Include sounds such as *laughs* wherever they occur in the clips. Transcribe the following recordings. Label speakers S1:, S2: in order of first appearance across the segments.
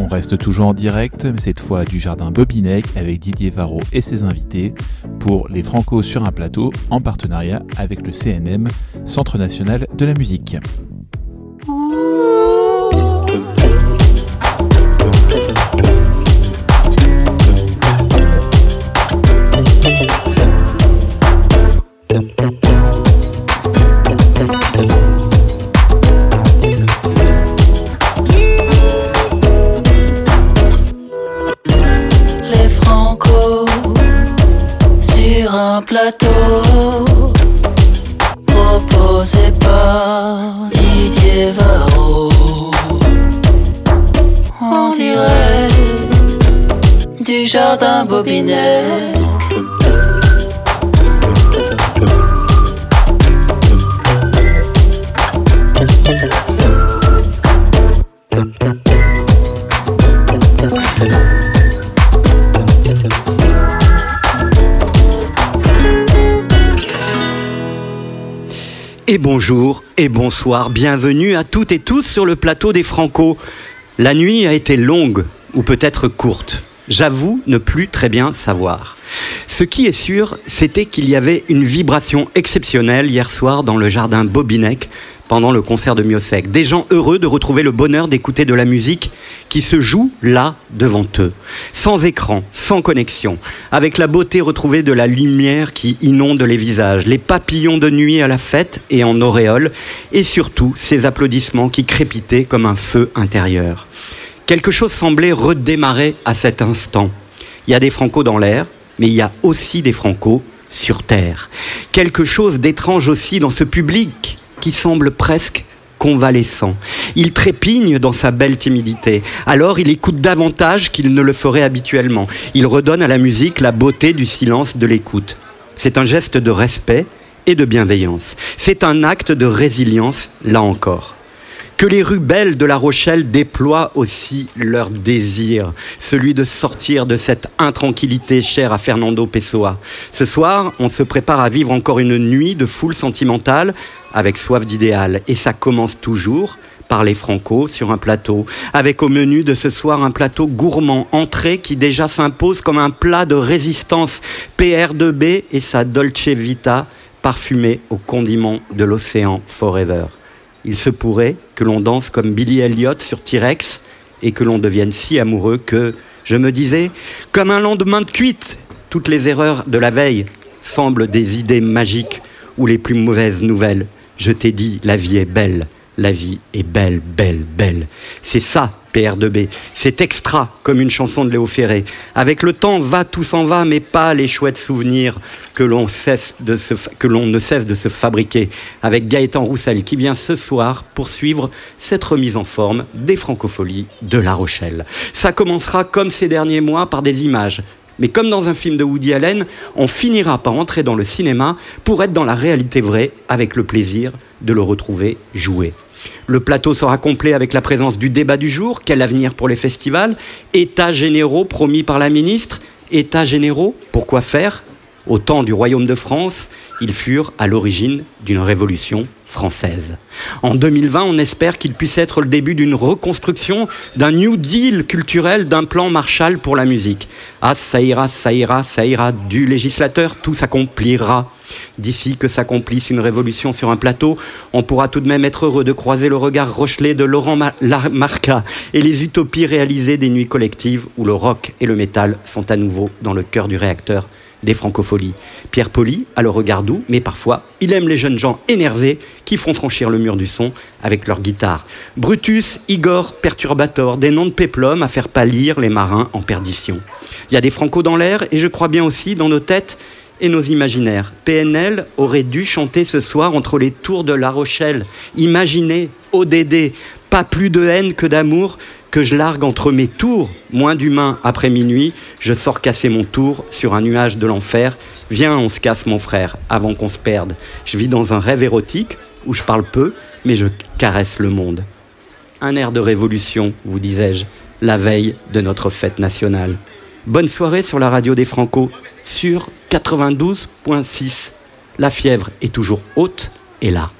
S1: On reste toujours en direct, mais cette fois du jardin Bobinec avec Didier Varro et ses invités pour les Franco sur un plateau en partenariat avec le CNM, Centre national de la musique.
S2: Et bonjour et bonsoir, bienvenue à toutes et tous sur le plateau des Franco. La nuit a été longue ou peut-être courte. J'avoue ne plus très bien savoir. Ce qui est sûr, c'était qu'il y avait une vibration exceptionnelle hier soir dans le jardin Bobinec pendant le concert de Miosek. Des gens heureux de retrouver le bonheur d'écouter de la musique qui se joue là devant eux. Sans écran, sans connexion, avec la beauté retrouvée de la lumière qui inonde les visages, les papillons de nuit à la fête et en auréole, et surtout ces applaudissements qui crépitaient comme un feu intérieur. Quelque chose semblait redémarrer à cet instant. Il y a des Franco dans l'air, mais il y a aussi des Franco sur Terre. Quelque chose d'étrange aussi dans ce public qui semble presque convalescent. Il trépigne dans sa belle timidité. Alors il écoute davantage qu'il ne le ferait habituellement. Il redonne à la musique la beauté du silence de l'écoute. C'est un geste de respect et de bienveillance. C'est un acte de résilience, là encore que les rues belles de La Rochelle déploient aussi leur désir, celui de sortir de cette intranquillité chère à Fernando Pessoa. Ce soir, on se prépare à vivre encore une nuit de foule sentimentale avec soif d'idéal. Et ça commence toujours par les Franco sur un plateau, avec au menu de ce soir un plateau gourmand, entrée qui déjà s'impose comme un plat de résistance, PR2B et sa Dolce Vita parfumée au condiment de l'océan Forever il se pourrait que l'on danse comme Billy Elliot sur T-Rex et que l'on devienne si amoureux que, je me disais, comme un lendemain de cuite, toutes les erreurs de la veille semblent des idées magiques ou les plus mauvaises nouvelles. Je t'ai dit, la vie est belle, la vie est belle, belle, belle. C'est ça PR2B. C'est extra, comme une chanson de Léo Ferré. Avec le temps, va, tout s'en va, mais pas les chouettes souvenirs que l'on ne cesse de se fabriquer. Avec Gaëtan Roussel qui vient ce soir poursuivre cette remise en forme des francopholies de La Rochelle. Ça commencera comme ces derniers mois par des images. Mais comme dans un film de Woody Allen, on finira par entrer dans le cinéma pour être dans la réalité vraie avec le plaisir de le retrouver jouer. Le plateau sera complet avec la présence du débat du jour, quel avenir pour les festivals, états généraux promis par la ministre, états généraux, pourquoi faire? Au temps du royaume de France, ils furent à l'origine d'une révolution En 2020, on espère qu'il puisse être le début d'une reconstruction, d'un New Deal culturel, d'un plan Marshall pour la musique. Ah, ça ira, ça ira, ça ira, du législateur, tout s'accomplira. D'ici que s'accomplisse une révolution sur un plateau, on pourra tout de même être heureux de croiser le regard rochelé de Laurent Marca et les utopies réalisées des nuits collectives où le rock et le métal sont à nouveau dans le cœur du réacteur des francopholies. Pierre Poli a le regard doux, mais parfois, il aime les jeunes gens énervés qui font franchir le mur du son avec leur guitare. Brutus, Igor, Perturbator, des noms de péplum à faire pâlir les marins en perdition. Il y a des francos dans l'air et je crois bien aussi dans nos têtes et nos imaginaires. PNL aurait dû chanter ce soir entre les tours de La Rochelle. Imaginez, ODD, pas plus de haine que d'amour, que je largue entre mes tours, moins d'humains après minuit, je sors casser mon tour sur un nuage de l'enfer. Viens, on se casse mon frère, avant qu'on se perde. Je vis dans un rêve érotique où je parle peu, mais je caresse le monde. Un air de révolution, vous disais-je, la veille de notre fête nationale. Bonne soirée sur la radio des Franco, sur 92.6. La fièvre est toujours haute et là.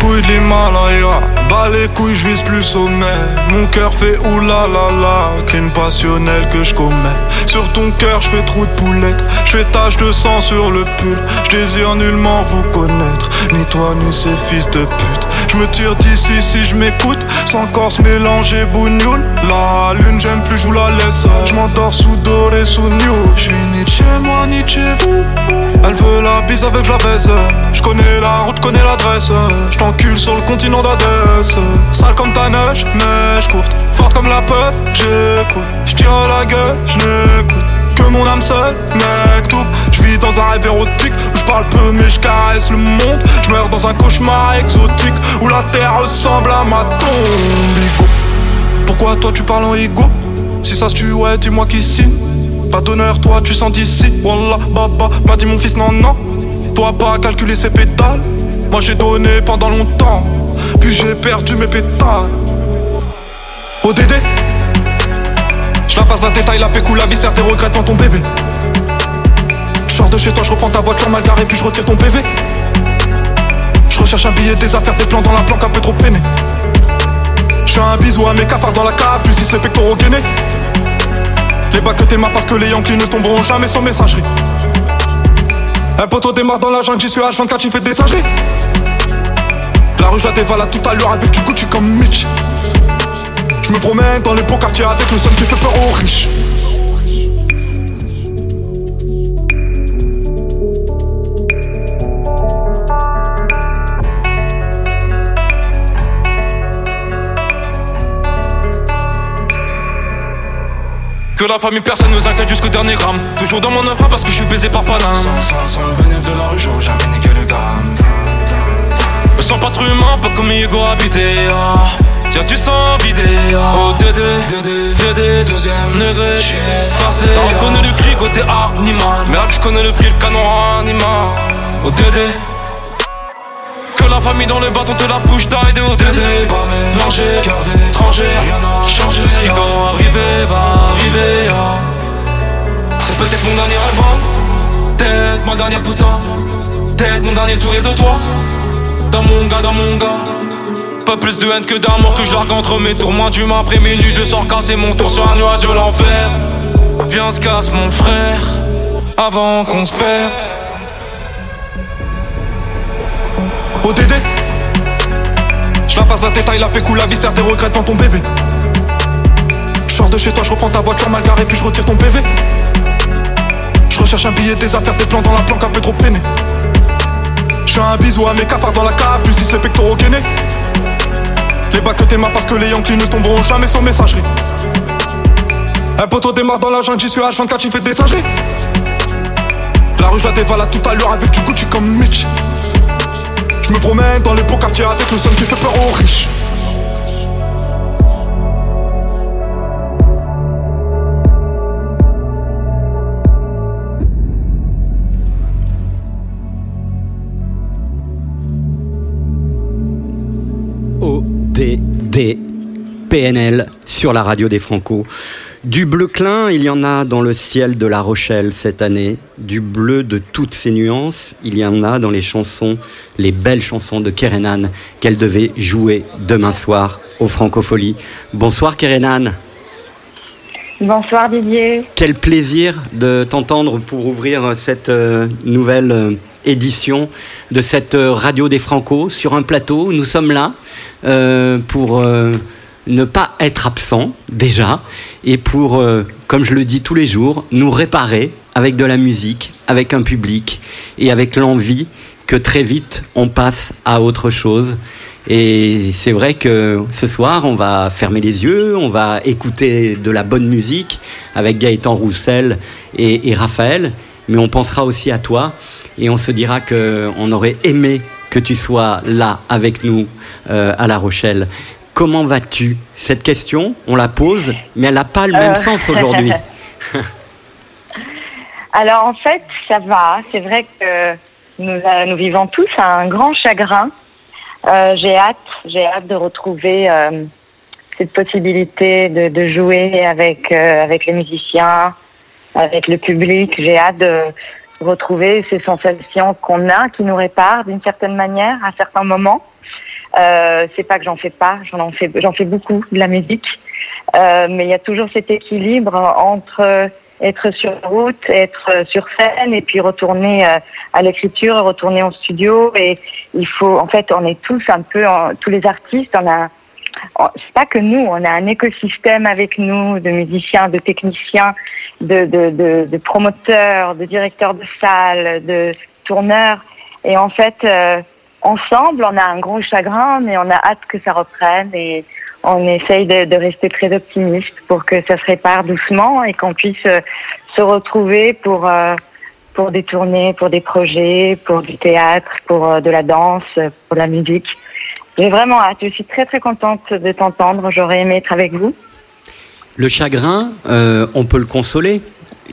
S3: Couilles de l'Himalaya, bas les couilles, je vise plus sommet. Mon cœur fait oulala, crime passionnel que je commets. Sur ton cœur, je fais trou de poulette, je fais tache de sang sur le pull. Je désire nullement vous connaître, ni toi ni ces fils de pute. Je me tire d'ici si je m'écoute, sans corps se mélanger bougnoule. La lune, j'aime plus, je vous la laisse. Je m'endors sous doré, sous new. Je suis ni chez moi, ni chez vous. Elle veut la bise avec la baise. Je connais la route, connais l'adresse. Je t'encule sur le continent d'Adès. Sale comme ta neige, neige courte. Forte comme la peur, j'écoute. Je tire la gueule, je n'écoute que mon âme seule, mec tout. Je vis dans un rêve érotique je parle peu mais je caresse le monde. Je meurs dans un cauchemar exotique où la terre ressemble à ma tombe. Pourquoi toi tu parles en ego? Si ça se tue, dis-moi qui signe. Pas d'honneur, toi tu sens d'ici. Wallah, baba, m'a dit mon fils, non, non. Toi pas calculer ses pétales. Moi j'ai donné pendant longtemps, puis j'ai perdu mes pétales. ODD Je la passe la détail, la pécou, la viscère, tes regrets devant ton bébé. Je de chez toi, je reprends ta voiture mal garée, puis je retire ton PV. Je recherche un billet, des affaires, des plans dans la planque, un peu trop peiné. Je fais un bisou à mes cafards dans la cave, tu les pectoraux gainés. Les bacs que t'es parce que les Yankees ne tomberont jamais sans messagerie. Un poteau démarre dans la jungle, j'y suis H24, tu fais des singeries. La rue, je la dévalade tout à l'heure avec du Gucci comme Mitch. Je me promène dans les beaux quartiers avec le son qui fait peur aux riches. Que la famille, personne nous inquiète jusqu'au dernier gramme. Toujours dans mon enfant parce que je suis baisé par Paname. Sans, sans, sans le bénéfice de la rue, j'aurais jamais niqué le gramme. Me sens pas trop humain, pas comme Hugo habité. Ah. Y'a du sang vidé. Ah. Oh Dédé, Dédé, Dédé, deuxième degré. Forcé. T'as reconnu le cri côté animal. Merde, je connais le prix, le canon animal. Oh Dédé. La famille dans le bâton te la push d'aide au Dédé. Pas mélangé, cœur d'étranger, rien n'a changé. Ce qui doit arriver va arriver. Ah. C'est peut-être mon dernier hein. peut-être ma dernière putain, peut-être mon dernier sourire de toi. Dans mon gars, dans mon gars. Pas plus de haine que d'amour que je largue entre mes tours. Moins d'humain après minuit, je sors casser mon tour sur un nuage de l'enfer. Viens, se casse mon frère, avant qu'on se perde. ODD Je la passe la détail, la pécou, la viscère, tes regrets devant ton bébé. Je de chez toi, je reprends ta voiture mal garée, puis je retire ton PV. Je recherche un billet, des affaires, des plans dans la planque, un peu trop peiné. Je fais un bisou à mes cafards dans la cave, tu dis les pectoraux gainés. Les bacs que t'es parce que les Yankees ne tomberont jamais sans messagerie. Un poteau démarre dans la jungle, j'y suis H24, tu fais des singeries. La rue, je la dévalade tout à l'heure avec du Gucci comme Mitch. Je me promène dans les beaux quartiers avec le son qui fait peur aux riches.
S2: D PNL sur la radio des Franco. Du bleu clin, il y en a dans le ciel de La Rochelle cette année. Du bleu de toutes ses nuances, il y en a dans les chansons, les belles chansons de Kerenan qu'elle devait jouer demain soir au Francofolie. Bonsoir Kerenan.
S4: Bonsoir Didier.
S2: Quel plaisir de t'entendre pour ouvrir cette euh, nouvelle euh, édition de cette euh, radio des Franco sur un plateau. Nous sommes là euh, pour euh, ne pas être absent déjà et pour, comme je le dis tous les jours, nous réparer avec de la musique, avec un public et avec l'envie que très vite on passe à autre chose. Et c'est vrai que ce soir, on va fermer les yeux, on va écouter de la bonne musique avec Gaëtan Roussel et, et Raphaël mais on pensera aussi à toi et on se dira qu'on aurait aimé que tu sois là avec nous euh, à La Rochelle. Comment vas-tu? Cette question, on la pose, mais elle n'a pas le même euh. sens aujourd'hui. *laughs*
S4: Alors en fait, ça va. C'est vrai que nous, euh, nous, vivons tous un grand chagrin. j'ai hâte, j'ai hâte de retrouver cette possibilité de, de jouer avec avec les musiciens, avec le public. J'ai hâte de, retrouver ces sensations qu'on a, qui nous réparent d'une certaine manière à certains moments. Euh, c'est pas que j'en fais pas, j'en fais, j'en fais beaucoup de la musique, euh, mais il y a toujours cet équilibre entre être sur route, être sur scène et puis retourner euh, à l'écriture, retourner en studio. Et il faut, en fait, on est tous un peu, tous les artistes, on a, c'est pas que nous, on a un écosystème avec nous de musiciens, de techniciens, de, de, de, de promoteurs, de directeurs de salles, de tourneurs. Et en fait, euh, ensemble, on a un gros chagrin, mais on a hâte que ça reprenne et on essaye de, de rester très optimiste pour que ça se répare doucement et qu'on puisse euh, se retrouver pour euh, pour des tournées, pour des projets, pour du théâtre, pour de la danse, pour la musique. J'ai vraiment hâte. Je suis très très contente de t'entendre. J'aurais aimé être avec vous.
S2: Le chagrin, euh, on peut le consoler.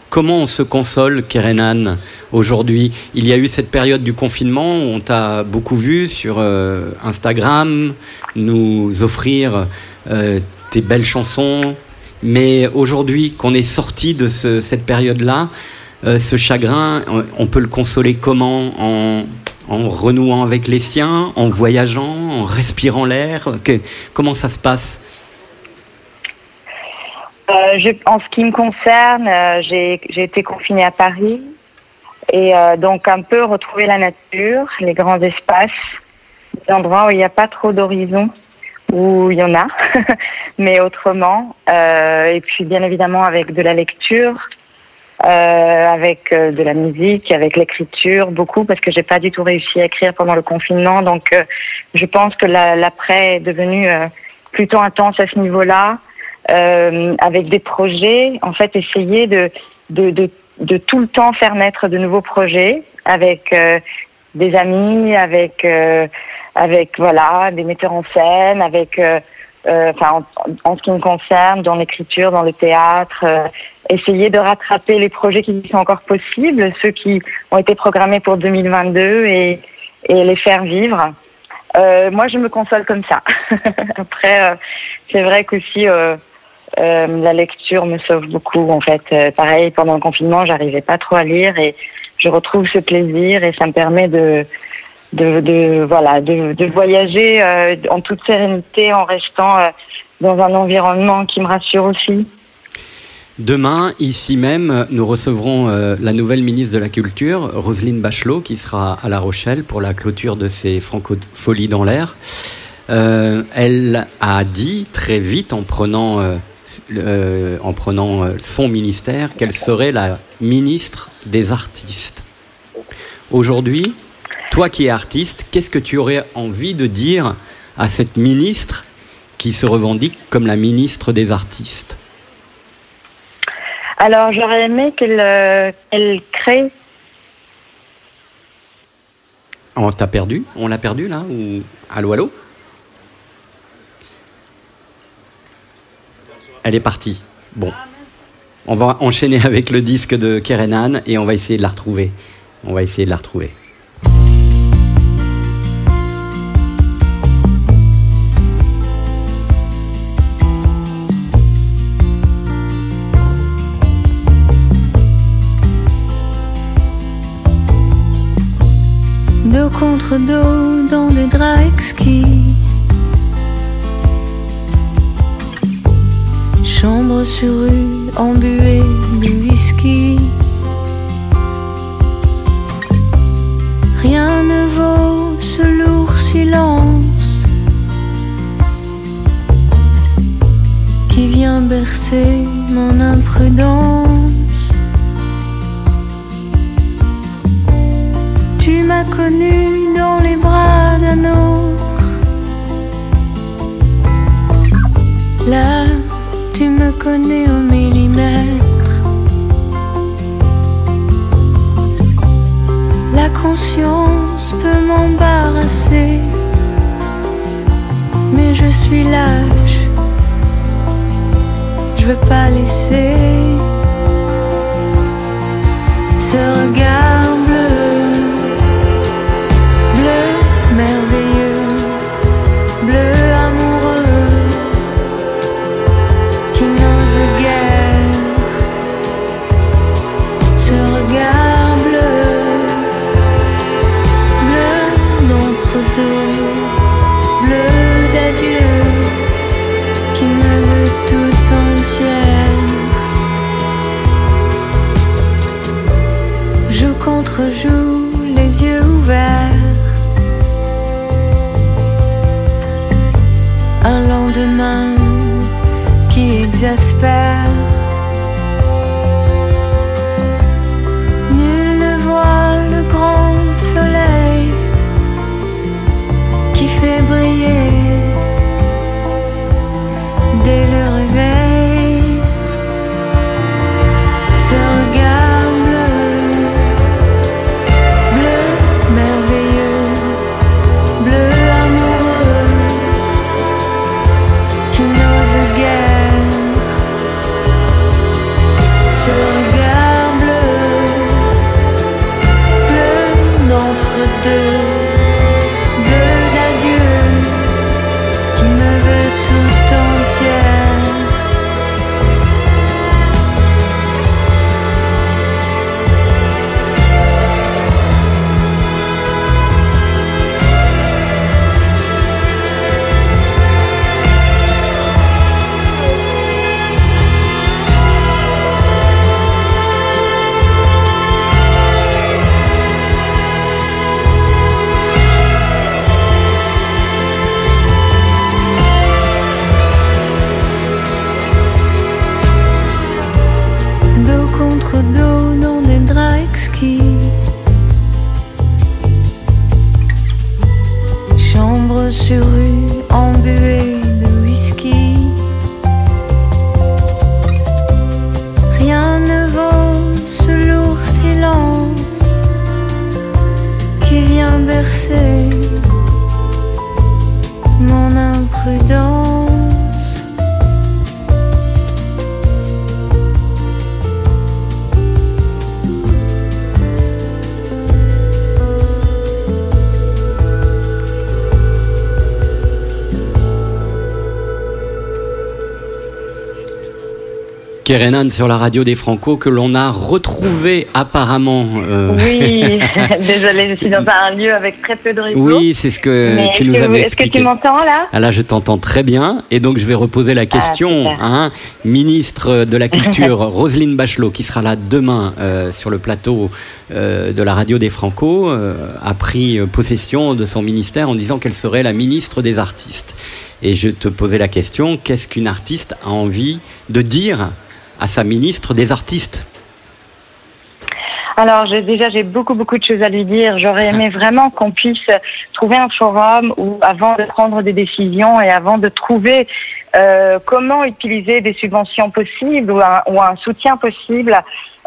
S2: Comment on se console, Kerenan, aujourd'hui? Il y a eu cette période du confinement, on t'a beaucoup vu sur euh, Instagram nous offrir euh, tes belles chansons. Mais aujourd'hui, qu'on est sorti de ce, cette période-là, ce chagrin, on peut le consoler comment? En, en renouant avec les siens, en voyageant, en respirant l'air? Comment ça se passe?
S4: euh, je, en ce qui me concerne, euh, j'ai été confinée à Paris et euh, donc un peu retrouver la nature, les grands espaces, des endroits où il n'y a pas trop d'horizon, où il y en a, *laughs* mais autrement. et puis bien évidemment avec de la lecture, avec de la musique, avec l'écriture, beaucoup parce que j'ai pas du tout réussi à écrire pendant le confinement. Donc je pense que l'après est devenu plutôt intense à ce niveau-là euh, avec des projets, en fait, essayer de, de, de, de, tout le temps faire naître de nouveaux projets avec euh, des amis, avec, euh, avec voilà, des metteurs en scène, avec, euh, enfin, en, en, ce qui me concerne, dans l'écriture, dans le théâtre, essayer de rattraper les projets qui sont encore possibles, ceux qui ont été programmés pour 2022 et, et les faire vivre. Euh, moi, je me console comme ça. *laughs* Après, euh, c'est vrai qu'aussi, euh, la lecture me sauve beaucoup. En fait, euh, pareil, pendant le confinement, j'arrivais pas trop à lire et je retrouve ce plaisir et ça me permet de de, voilà de, voyager euh, en toute sérénité en restant dans un environnement qui me rassure aussi.
S2: Demain, ici même, nous recevrons la nouvelle ministre de la Culture, Roselyne Bachelot, qui sera à La Rochelle pour la clôture de ces francopholies dans l'air. Elle a dit très vite, en prenant en prenant euh, son ministère, qu'elle serait la ministre des artistes? Aujourd'hui, toi qui es artiste, qu'est-ce que tu aurais envie de dire à cette ministre qui se revendique comme la ministre des artistes?
S4: Alors j'aurais aimé qu'elle euh, crée.
S2: On t'a perdu? On l'a perdu là ou... Allô, allô? Elle est partie. Bon. On va enchaîner *laughs* avec le disque de Kerenan et on va essayer de la retrouver. On va essayer de la retrouver.
S5: Dos contre dos dans des draps Chambre sur rue embuée de whisky. Rien ne vaut ce lourd silence qui vient bercer mon imprudence. Tu m'as connu dans les bras d'un autre. Là tu me connais au millimètre. La conscience peut m'embarrasser, mais je suis lâche. Je veux pas laisser ce regard joue les yeux ouverts. Un lendemain qui exaspère. Nul ne voit le grand soleil qui fait briller
S2: Kerenan sur la radio des Franco que l'on a retrouvé apparemment. euh,
S4: Oui, *laughs* *laughs* désolée, je suis dans un lieu avec très peu de réseau.
S2: oui, c'est ce que
S4: Mais
S2: tu nous
S4: que vous-
S2: avais
S4: Est-ce que
S2: expliqué.
S4: tu m'entends là?
S2: Ah là, je t'entends très bien, et donc je vais reposer la question.
S4: super.
S2: Hein, ministre de la *laughs* Culture, Roselyne Bachelot, qui sera là demain euh, sur le plateau euh, de la radio des Franco, a pris possession de son ministère en disant qu'elle serait la ministre des artistes. Et je te posais la question qu'est-ce qu'une artiste a envie de dire à sa ministre des artistes
S4: Alors déjà j'ai beaucoup beaucoup de choses à lui dire. J'aurais aimé *laughs* vraiment qu'on puisse trouver un forum où avant de prendre des décisions et avant de trouver euh, comment utiliser des subventions possibles ou un, ou un soutien possible,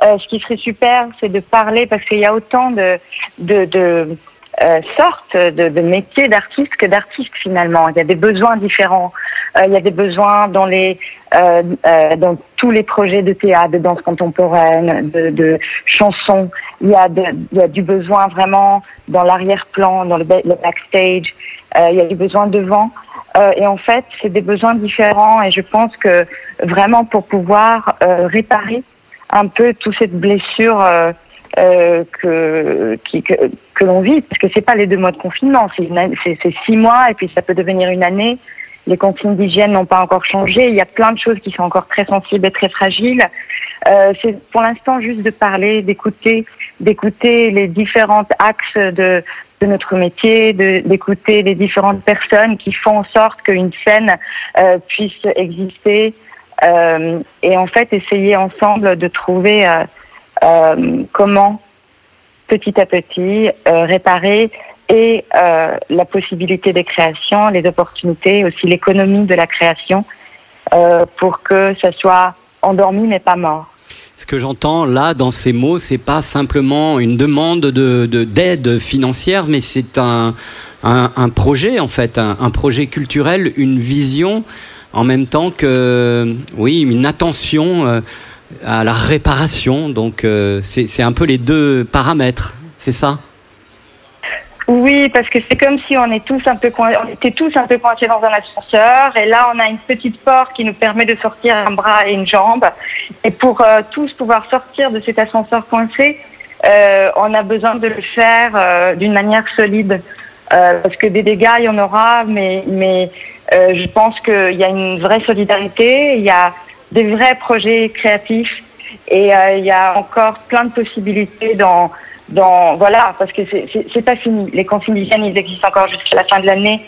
S4: euh, ce qui serait super, c'est de parler parce qu'il y a autant de, de, de euh, sortes de, de métiers d'artistes que d'artistes finalement. Il y a des besoins différents. Euh, il y a des besoins dans les euh, euh, dans tous les projets de théâtre, de danse contemporaine, de, de chansons. Il y a de, il y a du besoin vraiment dans l'arrière-plan, dans le, ba- le backstage. Euh, il y a du besoin devant. Euh, et en fait, c'est des besoins différents. Et je pense que vraiment pour pouvoir euh, réparer un peu toute cette blessure euh, euh, que, que, que l'on vit, parce que c'est pas les deux mois de confinement, c'est six mois et puis ça peut devenir une année. Les consignes d'hygiène n'ont pas encore changé. Il y a plein de choses qui sont encore très sensibles et très fragiles. Euh, c'est pour l'instant juste de parler, d'écouter, d'écouter les différents axes de, de notre métier, d'écouter les différentes personnes qui font en sorte qu'une scène euh, puisse exister. Euh, et en fait, essayer ensemble de trouver euh, comment petit à petit euh, réparer et euh, la possibilité des créations, les opportunités, aussi l'économie de la création euh, pour que ça soit endormi mais pas mort.
S2: Ce que j'entends là dans ces mots, c'est pas simplement une demande de de- d'aide financière, mais c'est un, un projet en fait, un, projet culturel, une vision, en même temps que oui, une attention euh, à la réparation. Donc euh, c'est un peu les deux paramètres, c'est ça?
S4: Oui, parce que c'est comme si on est tous un peu on était tous un peu coincés dans un ascenseur et là on a une petite porte qui nous permet de sortir un bras et une jambe et pour euh, tous pouvoir sortir de cet ascenseur coincé, euh, on a besoin de le faire euh, d'une manière solide parce que des dégâts il y en aura, mais mais je pense qu'il y a une vraie solidarité, il y a des vrais projets créatifs et euh, il y a encore plein de possibilités dans dans voilà parce que c'est pas fini. Les consignes d'hygiène ils existent encore jusqu'à la fin de l'année.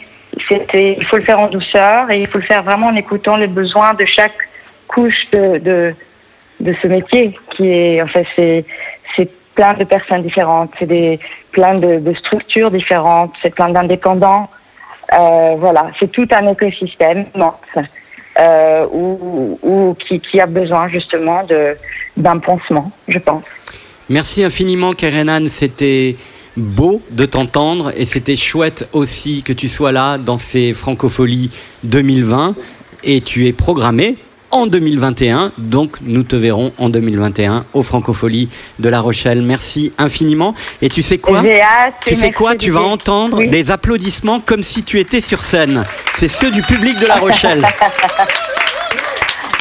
S4: C'était il faut le faire en douceur et il faut le faire vraiment en écoutant les besoins de chaque couches de, de, de ce métier qui est, en fait, c'est, c'est plein de personnes différentes, c'est des, plein de, de structures différentes, c'est plein d'indépendants. Euh, voilà, c'est tout un écosystème immense, euh, où, qui, qui a besoin justement d'un pansement, je pense.
S2: Merci infiniment, Kerenan. C'était beau de t'entendre et c'était chouette aussi que tu sois là dans ces Francopholies 2020 et tu es programmé en 2021. Donc nous te verrons en 2021 aux Francopholies de La Rochelle. Merci infiniment. Et tu sais quoi?
S4: Hâte
S2: Tu sais quoi? Tu vas entendre
S4: Oui.
S2: des applaudissements comme si tu étais sur scène. C'est ceux du public de La Rochelle. *laughs*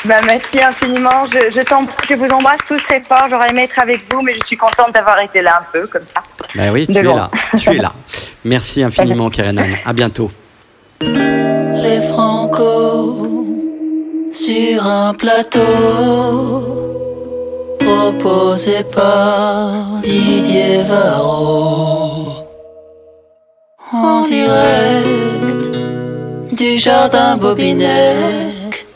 S4: Bah, merci infiniment. Je, je, je vous embrasse tous très fort. J'aurais aimé être avec vous, mais je suis contente d'avoir été là un peu comme ça.
S2: Ben oui, tu es là. Tu es là. Merci infiniment, *laughs* Kerenan. À bientôt.
S6: Sur un plateau proposé par Didier Varro en direct du jardin Bobinec.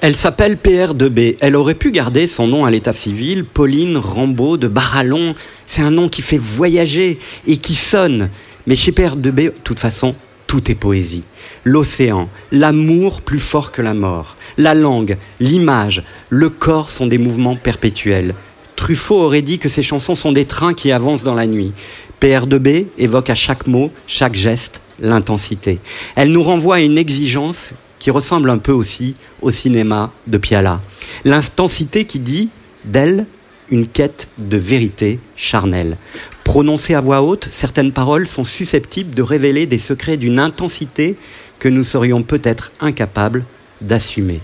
S2: Elle s'appelle PR2B. Elle aurait pu garder son nom à l'état civil, Pauline Rambaud de Barallon. C'est un nom qui fait voyager et qui sonne. Mais chez PR2B, de toute façon, tout est poésie. L'océan, l'amour plus fort que la mort, la langue, l'image, le corps sont des mouvements perpétuels. Truffaut aurait dit que ces chansons sont des trains qui avancent dans la nuit. PR2B évoque à chaque mot, chaque geste, l'intensité. Elle nous renvoie à une exigence qui ressemble un peu aussi au cinéma de Piala. L'intensité qui dit d'elle une quête de vérité charnelle. Prononcées à voix haute, certaines paroles sont susceptibles de révéler des secrets d'une intensité que nous serions peut-être incapables d'assumer.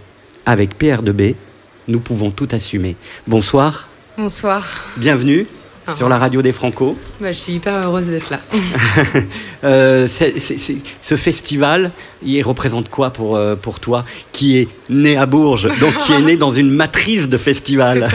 S2: Avec PR2B, nous pouvons tout assumer. Bonsoir,
S7: Bonsoir.
S2: bienvenue
S7: Ah.
S2: sur la radio des Franco.
S7: Bah, je suis hyper heureuse d'être là. *laughs*
S2: Euh, ce festival, il représente quoi pour, euh, pour toi, qui est né à Bourges, donc qui est né *laughs* dans une matrice de festival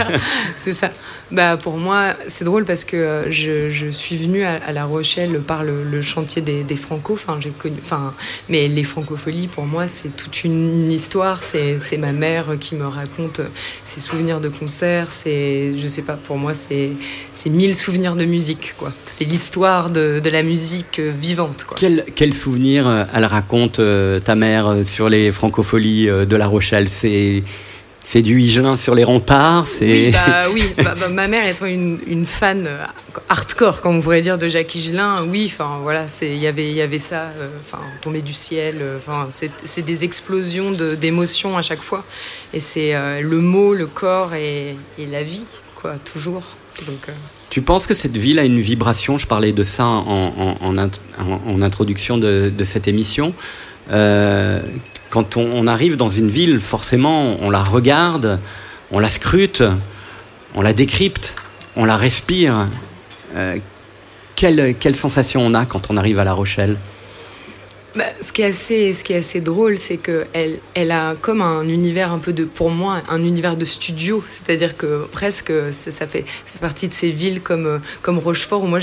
S7: C'est ça. Bah, pour moi, c'est drôle parce que euh, je, suis venue à, La Rochelle par le, chantier des, des Franco. Enfin, mais les Francopholies, pour moi, c'est toute une histoire. C'est ma mère qui me raconte ses souvenirs de concerts. C'est, je sais pas, pour moi, c'est c'est mille souvenirs de musique, quoi. C'est l'histoire de, de la musique vivante, quoi.
S2: Quel, quel souvenir euh, elle raconte, euh, ta mère, sur les francopholies de La Rochelle? C'est c'est du Higelin sur les remparts c'est...
S7: Oui, bah, *laughs* oui. Bah, bah, ma mère étant une, une fan euh, hardcore, comme on pourrait dire, de Jacques Higelin, oui, enfin voilà, c'est- il y avait- il y avait ça, euh, enfin tomber du ciel, euh, enfin c'est c'est des explosions de- d'émotions à chaque fois, et c'est euh, le mot, le corps et, et la vie, quoi, toujours. Donc, euh,
S2: Tu penses que cette ville a une vibration? Je parlais de ça en, en- en int- en- en introduction de, de cette émission. Euh, quand on, arrive dans une ville, forcément, on la regarde, on la scrute, on la décrypte, on la respire. Euh, quelle, quelle sensation on a quand on arrive à La Rochelle?
S7: Bah, ce qui est assez, ce qui est assez drôle, c'est que elle, elle a comme un univers un peu de, pour moi, un univers de studio. C'est-à-dire que presque, ça, ça fait, ça fait partie de ces villes comme, euh, comme Rochefort où moi,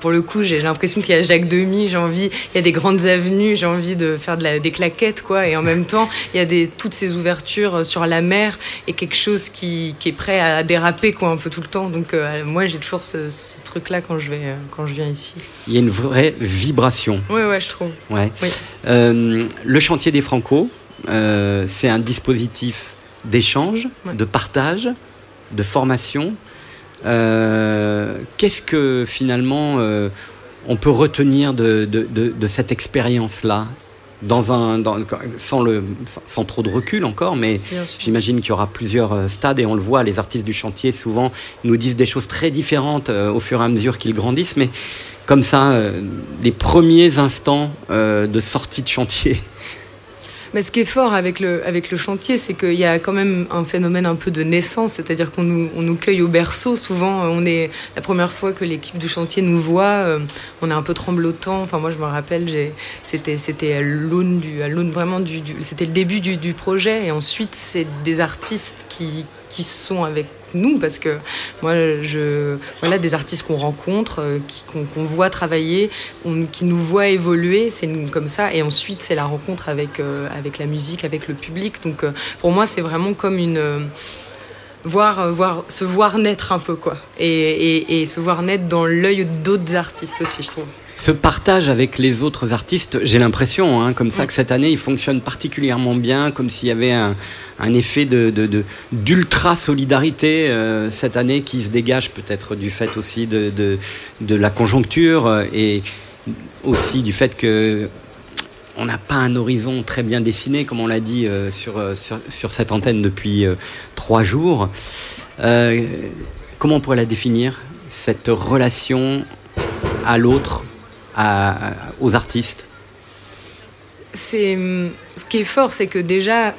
S7: pour le coup, j'ai l'impression qu'il y a Jacques Demy. J'ai envie, il y a des grandes avenues. J'ai envie de faire de la, des claquettes, quoi. Et en même temps, il y a des, toutes ces ouvertures sur la mer et quelque chose qui, qui est prêt à déraper, quoi, un peu tout le temps. Donc, euh, moi, j'ai toujours ce, ce truc-là quand je vais, euh, quand je viens ici.
S2: Il y a une vraie vibration.
S7: Ouais, ouais, je trouve.
S2: Ouais.
S7: Oui.
S2: Euh, le chantier des Franco, euh, c'est un dispositif d'échange,
S7: Ouais.
S2: de partage, de formation. Euh, Qu'est-ce que finalement on peut retenir de, de- de- de cette expérience-là dans un, dans- sans, le, sans, sans trop de recul encore, mais j'imagine qu'il y aura plusieurs stades et on le voit, les artistes du chantier souvent nous disent des choses très différentes au fur et à mesure qu'ils grandissent, mais comme ça, euh, les premiers instants euh, de sortie de chantier. *laughs*
S7: Mais ce qui est fort avec le, avec le chantier, c'est qu'il y a quand même un phénomène un peu de naissance, c'est-à-dire qu'on nous, on nous cueille au berceau. Souvent, on est la première fois que l'équipe du chantier nous voit, euh, on est un peu tremblotant. Enfin, moi, je me rappelle, c'était, c'était à l'aune du, à vraiment du, du- c'était le début du, du projet, et ensuite, c'est des artistes qui qui sont avec nous parce que moi je voilà des artistes qu'on rencontre euh, qu'on voit travailler qui nous voient évoluer c'est comme ça. Et ensuite c'est la rencontre avec euh, avec la musique avec le public. Donc euh, pour moi c'est vraiment comme une voir, voir se voir naître un peu quoi. Et, et se voir naître dans l'œil d'autres artistes aussi je trouve
S2: ce partage avec les autres artistes, j'ai l'impression, hein, comme ça, que cette année, il fonctionne particulièrement bien, comme s'il y avait un, effet de, d'ultra solidarité euh, cette année qui se dégage peut-être du fait aussi de, de, la conjoncture euh, et aussi du fait que on n'a pas un horizon très bien dessiné, comme on l'a dit euh, sur, sur, cette antenne depuis trois jours. comment on pourrait la définir, cette relation à l'autre aux artistes
S7: C'est ce qui est fort, c'est que déjà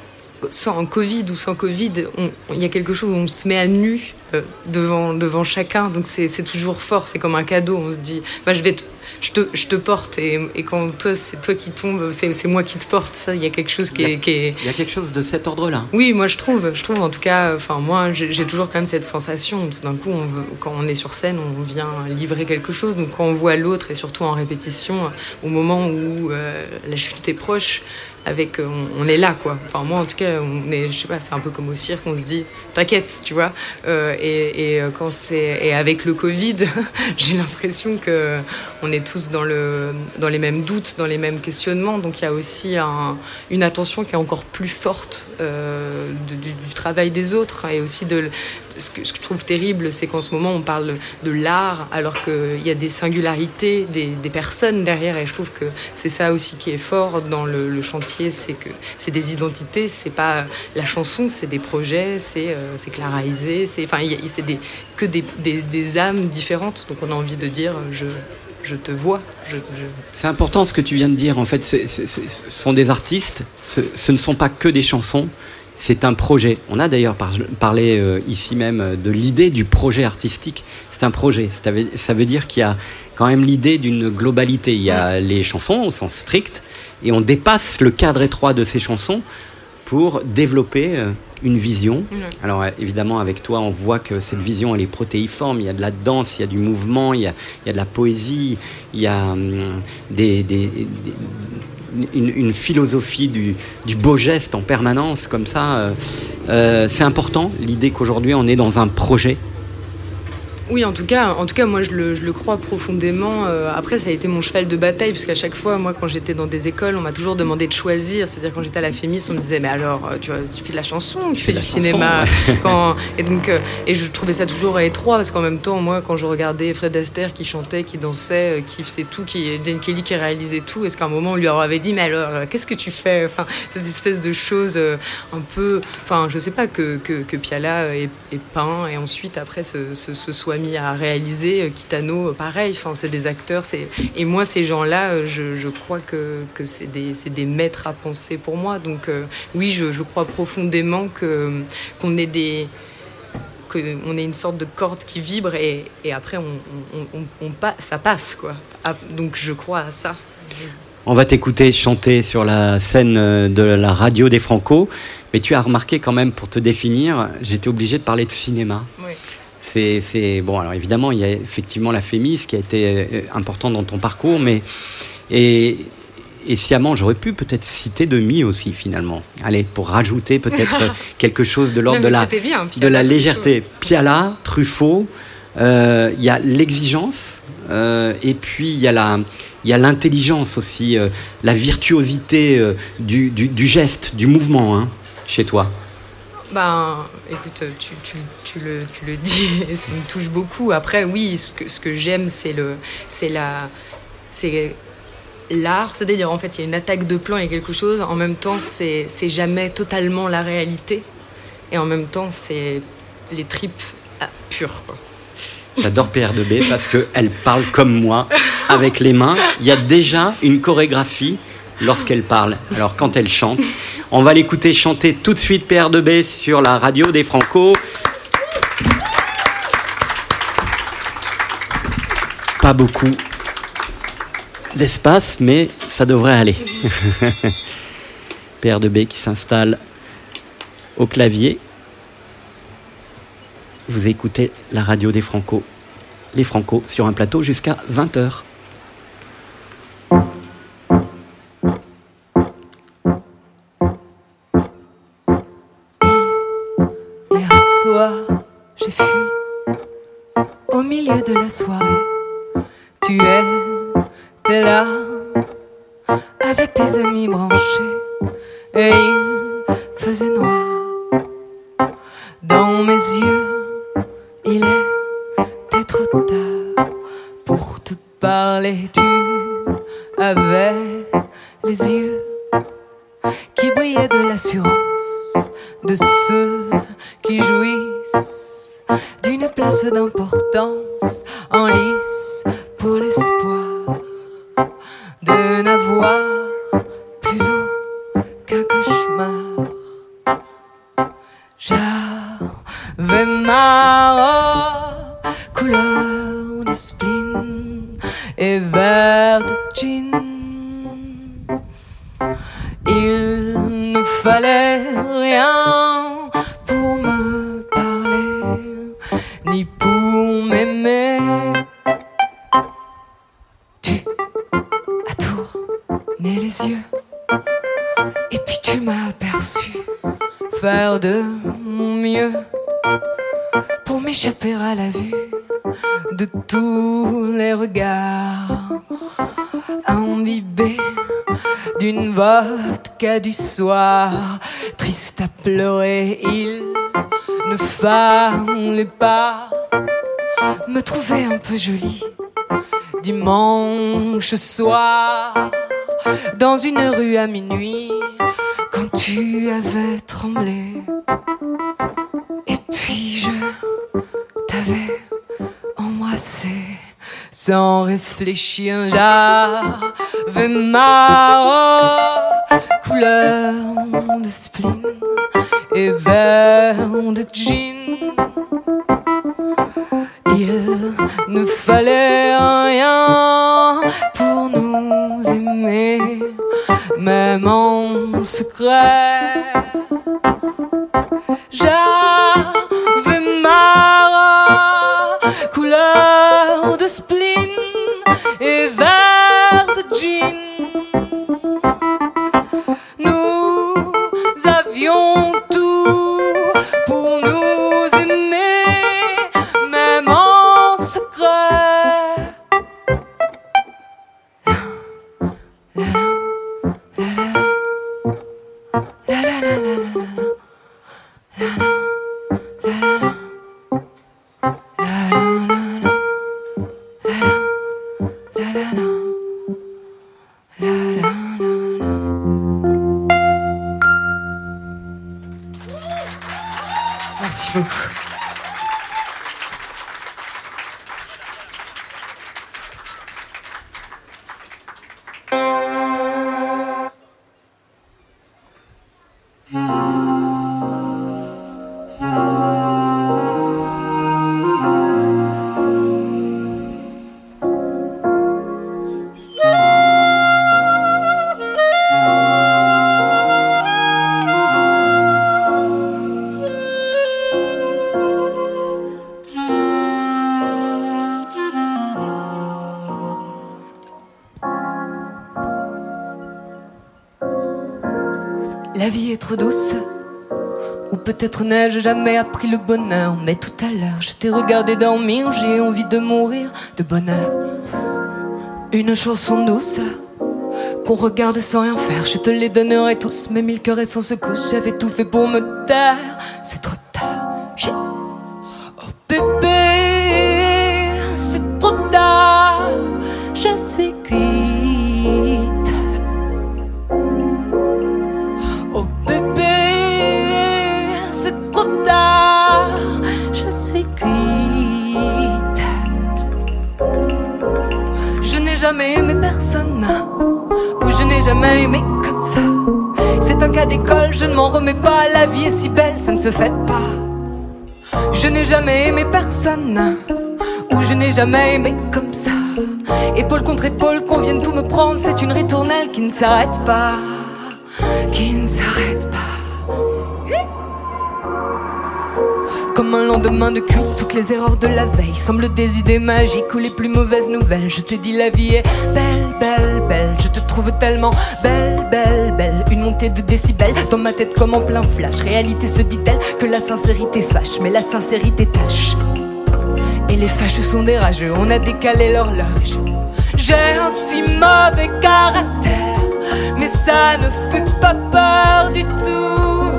S7: sans Covid ou sans Covid, il y a quelque chose où on se met à nu euh, devant, devant chacun. Donc c'est toujours fort, c'est comme un cadeau. On se dit, bah, je vais je te, je te porte et, et, quand toi c'est toi qui tombe, c'est moi qui te porte. Ça, il y a quelque chose qui est,
S2: Il y a quelque chose de cet ordre-là.
S7: Oui, moi je trouve, je trouve en tout cas. Enfin moi, j'ai toujours quand même cette sensation. Tout d'un coup, on veut, quand on est sur scène, on vient livrer quelque chose. Donc quand on voit l'autre et surtout en répétition, au moment où euh, la chute est proche, avec euh, on, est là quoi. Enfin moi en tout cas on est je sais pas c'est un peu comme au cirque on se dit t'inquiète tu vois. Euh, et, euh, quand c'est et avec le covid *laughs* j'ai l'impression que on est tous dans le dans les mêmes doutes dans les mêmes questionnements. Donc il y a aussi un, une attention qui est encore plus forte du, du, travail des autres et aussi de ce que je trouve terrible, c'est qu'en ce moment, on parle de l'art alors qu'il y a des singularités, des, personnes derrière. Et je trouve que c'est ça aussi qui est fort dans le, chantier, c'est que c'est des identités, c'est pas la chanson, c'est des projets, c'est euh, Clara c'est que des, âmes différentes. Donc on a envie de dire, je, je te vois.
S2: C'est important ce que tu viens de dire. En fait, ce sont des artistes, ce, ne sont pas que des chansons, c'est un projet. On a d'ailleurs parlé euh, ici même euh, de l'idée du projet artistique. C'est un projet. Ça veut, dire qu'il y a quand même l'idée d'une globalité. Il y a les chansons au sens strict, et on dépasse le cadre étroit de ces chansons pour développer euh, une vision. Alors évidemment, avec toi, on voit que cette vision, elle est protéiforme. Il y a de la danse, il y a du mouvement, il y a, de la poésie, il y a hum, des, une, philosophie du, beau geste en permanence, comme ça. Euh, euh, c'est important, l'idée qu'aujourd'hui on est dans un projet
S7: oui, en tout cas, en tout cas, moi je le, je le crois profondément. Euh, après, ça a été mon cheval de bataille, parce qu'à chaque fois, moi, quand j'étais dans des écoles, on m'a toujours demandé de choisir. C'est-à-dire quand j'étais à la Fémis, on me disait, mais alors, euh, tu, vois, tu fais de la chanson, tu fais du cinéma. *laughs* quand... Et donc, euh, et je trouvais ça toujours étroit, parce qu'en même temps, moi, quand je regardais Fred Astaire qui chantait, qui dansait, qui faisait tout, qui Jane Kelly qui réalisait tout, est-ce qu'à un moment on lui avait dit, mais alors, qu'est-ce que tu fais? Enfin, cette espèce de choses un peu, enfin, je sais pas que que, que Piala est, peint et ensuite après se, se soit mis à réaliser. Euh, Kitano, euh, pareil, enfin, c'est des acteurs. Et moi, ces gens-là, euh, je, crois que, que c'est des, des, maîtres à penser pour moi. Donc oui, je, je, crois profondément que qu'on ait des qu'on ait une sorte de corde qui vibre et, et après on, on, on, ça passe quoi. Ah, donc je crois à ça.
S2: On va t'écouter chanter sur la scène de la radio des Franco, mais tu as remarqué quand même pour te définir, j'étais obligé de parler de cinéma. Oui. C'est bon. Alors évidemment, il y a effectivement la Fémis qui a été euh, important dans ton parcours, mais et, et sciemment, j'aurais pu peut-être citer Demi aussi finalement. Allez, pour rajouter peut-être *laughs* quelque chose de l'ordre de la de la légèreté. Piala, Truffaut. Euh, il y a l'exigence euh, et puis il y a la il y a l'intelligence aussi, la virtuosité du, du, geste, du mouvement hein, chez toi.
S7: Ben, écoute, tu, le, dis *laughs* ça me touche beaucoup. Après, oui, ce que, j'aime, c'est la, l'art. C'est-à-dire, en fait, il y a une attaque de plan, il y a quelque chose. En même temps, c'est, jamais totalement la réalité. Et en même temps, c'est les tripes ah, pures.
S2: J'adore Pierre de B parce qu'elle parle comme moi, avec les mains. Il y a déjà une chorégraphie lorsqu'elle parle. Alors quand elle chante, on va l'écouter chanter tout de suite Pierre de B sur la radio des Franco. Pas beaucoup d'espace, mais ça devrait aller. *laughs* Pierre de B qui s'installe au clavier. Vous écoutez la radio des Franco. Les Franco sur un plateau jusqu'à 20h.
S7: De la soirée. Tu étais là avec tes amis branchés et il faisait noir dans mes yeux. Il était trop tard pour te parler. Tu avais les yeux qui brillaient de l'assurance de ceux qui jouissent d'une place d'importance en lice pour l'espoir de n'avoir plus aucun cauchemar. J'avais ma robe couleur de spleen et vert de jean. Il ne fallait rien pour me ni pour m'aimer. Tu as tourné les yeux, et puis tu m'as aperçu faire de mon mieux pour m'échapper à la vue de tous les regards imbibés d'une vodka du soir, triste à pleurer, il ne fallait pas me trouver un peu jolie dimanche soir. Dans une rue à minuit quand tu avais tremblé et puis je t'avais sans réfléchir j'avais ma couleur de spleen et vert de jean il ne fallait rien pour nous aimer, même en secret. N'ai-je jamais appris le bonheur. Mais tout à l'heure, je t'ai regardé dormir. J'ai envie de mourir de bonheur. Une chanson douce qu'on regarde sans rien faire. Je te les donnerai tous. Mes mille cœurs et sans secousse. J'avais tout fait pour me taire. Se fait pas. Je n'ai jamais aimé personne, ou je n'ai jamais aimé comme ça. Épaule contre épaule, qu'on vienne tout me prendre, c'est une ritournelle qui ne s'arrête pas qui ne s'arrête pas.
S8: Comme un lendemain de cuite, toutes les erreurs de la veille semblent des idées magiques ou les plus mauvaises nouvelles. Je te dis, la vie est belle, belle, belle. Je te trouve tellement belle, belle, belle. Une montée de décibels dans ma tête comme en plein flash. Réalité se dit-elle que la sincérité fâche, mais la sincérité tâche. Et les fâches sont des rageux, on a décalé l'horloge. J'ai un si mauvais caractère, mais ça ne fait pas peur du tout.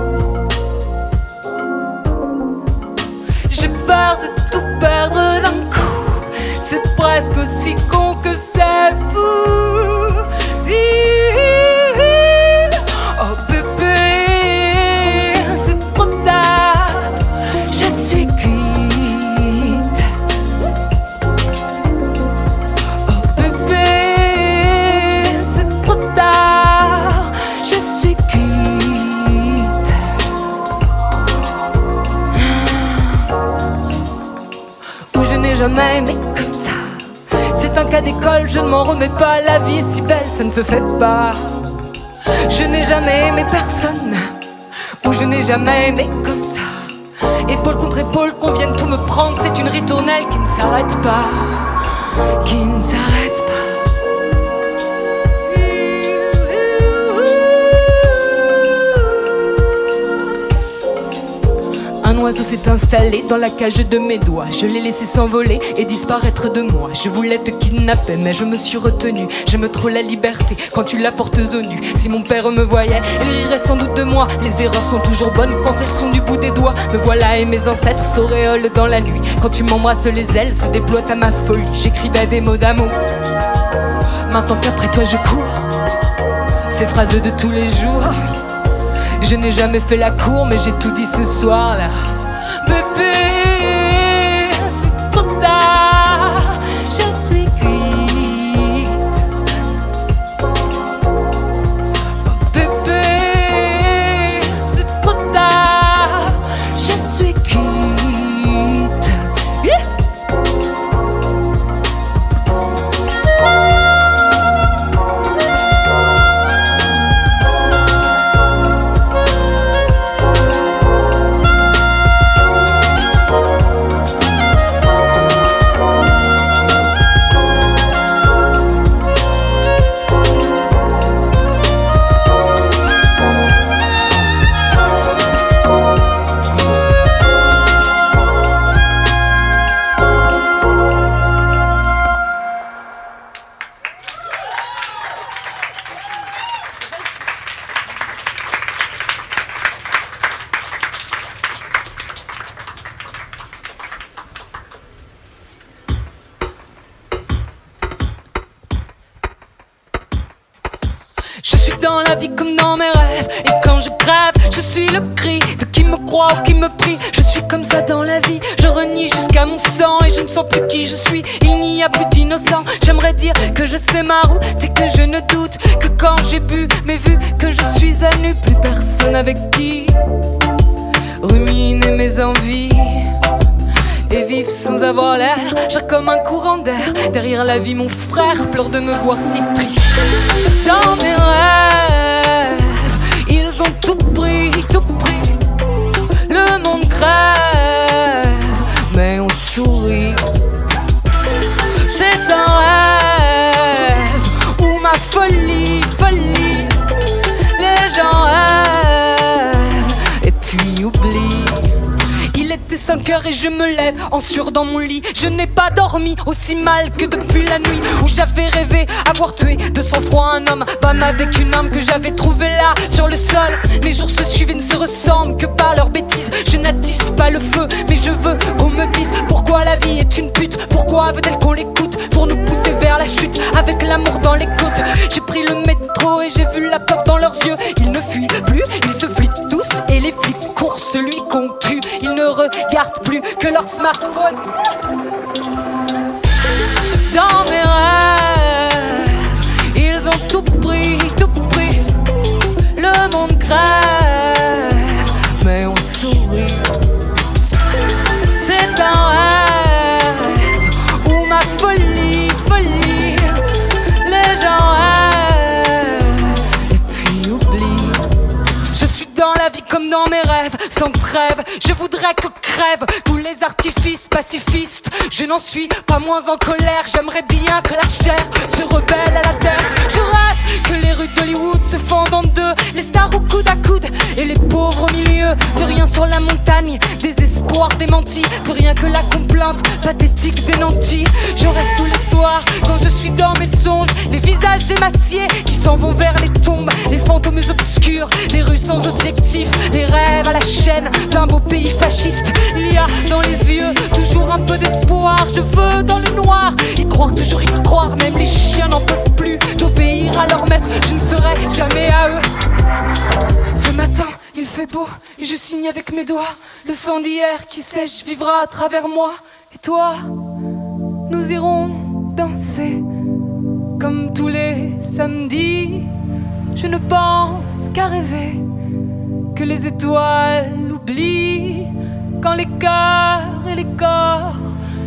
S8: J'ai peur de tout perdre d'un coup, c'est presque aussi con que c'est fou. Jamais comme ça. C'est un cas d'école, je ne m'en remets pas. La vie est si belle, ça ne se fait pas. Je n'ai jamais aimé personne. Où je n'ai jamais aimé comme ça. Épaule contre épaule, qu'on vienne tout me prendre. C'est une ritournelle qui ne s'arrête pas. Qui ne s'arrête pas. Oiseau s'est installé dans la cage de mes doigts. Je l'ai laissé s'envoler et disparaître de moi. Je voulais te kidnapper, mais je me suis retenu. J'aime trop la liberté quand tu la portes aux nu. Si mon père me voyait, il rirait sans doute de moi. Les erreurs sont toujours bonnes quand elles sont du bout des doigts. Me voilà et mes ancêtres s'auréolent dans la nuit. Quand tu m'embrasses, les ailes se déploient à ma folie. J'écrivais des mots d'amour. Maintenant qu'après toi je cours, ces phrases de tous les jours. Je n'ai jamais fait la cour, mais j'ai tout dit ce soir là. Bébé, Derrière la vie, mon frère pleure de me voir si triste. Dans mes rêves, ils ont tout pris, tout pris. Le monde crève, 5 heures et je me lève en sueur dans mon lit. Je n'ai pas dormi aussi mal que depuis la nuit où j'avais rêvé avoir tué de sang-froid un homme. Bam avec une âme que j'avais trouvée là sur le sol. Mes jours se suivent et ne se ressemblent que par leurs bêtises. Je n'attise pas le feu, mais je veux qu'on me dise pourquoi la vie est une pute. Pourquoi veut-elle qu'on l'écoute pour nous pousser vers la chute avec l'amour dans les côtes? J'ai pris le métro et j'ai vu la peur dans leurs yeux. Ils ne fuient plus, ils se flippent tous et les flics courent celui qu'on. Ne regardent plus que leur smartphone. Dans mes rêves, ils ont tout pris, tout pris. Le monde crève, Je
S5: voudrais que crèvent tous les artifices pacifistes. Je n'en suis pas moins en colère. J'aimerais bien que la chair se rebelle à la terre. Je rêve que les rues d'Hollywood se fendent en deux. Les stars au coude à coude et les pauvres au milieu. De rien sur la montagne, désespoir démenti. Plus rien que la complainte pathétique des nantis. Je rêve tous les soirs quand je suis dans mes songes. Les visages émaciés qui s'en vont vers les tombes. Les fantômes obscurs, les rues sans objectif. Les rêves à la chaîne d'un beau pays fasciste. Il y a dans les yeux toujours un peu d'espoir. Je veux dans le noir y croire, toujours y croire. Même les chiens n'en peuvent plus d'obéir à leur maître. Je ne serai jamais à eux. Ce matin, il fait beau et je signe avec mes doigts. Le sang d'hier qui sèche vivra à travers moi. Et toi, nous irons danser comme tous les samedis. Je ne pense qu'à rêver les étoiles oublient quand les cœurs et les corps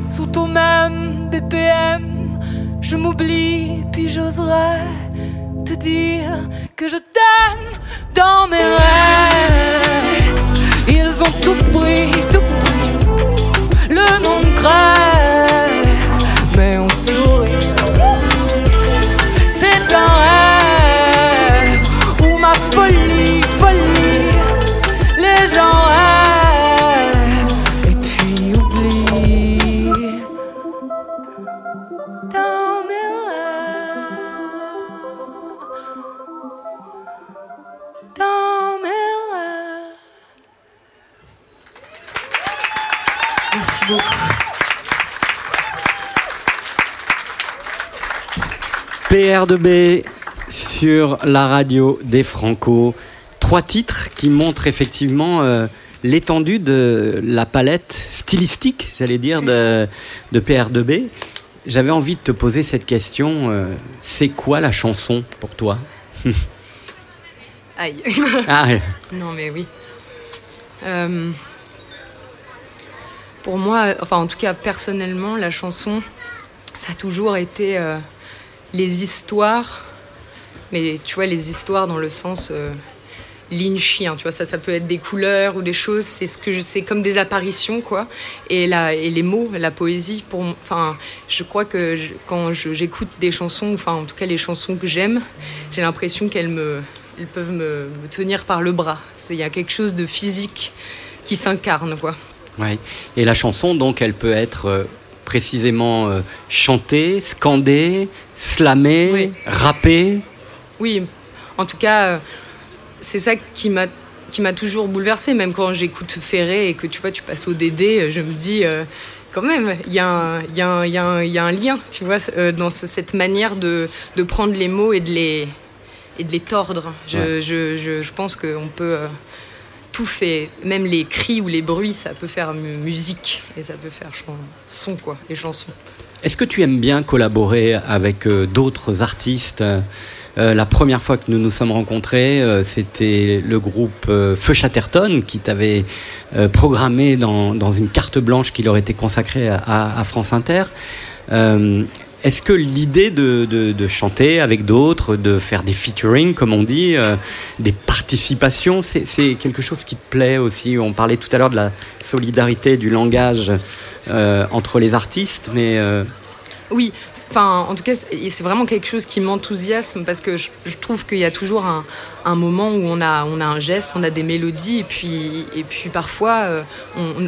S5: sont au même BPM. Je m'oublie, puis j'oserais te dire que je t'aime dans mes rêves. Ils ont tout pris, tout pris, le monde mais
S2: PR2B sur la radio des Franco. Trois titres qui montrent effectivement euh, l'étendue de la palette stylistique, j'allais dire, de, de PR2B. J'avais envie de te poser cette question. euh, c'est quoi la chanson pour toi? *laughs*
S7: Aïe. *laughs*
S2: Ah, ouais.
S7: Non, mais oui. Euh, pour moi, enfin en tout cas personnellement, la chanson, ça a toujours été les histoires, mais tu vois, les histoires dans le sens euh, chien, tu vois, ça, ça peut être des couleurs ou des choses, c'est ce que je sais comme des apparitions, quoi. Et, et les mots, la poésie, pour, enfin, je crois que je- quand j'écoute des chansons, enfin en tout cas les chansons que j'aime, j'ai l'impression qu'elles me, elles peuvent me, tenir par le bras. Il y a quelque chose de physique qui s'incarne, quoi.
S2: Ouais. Et la chanson, donc, elle peut être euh, précisément euh, chantée, scandée, slamée,
S7: Oui.
S2: rappée.
S7: Oui, en tout cas, euh, c'est ça qui m'a qui m'a toujours bouleversée, même quand j'écoute Ferré et que tu vois, tu passes au DD, je me dis euh, quand même, il y, a un- il y, y, y a un lien, tu vois, euh, dans ce- cette manière de, de prendre les mots et de les, et de les tordre. Je,
S2: Ouais.
S7: je, je, je pense qu'on peut euh, tout faire, même les cris ou les bruits, ça peut faire mu- musique et ça peut faire son, quoi, les chansons.
S2: Est-ce que tu aimes bien collaborer avec euh, d'autres artistes? Euh, La première fois que nous nous sommes rencontrés, euh, c'était le groupe Feu Chatterton qui t'avait programmé dans, une carte blanche qui leur était consacrée à France Inter. Est-ce que l'idée de, de- chanter avec d'autres, de faire des featuring, comme on dit, euh, des participations, c'est quelque chose qui te plaît aussi? On parlait tout à l'heure de la solidarité, du langage euh, entre les artistes, mais euh,
S7: Oui, enfin, en tout cas, c'est vraiment quelque chose qui m'enthousiasme parce que je trouve qu'il y a toujours un, un moment où on a, on a un geste, on a des mélodies, et puis, et puis parfois, euh,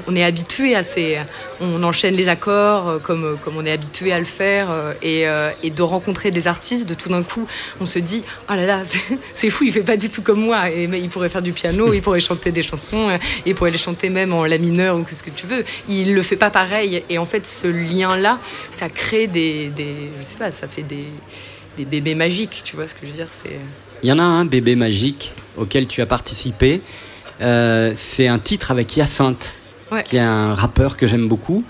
S7: on, est habitué à ces. On enchaîne les accords euh, comme, comme on est habitué à le faire, euh, et, euh, de rencontrer des artistes, de tout d'un coup, on se dit Oh là là, *laughs* c'est fou, il fait pas du tout comme moi, et, mais il pourrait faire du piano, il pourrait chanter des chansons, euh, il pourrait les chanter même en la mineur ou ce que tu veux. Il le fait pas pareil, et en fait, ce lien-là, ça crée des, des. Je sais pas, ça fait des, des bébés magiques, tu vois ce que je veux dire c'est...
S2: il y en a un bébé magique auquel tu as participé. Euh, c'est un titre avec Hyacinthe,
S7: Ouais.
S2: qui est un rappeur que j'aime beaucoup.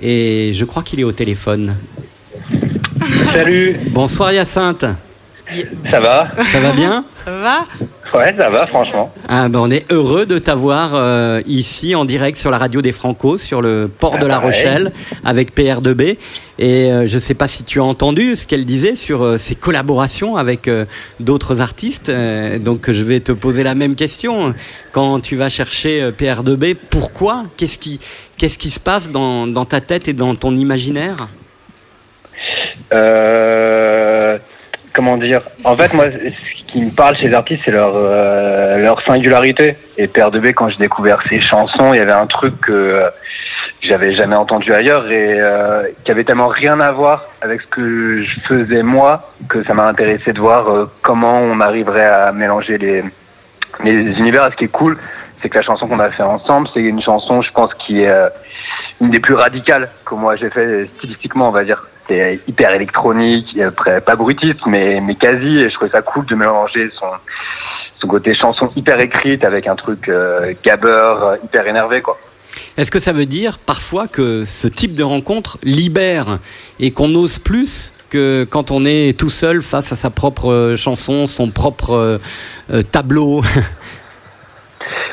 S2: Et je crois qu'il est au téléphone.
S9: Salut,
S2: Bonsoir Hyacinthe,
S9: ça va
S2: ça va bien *laughs*
S7: Ça va
S9: Ouais, ça va, franchement.
S2: Ah, ben, on est heureux de t'avoir euh, ici en direct sur la radio des Franco, sur le port
S9: Ah,
S2: de La
S9: pareil.
S2: Rochelle, avec PR2B. Et euh, je ne sais pas si tu as entendu ce qu'elle disait sur euh, ses collaborations avec euh, d'autres artistes. Euh, donc je vais te poser la même question. Quand tu vas chercher euh, PR2B, pourquoi? Qu'est-ce qui, qu'est-ce qui se passe dans, dans ta tête et dans ton imaginaire?
S9: Euh, comment dire En fait, moi, ce qui me parle chez les artistes, c'est leur, euh, leur singularité. Et Père de B, quand j'ai découvert ses chansons, il y avait un truc que euh, j'avais jamais entendu ailleurs et euh, qui avait tellement rien à voir avec ce que je faisais moi que ça m'a intéressé de voir euh, comment on arriverait à mélanger les, les univers. Et ce qui est cool, c'est que la chanson qu'on a fait ensemble, c'est une chanson, je pense, qui est euh, une des plus radicales que moi j'ai fait stylistiquement, on va dire. C'est hyper électronique, après, pas brutiste, mais, mais quasi. Et je trouvais ça cool de mélanger son, son côté chanson hyper écrite avec un truc euh, gabber, euh, hyper énervé, quoi.
S2: Est-ce que ça veut dire parfois que ce type de rencontre libère et qu'on ose plus que quand on est tout seul face à sa propre euh, chanson, son propre euh, euh, tableau? *laughs*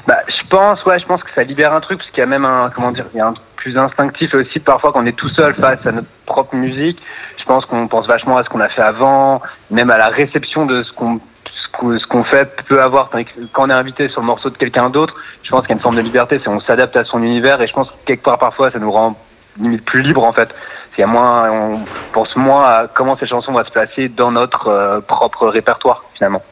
S9: Bah, je pense, ouais, je pense que ça libère un truc parce qu'il y a même un, comment dire, il y a un truc plus instinctif et aussi parfois quand on est tout seul face à notre propre musique. Je pense qu'on pense vachement à ce qu'on a fait avant, même à la réception de ce qu'on ce qu'on- fait peut avoir. Quand on est invité sur le morceau de quelqu'un d'autre, je pense qu'il y a une forme de liberté, c'est on s'adapte à son univers et je pense que quelque part parfois ça nous rend plus libre en fait. Il y a moins, on pense moins à comment ces chansons vont se placer dans notre euh, propre répertoire finalement.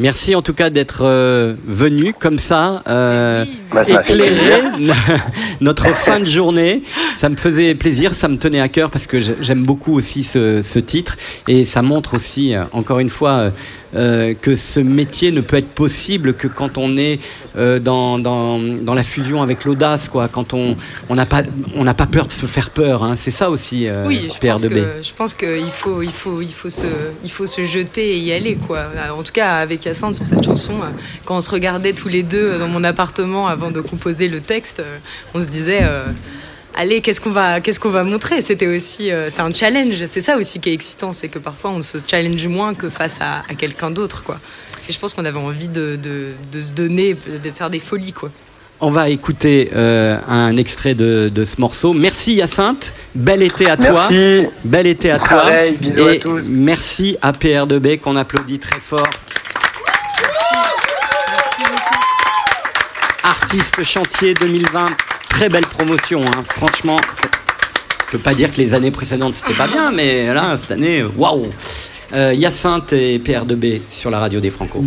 S2: Merci en tout cas d'être euh, venu comme ça, euh,
S9: Bah, ça
S2: éclairer *laughs* notre fin de journée. Ça me faisait plaisir, ça me tenait à cœur parce que j'ai- j'aime beaucoup aussi ce, ce titre et ça montre aussi, euh, encore une fois, euh, que ce métier ne peut être possible que quand on est euh, dans, dans, dans la fusion avec l'audace, quoi. Quand on on n'a pas on n'a pas peur de se faire peur. Hein. C'est ça aussi, euh,
S7: Oui, je pense
S2: de B.
S7: que je pense qu'il faut il faut il faut se il faut se jeter et y aller quoi. En tout cas avec Hyacinthe sur cette chanson, euh, quand on se regardait tous les deux dans mon appartement avant de composer le texte, euh, on se disait euh, allez qu'est-ce qu'on va qu'est-ce qu'on va montrer? C'était aussi euh, c'est un challenge. C'est ça aussi qui est excitant, c'est que parfois on se challenge moins que face à, à quelqu'un d'autre quoi. Et je pense qu'on avait envie de, de, de se donner, de faire des folies quoi.
S2: On va écouter euh, un extrait de, de ce morceau. Merci Hyacinthe, bel été à toi.
S9: Merci.
S2: Bel été à toi.
S9: Pareil, bisous à
S2: Et
S9: tous.
S2: merci à PR2B qu'on applaudit très fort. Chantier 2020, très belle promotion. hein. Franchement, je peux pas dire que les années précédentes c'était pas bien, mais là cette année, waouh. Euh, Hyacinthe et PR2B sur la radio des Franco.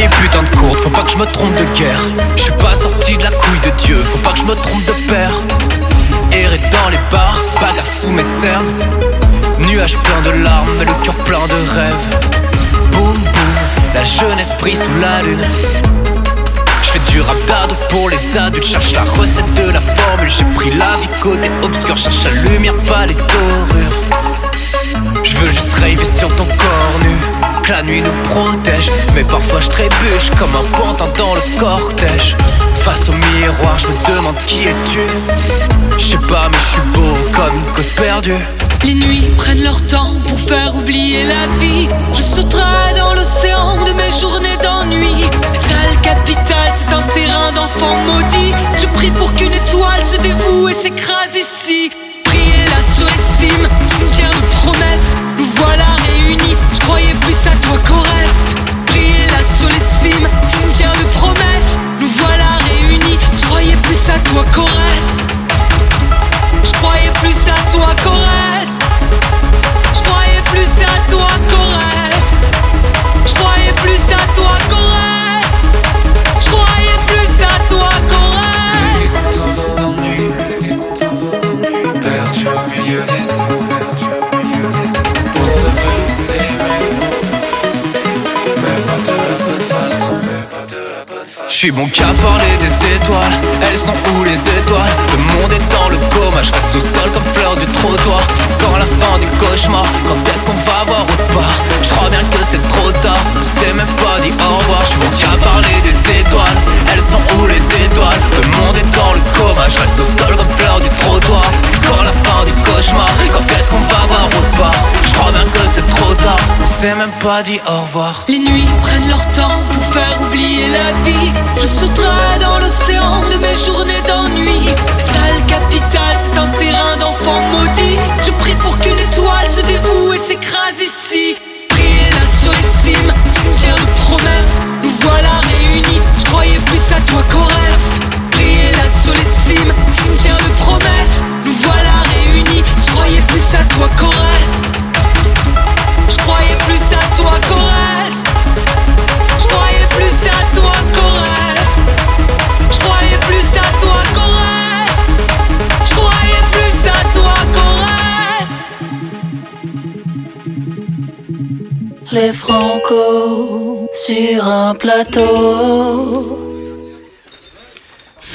S10: Est putain de courte, faut pas que je me trompe de guerre. Je suis pas sorti de la couille de Dieu, faut pas que je me trompe de père. Errer dans les bars, bagarre sous mes cernes. Nuages pleins de larmes, mais le cœur plein de rêves. Boum boum, la jeunesse brille sous la lune. Je fais du rap d'ado pour les adultes, cherche la recette de la formule. J'ai pris la vie côté obscur, cherche la lumière, pas les dorures. Je veux juste rêver sur ton corps nu la nuit nous protège Mais parfois je trébuche comme un pantin dans le cortège Face au miroir je me demande qui es-tu Je sais pas mais je suis beau comme une cause perdue
S5: Les nuits prennent leur temps pour faire oublier la vie. Je sauterai dans l'océan de mes journées d'ennui. Sale capitale, c'est un terrain d'enfants maudits. Je prie pour qu'une étoile se dévoue et s'écrase ici. Priez là sur les cimes, cimetière de promesses. Nous voilà réunis, je croyais plus à toi qu'au reste. suis bon qu'à parler des étoiles, elles sont où les étoiles? Le monde est dans le coma, je reste au sol comme fleur du trottoir. C'est quand la fin du cauchemar, quand est-ce qu'on va voir autre
S10: part? Je crois bien que c'est trop tard, on s'est même pas dit au revoir. Je suis bon qu'à parler des étoiles, elles sont où les étoiles? Le monde est dans le je reste au sol comme fleur du trottoir. C'est quand la fin du cauchemar Quand est-ce qu'on va voir au pas? Je crois bien que c'est trop tard. On s'est même pas dit au revoir.
S5: Les nuits prennent leur temps pour faire oublier la vie. Je sauterai dans l'océan de mes journées d'ennui. Sale capitale, c'est un terrain d'enfants maudits. Je prie pour qu'une étoile se dévoue et s'écrase ici. Priez là sur les cimes, cimetière de promesses. Nous voilà réunis, je croyais plus à toi qu'au reste. Sur les cimes, cimetière de promesses. Nous voilà réunis, je croyais plus à toi qu'au reste. Je croyais plus à toi qu'au reste. Je croyais plus à toi qu'au reste. Je croyais plus à toi qu'au reste. Je croyais plus à toi qu'au reste.
S6: Les Franco sur un plateau.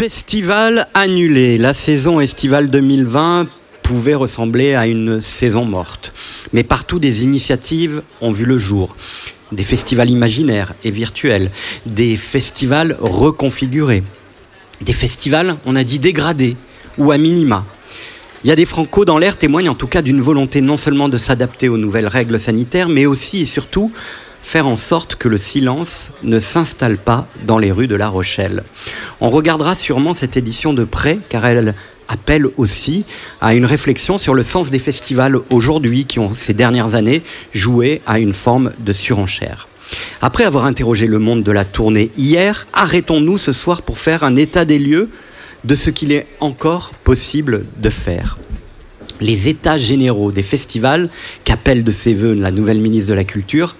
S2: Festival annulé. La saison estivale 2020 pouvait ressembler à une saison morte. Mais partout des initiatives ont vu le jour. Des festivals imaginaires et virtuels, des festivals reconfigurés, des festivals, on a dit, dégradés ou à minima. Il y a des francos dans l'air témoignent en tout cas d'une volonté non seulement de s'adapter aux nouvelles règles sanitaires, mais aussi et surtout faire en sorte que le silence ne s'installe pas dans les rues de La Rochelle. On regardera sûrement cette édition de près car elle appelle aussi à une réflexion sur le sens des festivals aujourd'hui qui ont ces dernières années joué à une forme de surenchère. Après avoir interrogé le monde de la tournée hier, arrêtons-nous ce soir pour faire un état des lieux de ce qu'il est encore possible de faire. Les états généraux des festivals, qu'appelle de ses voeux la nouvelle ministre de la Culture,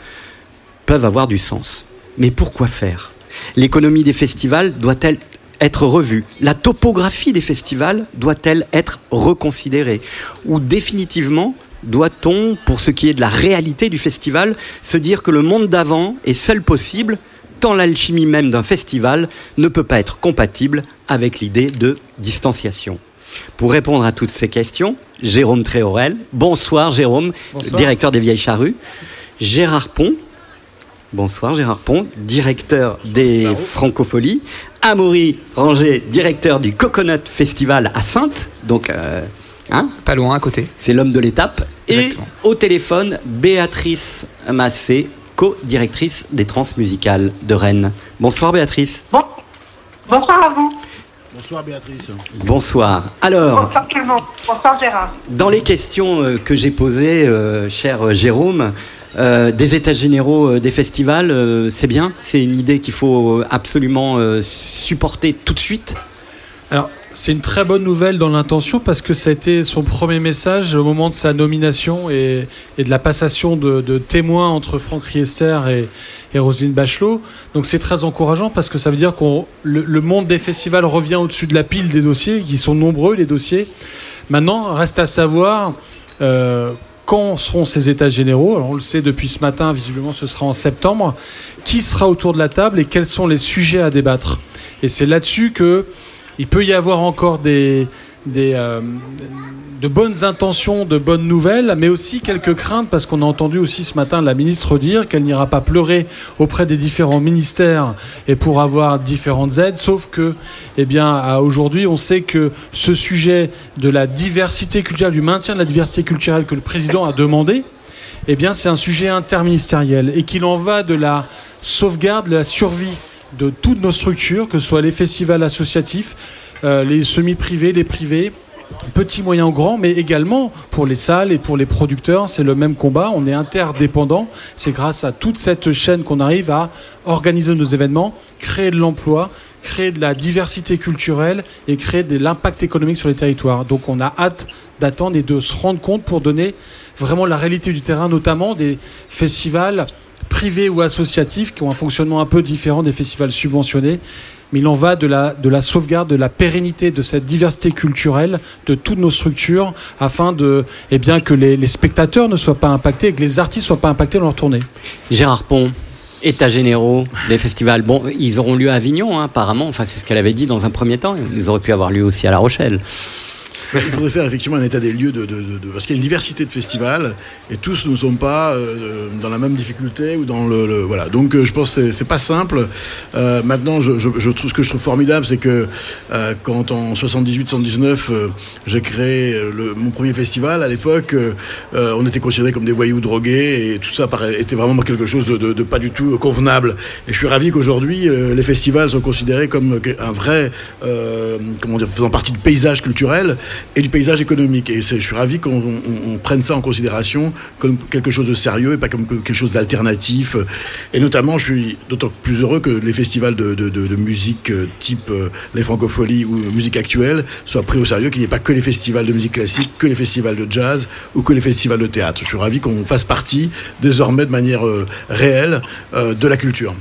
S2: peuvent avoir du sens. Mais pourquoi faire? L'économie des festivals doit-elle être revue? La topographie des festivals doit-elle être reconsidérée? Ou définitivement, doit-on, pour ce qui est de la réalité du festival, se dire que le monde d'avant est seul possible tant l'alchimie même d'un festival ne peut pas être compatible avec l'idée de distanciation? Pour répondre à toutes ces questions, Jérôme Tréorel. Bonsoir Jérôme,
S11: Bonsoir.
S2: directeur des Vieilles Charrues. Gérard Pont. Bonsoir Gérard Pont, directeur des Francopholies. Amaury Ranger, directeur du Coconut Festival à Sainte. Donc, euh, hein
S11: Pas loin, à côté.
S2: C'est l'homme de l'étape. Et
S11: Exactement.
S2: au téléphone, Béatrice Massé, co-directrice des Transmusicales de Rennes. Bonsoir Béatrice.
S12: Bonsoir à vous.
S13: Bonsoir Béatrice.
S2: Bonsoir. Alors,
S12: Bonsoir tout le monde. Bonsoir Gérard.
S2: Dans les questions euh, que j'ai posées, euh, cher euh, Jérôme, euh, des états généraux euh, des festivals, euh, c'est bien C'est une idée qu'il faut absolument supporter tout de suite
S14: Alors, c'est une très bonne nouvelle dans l'intention parce que ça a été son premier message au moment de sa nomination et, de la passation de, témoins entre Franck Riester et, Roselyne Bachelot. Donc c'est très encourageant parce que ça veut dire que le, le monde des festivals revient au-dessus de la pile des dossiers, qui sont nombreux les dossiers. Maintenant, reste à savoir quand seront ces états généraux. On le sait depuis ce matin, visiblement ce sera en septembre. Qui sera autour de la table et quels sont les sujets à débattre? Et c'est là-dessus que il peut y avoir encore des, euh, de bonnes intentions, de bonnes nouvelles, mais aussi quelques craintes, parce qu'on a entendu aussi ce matin la ministre dire qu'elle n'ira pas pleurer auprès des différents ministères et pour avoir différentes aides, sauf que, eh bien, aujourd'hui, on sait que ce sujet de la diversité culturelle, du maintien de la diversité culturelle que le président a demandé, eh bien, c'est un sujet interministériel et qu'il en va de la sauvegarde, de la survie de toutes nos structures, que ce soit les festivals associatifs, euh, les semi-privés, les privés, petits, moyens, grands, mais également pour les salles et pour les producteurs, c'est le même combat. On est interdépendants. C'est grâce à toute cette chaîne qu'on arrive à organiser nos événements, créer de l'emploi, créer de la diversité culturelle et créer de l'impact économique sur les territoires. Donc on a hâte d'attendre et de se rendre compte pour donner vraiment la réalité du terrain, notamment des festivals privés ou associatifs qui ont un fonctionnement un peu différent des festivals subventionnés. Mais il en va de la, de la sauvegarde, de la pérennité de cette diversité culturelle de toutes nos structures afin de, eh bien, que les, les spectateurs ne soient pas impactés et que les artistes ne soient pas impactés dans leur tournée.
S2: Gérard Pont, états généraux des festivals. Bon, ils auront lieu à Avignon, hein, apparemment. Enfin, c'est ce qu'elle avait dit dans un premier temps. Ils auraient pu avoir lieu aussi à La Rochelle.
S11: Il faudrait faire effectivement un état des lieux de, de- de- de- parce qu'il y a une diversité de festivals et tous ne sont pas euh, dans la même difficulté ou dans le, le- voilà. Donc euh, je pense que c'est- pas simple. Euh, maintenant, je, je- je trouve ce que je trouve formidable, c'est que euh, quand en 78-79 euh, j'ai créé euh, le- mon premier festival à l'époque, euh, euh, on était considérés comme des voyous drogués et tout ça était vraiment quelque chose de, pas du tout convenable. Et je suis ravi qu'aujourd'hui euh, les festivals sont considérés comme un vrai, euh, comment dire, faisant partie du paysage culturel et du paysage économique. Et je suis ravi qu'on on- on prenne ça en considération comme quelque chose de sérieux et pas comme quelque chose d'alternatif. Et notamment, je suis d'autant plus heureux que les festivals de, musique euh, type euh, les francopholies ou musique actuelle soient pris au sérieux, qu'il n'y ait pas que les festivals de musique classique, que les festivals de jazz ou que les festivals de théâtre. Je suis ravi qu'on fasse partie désormais de manière euh, réelle euh, de la culture.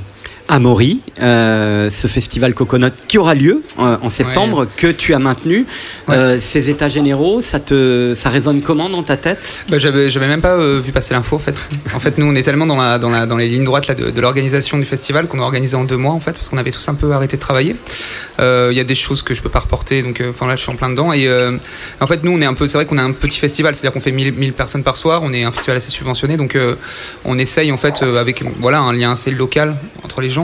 S2: Amaury, euh, ce festival Coconut qui aura lieu euh, en septembre, que tu as maintenu. Euh, ces états généraux, ça, te, ça résonne comment dans ta tête?
S13: Bah, j'avais, j'avais même pas euh, vu passer l'info en fait. En fait, nous on est tellement dans, la, dans, la, dans les lignes droites là, de, de l'organisation du festival qu'on a organisé en deux mois en fait parce qu'on avait tous un peu arrêté de travailler. Il y a des choses que je peux pas reporter donc enfin là je suis en plein dedans et en fait nous on est un peu c'est vrai qu'on est un petit festival c'est-à-dire qu'on fait 1000, 1000 personnes par soir on est un festival assez subventionné donc on essaye en fait avec voilà un lien assez local entre les gens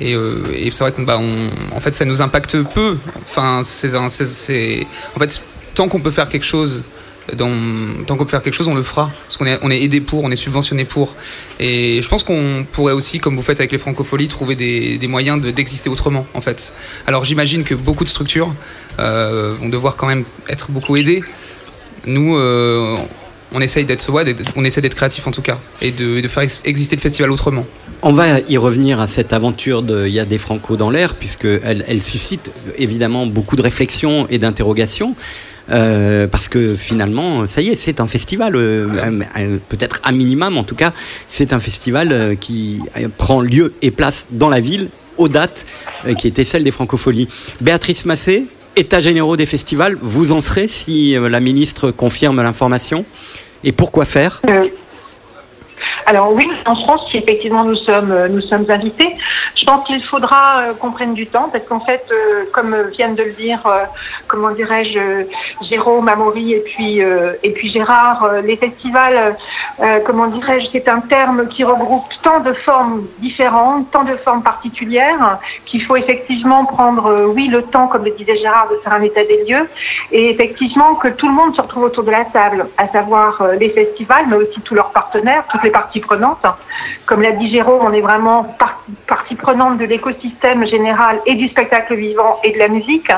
S13: et, euh, et c'est vrai qu'on bah, fait ça nous impacte peu enfin c'est en fait tant qu'on peut faire quelque chose tant qu'on peut faire quelque chose, on le fera. Parce qu'on est, on est aidé pour, on est subventionné pour. Et je pense qu'on pourrait aussi, comme vous faites avec les francopholies, trouver des, moyens de- d'exister autrement, en fait. Alors j'imagine que beaucoup de structures euh, vont devoir quand même être beaucoup aidées. Nous, euh, on essaye d'être, ouais, on essaie d'être créatif en tout cas, et de, de faire ex- exister le festival autrement.
S2: On va y revenir à cette aventure de Il y a des Franco dans l'air, puisqu'elle elle suscite évidemment beaucoup de réflexions et d'interrogations. euh, parce que finalement, ça y est, c'est un festival, euh, euh, peut-être à minimum, en tout cas, c'est un festival euh, qui prend lieu et place dans la ville aux dates qui étaient celles des francopholies. Béatrice Massé, état généraux des festivals, vous en serez si euh, la ministre confirme l'information? Et pourquoi faire?
S12: Euh, Alors oui, en France, effectivement nous sommes, euh, nous sommes invités, je pense qu'il faudra euh, qu'on prenne du temps parce qu'en fait, euh, comme viennent de le dire, comment dirais-je, Jérôme, Amaury et puis et puis Gérard, les festivals, comment dirais-je, c'est un terme qui regroupe tant de formes différentes, tant de formes particulières qu'il faut effectivement prendre, oui, le temps, comme le disait Gérard, de faire un état des lieux et effectivement que tout le monde se retrouve autour de la table, à savoir les festivals, mais aussi tous leurs partenaires, toutes les parties prenantes. Comme l'a dit Jérôme, on est vraiment par- partie prenante de l'écosystème général et du spectacle vivant et de la musique.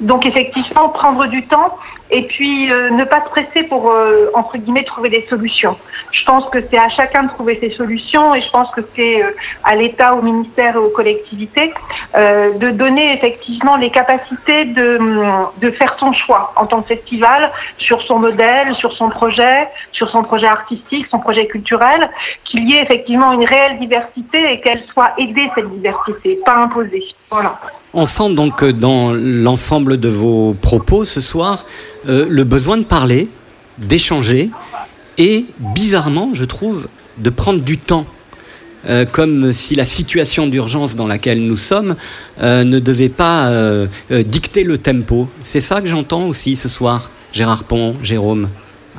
S12: Donc effectivement, prendre du temps et puis euh, ne pas se presser pour, euh, entre guillemets, trouver des solutions. Je pense que c'est à chacun de trouver ses solutions et je pense que c'est euh, à l'État, au ministère et aux collectivités euh, de donner effectivement les capacités de, hum, de faire son choix en tant que festival sur son modèle, sur son projet, sur son projet artistique, son projet culturel, qu'il y ait effectivement une réelle diversité et qu'elle soit aidée cette diversité, pas imposée. Voilà.
S2: On sent donc euh, dans l'ensemble de vos propos ce soir le besoin de parler, d'échanger et bizarrement, je trouve, de prendre du temps. Euh, comme si la situation d'urgence dans laquelle nous sommes euh, ne devait pas euh, dicter le tempo. C'est ça que j'entends aussi ce soir, Gérard Pont, Jérôme,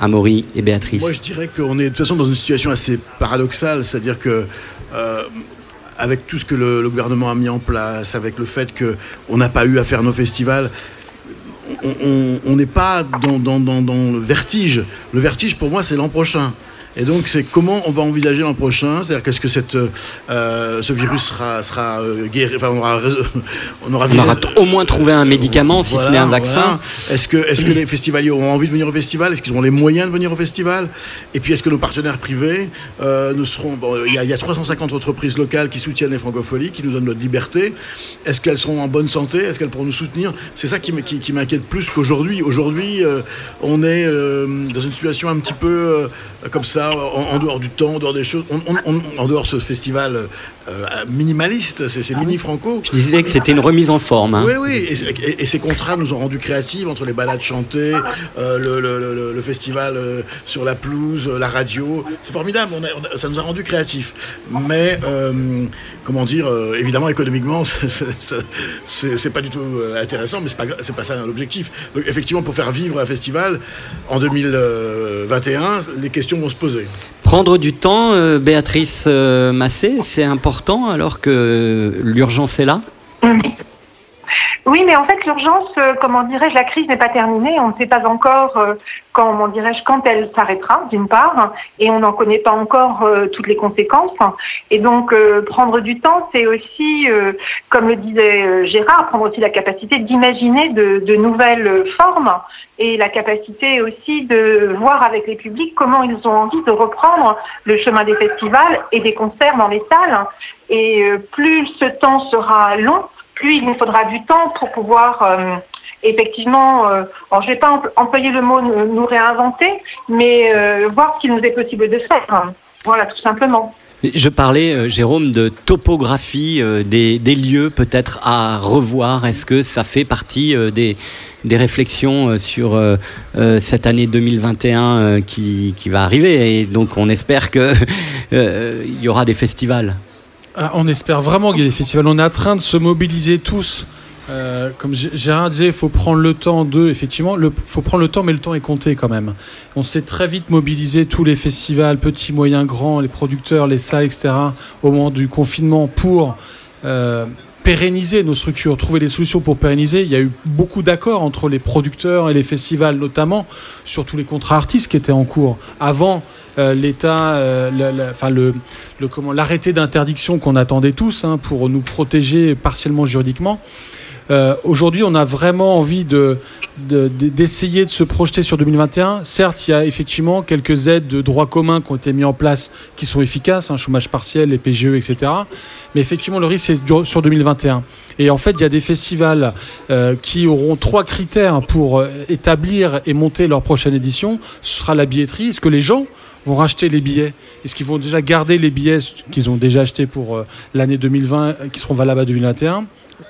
S2: Amaury et Béatrice.
S11: Moi, je dirais qu'on est de toute façon dans une situation assez paradoxale, c'est-à-dire que avec tout ce que le, le gouvernement a mis en place, avec le fait que on n'a pas eu à faire nos festivals, on- n'est pas dans le vertige. Le vertige, pour moi, c'est l'an prochain. Et donc, c'est comment on va envisager l'an prochain? C'est-à-dire, qu'est-ce que cette, euh, ce virus sera, sera euh, guéri Enfin, on aura, on aura,
S2: On aura t- au moins trouvé un médicament, si ce n'est un vaccin.
S11: voilà. Est-ce que, est-ce que les festivaliers auront envie de venir au festival? Est-ce qu'ils auront les moyens de venir au festival? Et puis, est-ce que nos partenaires privés euh, nous seront bon, Il y, a- il y a 350 entreprises locales qui soutiennent les francopholies, qui nous donnent notre liberté. Est-ce qu'elles seront en bonne santé? Est-ce qu'elles pourront nous soutenir? C'est ça qui, qui, qui m'inquiète plus qu'aujourd'hui. Aujourd'hui, euh, on est euh, dans une situation un petit peu euh, comme ça, en, en dehors du temps, en dehors des choses, on- on- on- en dehors de ce festival euh, minimaliste, c'est c'est mini franco.
S2: Je disais que c'était une remise en forme. hein.
S11: Oui, oui, et, et- et ces contrats nous ont rendus créatifs entre les balades chantées, euh, le, le- le- le festival euh, sur la pelouse, la radio. C'est formidable, on a- on a- ça nous a rendus créatifs. Mais comment dire, évidemment économiquement, *laughs* c'est- pas du tout intéressant, mais c'est pas, pas ça l'objectif. Donc effectivement, pour faire vivre un festival en 2021, les questions vont se poser.
S2: Prendre du temps, euh, Béatrice euh, Massé, c'est important alors que l'urgence est là?
S12: Oui, mais en fait, l'urgence, euh, comment dirais-je, la crise n'est pas terminée. On ne sait pas encore, euh, comment dirais-je, quand elle s'arrêtera, d'une part, et on n'en connaît pas encore euh, toutes les conséquences. Et donc, euh, prendre du temps, c'est aussi, euh, comme le disait euh, Gérard, prendre aussi la capacité d'imaginer de, de nouvelles formes et la capacité aussi de voir avec les publics comment ils ont envie de reprendre le chemin des festivals et des concerts dans les salles. Et plus ce temps sera long, plus il nous faudra du temps pour pouvoir euh, effectivement, euh, alors je vais pas empl- employer le mot nous nous réinventer, mais euh, voir ce qu'il nous est possible de faire. Voilà, tout simplement.
S2: Je parlais, euh, Jérôme, de topographie euh, des, lieux peut-être à revoir. Est-ce que ça fait partie euh, des, réflexions euh, sur euh, euh, cette année 2021 euh, qui, qui va arriver? Et donc on espère que *laughs* euh, il y aura des festivals.
S14: Ah, on espère vraiment qu'il y ait des festivals. On est en train de se mobiliser tous. Euh, comme Gérard disait, il faut prendre le temps de, effectivement, il faut prendre le temps, mais le temps est compté quand même. On s'est très vite mobilisé tous les festivals, petits, moyens, grands, les producteurs, les salles, etc., au moment du confinement pour euh, pérenniser nos structures, trouver des solutions pour pérenniser. Il y a eu beaucoup d'accords entre les producteurs et les festivals, notamment sur tous les contrats artistes qui étaient en cours. Avant l'État, euh, la- la- enfin le, comment l'arrêté d'interdiction qu'on attendait tous hein, pour nous protéger partiellement juridiquement. Euh, Aujourd'hui, on a vraiment envie de de- de- d'essayer de, se projeter sur 2021. Certes, il y a effectivement quelques aides de droit commun qui ont été mis en place qui sont efficaces, un chômage partiel, les PGE, etc. Mais effectivement, le risque, dur- sur 2021. Et en fait, il y a des festivals euh, qui auront trois critères pour euh, établir et monter leur prochaine édition. Ce sera la billetterie. Est-ce que les gens vont racheter les billets Est-ce qu'ils vont déjà garder les billets qu'ils ont déjà achetés pour euh, l'année 2020, euh, qui seront valables à 2021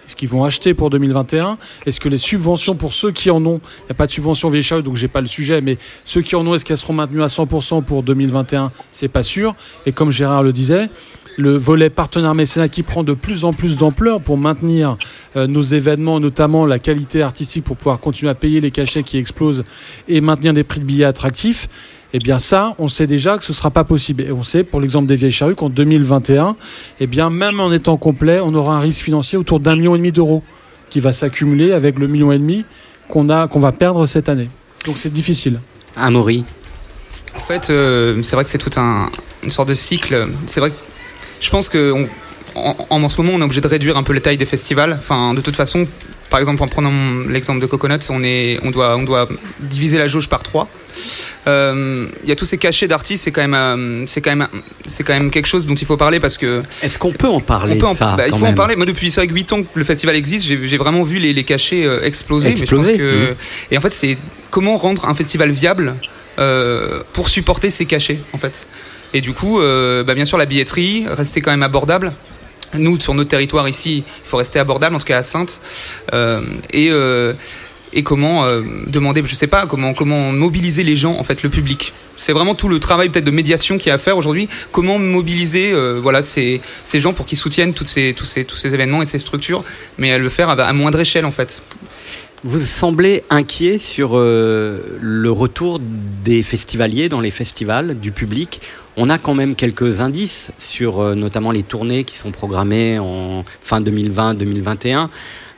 S14: est-ce qu'ils vont acheter pour 2021 Est-ce que les subventions pour ceux qui en ont, il n'y a pas de subvention charrue, donc j'ai pas le sujet, mais ceux qui en ont, est-ce qu'elles seront maintenues à 100% pour 2021 C'est pas sûr. Et comme Gérard le disait, le volet partenaire mécénat qui prend de plus en plus d'ampleur pour maintenir euh, nos événements, notamment la qualité artistique pour pouvoir continuer à payer les cachets qui explosent et maintenir des prix de billets attractifs. Eh bien ça, on sait déjà que ce ne sera pas possible. Et on sait, pour l'exemple des vieilles charrues, qu'en 2021, eh bien même en étant complet, on aura un risque financier autour d'un million et demi d'euros qui va s'accumuler avec le million et demi qu'on a, qu'on va perdre cette année. Donc c'est difficile.
S2: Amaury.
S13: En fait, euh, c'est vrai que c'est tout un, une sorte de cycle. C'est vrai que je pense que on- en, en ce moment, on est obligé de réduire un peu la taille des festivals. Enfin, de toute façon, par exemple, en prenant l'exemple de Coconut, on, est, on, doit, on doit diviser la jauge par trois. Euh, Il y a tous ces cachets d'artistes, c'est quand même, euh, c'est quand même, c'est quand même quelque chose dont il faut parler parce que.
S2: Est-ce qu'on peut en parler
S13: On peut en,
S2: ça
S13: bah, il faut en parler. Moi, depuis c'est vrai que 8 ans que le festival existe, j'ai vraiment vu les, les cachets euh, exploser.
S2: Exploser,
S13: Mais je pense que, et en fait, c'est comment rendre un festival viable euh, pour supporter ces cachets, en fait. Et du coup, euh, bah, bien sûr, la billetterie, rester quand même abordable. Nous, sur notre territoire ici, il faut rester abordable, en tout cas à Sainte. Euh, et, euh, et comment euh, demander, je sais pas, comment, mobiliser les gens, en fait, le public. C'est vraiment tout le travail peut-être de médiation qu'il y a à faire aujourd'hui. Comment mobiliser voilà, ces, gens pour qu'ils soutiennent toutes ces, tous, ces, événements et ces structures, mais à le faire à, à moindre échelle, en fait.
S2: Vous semblez inquiet sur le retour des festivaliers dans les festivals, du public. On a quand même quelques indices sur euh, notamment les tournées qui sont programmées en fin 2020-2021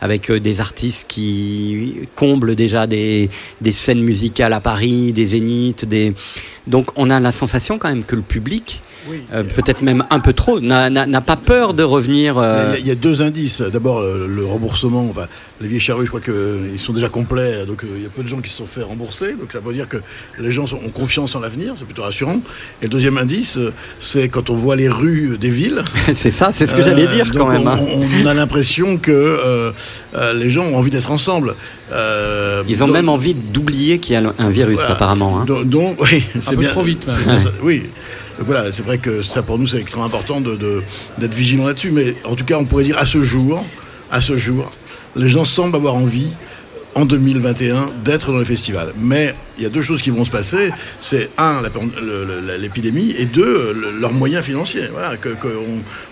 S2: avec euh, des artistes qui comblent déjà des, des scènes musicales à Paris, des zéniths. Des... Donc on a la sensation quand même que le public, euh, peut-être même un peu trop, n'a- pas peur de revenir. euh,
S11: Il y a- il y, a deux indices. D'abord, euh, le remboursement. Enfin, les vieilles charrues, je crois qu'ils sont déjà complets. Donc, il y a peu de gens qui se sont fait rembourser. Donc, ça veut dire que les gens ont confiance en l'avenir. C'est plutôt rassurant. Et le deuxième indice, c'est quand on voit les rues des villes. *laughs*
S2: c'est ça, c'est ce que j'allais dire quand même. hein.
S11: On, on a l'impression que euh, euh, les gens ont envie d'être ensemble. Euh,
S2: Ils ont
S11: donc-
S2: même envie d'oublier qu'il y a un virus
S11: Voilà.
S2: apparemment. hein.
S11: Donc, donc, oui, c'est bien.
S14: trop vite,
S11: ça. Oui. Donc voilà, c'est vrai que ça pour nous c'est extrêmement important d'être vigilant là-dessus. Mais en tout cas, on pourrait dire à ce jour, à ce jour, les gens semblent avoir envie en 2021 d'être dans les festivals. Mais il y a deux choses qui vont se passer. C'est un, l'épidémie, et deux, le- leurs moyens financiers. Voilà, que,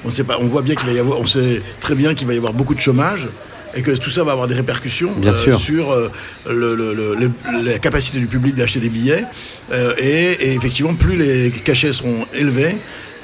S11: on sait pas, on voit bien qu'il va y avoir, on sait très bien qu'il va y avoir beaucoup de chômage. Et que tout ça va avoir des répercussions
S2: Bien sûr.
S11: sur euh, le- le- le- le- la capacité du public d'acheter des billets. Euh, et, et effectivement, plus les cachets seront élevés,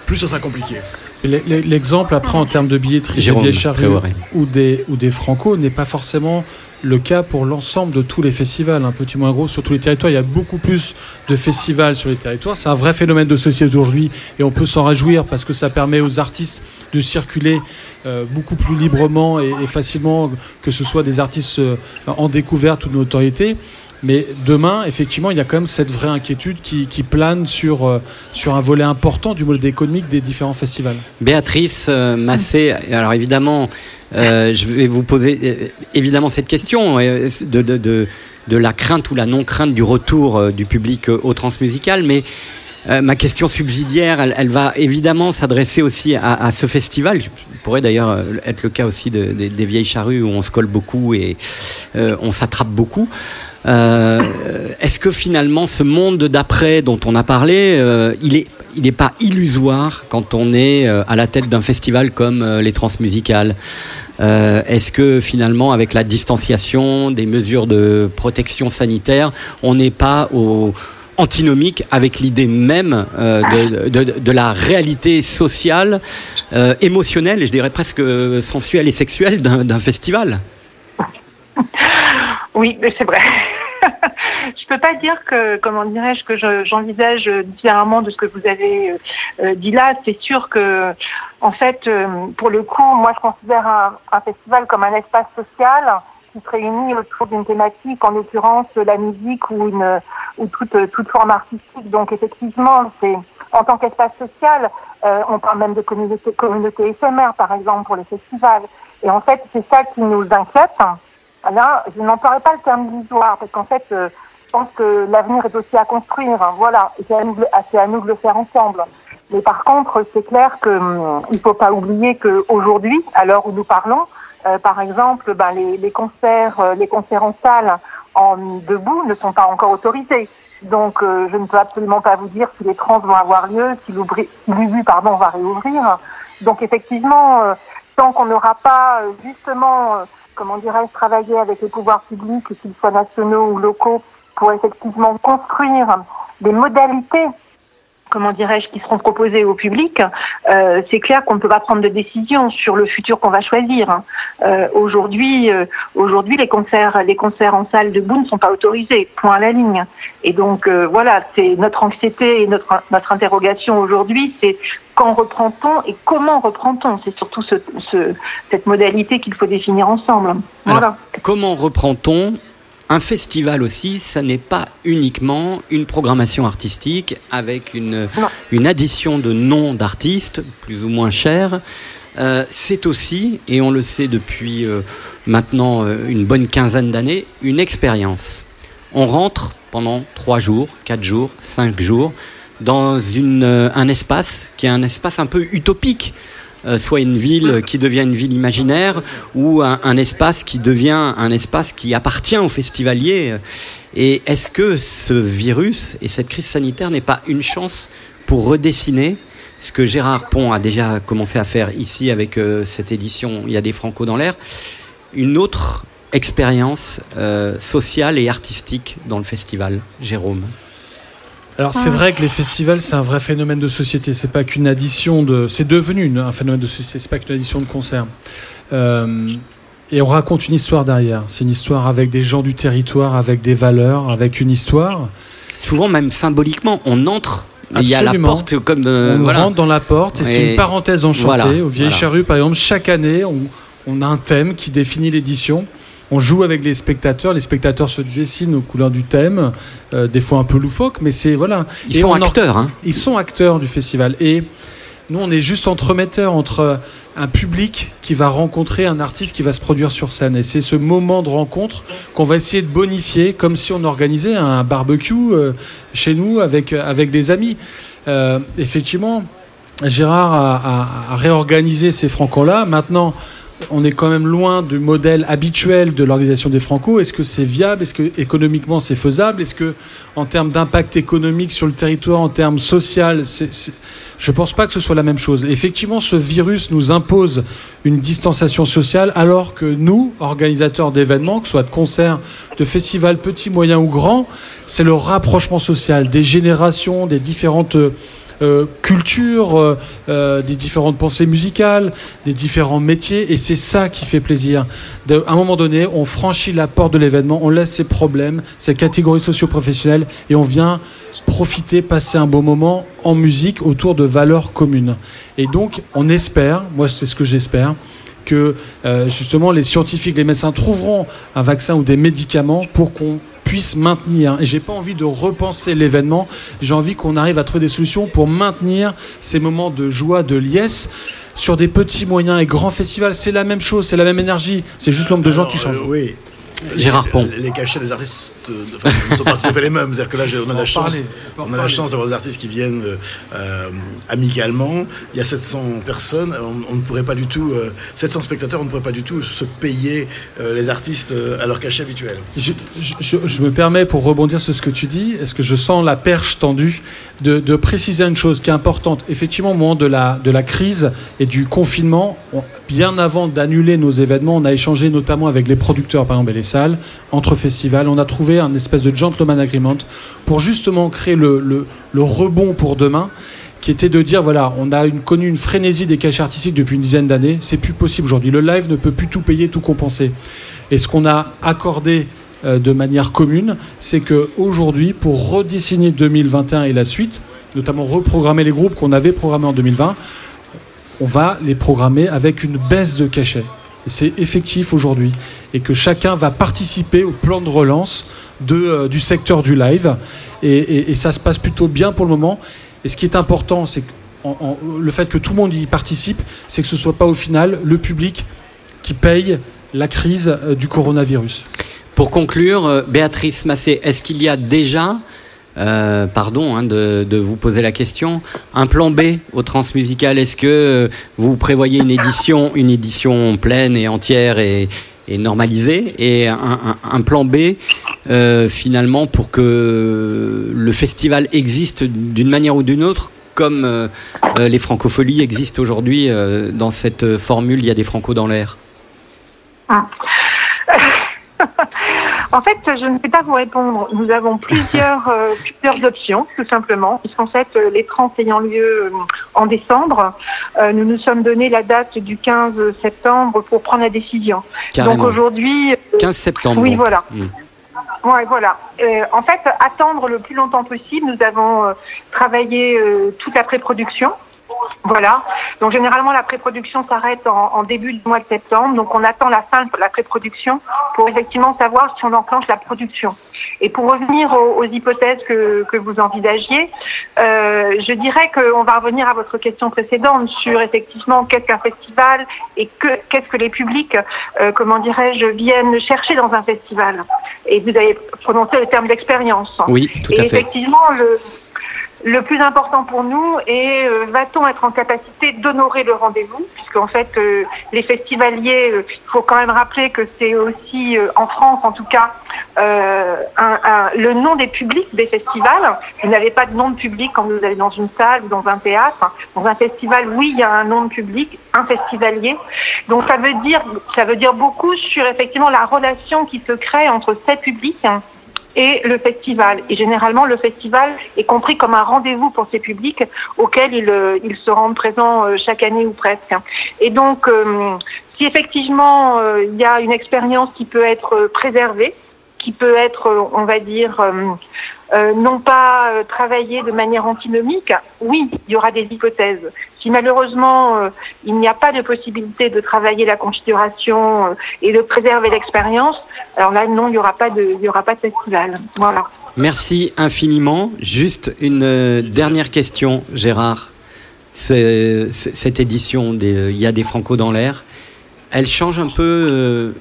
S11: plus ce sera compliqué.
S14: L'e- l'e- L'exemple après en termes de billetterie des
S2: Jérôme
S14: charrues ou des, ou des franco n'est pas forcément le cas pour l'ensemble de tous les festivals, un petit moins gros sur tous les territoires. Il y a beaucoup plus de festivals sur les territoires. C'est un vrai phénomène de société aujourd'hui et on peut s'en réjouir parce que ça permet aux artistes de circuler euh, beaucoup plus librement et, facilement, que ce soit des artistes euh, en découverte ou de notoriété. Mais demain, effectivement, il y a quand même cette vraie inquiétude qui, plane sur, euh, sur un volet important du modèle économique des différents festivals.
S2: Béatrice Massé, alors évidemment, je vais vous poser évidemment cette question de, de, de, la crainte ou la non-crainte du retour du public euh, au transmusical, mais euh, ma question subsidiaire, elle, va évidemment s'adresser aussi à, ce festival. pourrait d'ailleurs euh, être le cas aussi de- de- des vieilles charrues où on se colle beaucoup et euh, on s'attrape beaucoup. Est-ce que finalement ce monde d'après dont on a parlé, il il n'est pas illusoire quand on est à la tête d'un festival comme les Transmusicales? Est-ce que finalement, avec la distanciation, des mesures de protection sanitaire, on n'est pas au antinomique avec l'idée même euh, de, la réalité sociale, euh, émotionnelle et je dirais presque sensuelle et sexuelle d'un festival *laughs*
S12: Oui, c'est vrai. *laughs* je peux pas dire que, comment dirais-je, que je- j'envisage différemment de ce que vous avez euh, euh, dit là. C'est sûr que, en fait, euh, pour le coup, moi, je considère un festival comme un espace social qui se réunit autour d'une thématique, en l'occurrence la musique ou une ou toute toute forme artistique. Donc, effectivement, c'est en tant qu'espace social, euh, on parle même de communauté, communauté éphémère, par exemple, pour les festivals. Et en fait, c'est ça qui nous inquiète. Là, je n'emploierai pas le terme illusoire, parce qu'en fait, euh, je pense que l'avenir est aussi à construire. voilà, c'est à, nous, de- le faire ensemble. Mais par contre, c'est clair que hum, il faut pas oublier qu'aujourd'hui, à l'heure où nous parlons, euh, par exemple, ben, les, les concerts, euh, les en salle en debout ne sont pas encore autorisés. Donc, euh, je ne peux absolument pas vous dire si les trans vont avoir lieu, si l'UBU, pardon, va réouvrir. Donc, effectivement, tant qu'on n'aura pas justement, comment dirais-je, travaillé avec les pouvoirs publics, qu'ils soient nationaux ou locaux, pour effectivement construire des modalités, comment dirais-je, qui seront proposées au public, euh, c'est clair qu'on ne peut pas prendre de décision sur le futur qu'on va choisir. hein. Euh, aujourd'hui, euh, aujourd'hui, les concerts, les concerts en salle debout ne sont pas autorisés. Point à la ligne. Et donc voilà, c'est notre anxiété et notre notre interrogation aujourd'hui, c'est quand reprend-on et comment reprend-on? C'est surtout ce, ce- cette modalité qu'il faut définir ensemble. Voilà.
S2: Comment reprend-on un festival aussi Ça n'est pas uniquement une programmation artistique avec une, une addition de noms d'artistes plus ou moins chers. Euh, c'est aussi, et on le sait depuis euh, maintenant euh, une bonne quinzaine d'années, une expérience. On rentre pendant trois jours, quatre jours, cinq jours dans une, un espace qui est un espace un peu utopique. Euh, soit une ville qui devient une ville imaginaire ou un, espace qui devient un espace qui appartient aux festivaliers. Et est-ce que ce virus et cette crise sanitaire n'est pas une chance pour redessiner ce que Gérard Pont a déjà commencé à faire ici avec euh, cette édition Il y a des Franco dans l'air, une autre expérience euh, sociale et artistique dans le festival, Jérôme?
S14: Alors c'est vrai que les festivals c'est un vrai phénomène de société. C'est pas qu'une addition de. C'est devenu une- un phénomène de société. C'est pas qu'une addition de concerts. Euh, et on raconte une histoire derrière. C'est une histoire avec des gens du territoire, avec des valeurs, avec une histoire.
S2: Souvent même symboliquement, on entre. Il y a la
S14: Absolument.
S2: porte comme euh,
S14: on
S2: voilà.
S14: rentre dans la porte et c'est une parenthèse enchantée.
S2: Voilà,
S14: Au Vieilles
S2: voilà.
S14: Charrues, par exemple, chaque année, on, on a un thème qui définit l'édition. On joue avec les spectateurs. Les spectateurs se dessinent aux couleurs du thème, euh, des fois un peu loufoque, mais c'est voilà.
S2: Ils
S14: Et
S2: sont acteurs, hein.
S14: Ils sont acteurs du festival. Et nous, on est juste entremetteurs entre un public qui va rencontrer un artiste qui va se produire sur scène. Et c'est ce moment de rencontre qu'on va essayer de bonifier, comme si on organisait un barbecue euh, chez nous avec, avec des amis. Euh, effectivement, Gérard a, a- a réorganisé ces francons-là. Maintenant, on est quand même loin du modèle habituel de l'organisation des Franco. Est-ce que c'est viable? Est-ce que économiquement c'est faisable? Est-ce que en termes d'impact économique sur le territoire, en termes social, c'est- je pense pas que ce soit la même chose. Effectivement, ce virus nous impose une distanciation sociale, alors que nous, organisateurs d'événements, que ce soit de concerts, de festivals petits, moyens ou grands, c'est le rapprochement social des générations, des différentes euh, cultures, euh, euh, des différentes pensées musicales, des différents métiers, et c'est ça qui fait plaisir. À un moment donné, on franchit la porte de l'événement, on laisse ses problèmes, ses catégories socio-professionnelles, et on vient profiter, passer un bon moment en musique autour de valeurs communes. Et donc, on espère, moi c'est ce que j'espère, que justement les scientifiques, les médecins trouveront un vaccin ou des médicaments pour qu'on puisse maintenir. Et j'ai pas envie de repenser l'événement. J'ai envie qu'on arrive à trouver des solutions pour maintenir ces moments de joie, de liesse sur des petits moyens et grands festivals. C'est la même chose, c'est la même énergie. C'est juste le nombre de gens qui changent.
S11: euh, oui.
S2: Gérard Pont.
S11: Les, les cachets des artistes euh, enfin, ne sont pas tout à fait les mêmes. C'est-à-dire que là, on a la chance,
S14: parler, on
S11: a la chance d'avoir des artistes qui viennent euh, euh, amicalement. Il y a 700 personnes. On, on ne pourrait pas du tout, euh, 700 spectateurs, on ne pourrait pas du tout se payer euh, les artistes euh, à leur cachet habituel.
S14: Je, je- je- je me permets, pour rebondir sur ce que tu dis, est-ce que je sens la perche tendue de, de préciser une chose qui est importante? Effectivement, au moment de la, de la crise et du confinement, on- bien avant d'annuler nos événements, on a échangé notamment avec les producteurs, par exemple, et les salles, entre festivals. On a trouvé un espèce de gentleman agreement pour justement créer le, rebond pour demain qui était de dire voilà, on a connu une frénésie des cachets artistiques depuis une dizaine d'années, c'est plus possible aujourd'hui. Le live ne peut plus tout payer, tout compenser. Et ce qu'on a accordé euh, de manière commune, c'est que aujourd'hui, pour redessiner 2021 et la suite, notamment reprogrammer les groupes qu'on avait programmés en 2020, on va les programmer avec une baisse de cachet. C'est effectif aujourd'hui. Et que chacun va participer au plan de relance de, euh, du secteur du live. Et, et- ça se passe plutôt bien pour le moment. Et ce qui est important, c'est le fait que tout le monde y participe, c'est que ce ne soit pas au final le public qui paye la crise euh, du coronavirus.
S2: Pour conclure, euh, Béatrice Massé, est-ce qu'il y a déjà, euh, pardon hein, de, vous poser la question, un plan B au transmusical Est-ce que euh, vous prévoyez une édition, une édition pleine et entière et, normalisée, et un, plan B euh, finalement pour que le festival existe d'une manière ou d'une autre comme les francopholies existent aujourd'hui dans cette formule, il y a des francos dans l'air?
S12: Ah. *laughs* En fait, je ne sais pas vous répondre. Nous avons plusieurs, *laughs* euh, plusieurs options, tout simplement. Puisqu'en fait, euh, les trans ayant lieu euh, en décembre, euh, nous nous sommes donné la date du 15 septembre pour prendre la décision.
S2: Carrément.
S12: Donc aujourd'hui, euh,
S2: 15 septembre.
S12: Oui,
S2: donc.
S12: voilà.
S2: Hmm.
S12: Ouais, voilà. Euh, en fait, attendre le plus longtemps possible. Nous avons euh, travaillé euh, toute la pré-production. Voilà. Donc généralement la pré-production s'arrête en, en début du mois de septembre. Donc on attend la fin de la pré-production pour effectivement savoir si on enclenche la production. Et pour revenir aux, aux hypothèses que, que vous envisagiez, euh, je dirais qu'on va revenir à votre question précédente sur effectivement qu'est-ce qu'un festival et que qu'est-ce que les publics, euh, comment dirais-je, viennent chercher dans un festival. Et vous avez prononcé le terme d'expérience.
S2: Oui, tout
S12: et
S2: à fait.
S12: effectivement, le, le plus important pour nous est euh, va-t-on être en capacité d'honorer le rendez-vous? Puisqu'en fait, euh, les festivaliers, euh, il faut quand même rappeler que c'est aussi, euh, en France en tout cas, euh, un, un- le nom des publics des festivals. Vous n'avez pas de nom de public quand vous allez dans une salle ou dans un théâtre. Dans un festival, oui, il y a un nom de public, un festivalier. Donc ça veut dire, ça veut dire beaucoup sur effectivement la relation qui se crée entre ces publics et le festival. Et généralement, le festival est compris comme un rendez-vous pour ces publics auxquels ils, euh, ils se rendent présents euh, chaque année ou presque. Et donc, euh, si effectivement il y a une expérience qui peut être préservée, qui peut être, on va dire, non pas travaillée de manière antinomique, oui, il y aura des hypothèses. Si malheureusement euh, il n'y a pas de possibilité de travailler la configuration euh, et de préserver l'expérience, alors là non, il n'y aura pas de, il y aura pas de festival. Voilà.
S2: Merci infiniment. Juste une euh, dernière question, Gérard. C'est- c'est- cette édition des Il y a des Franco dans l'air, elle change un peu euh,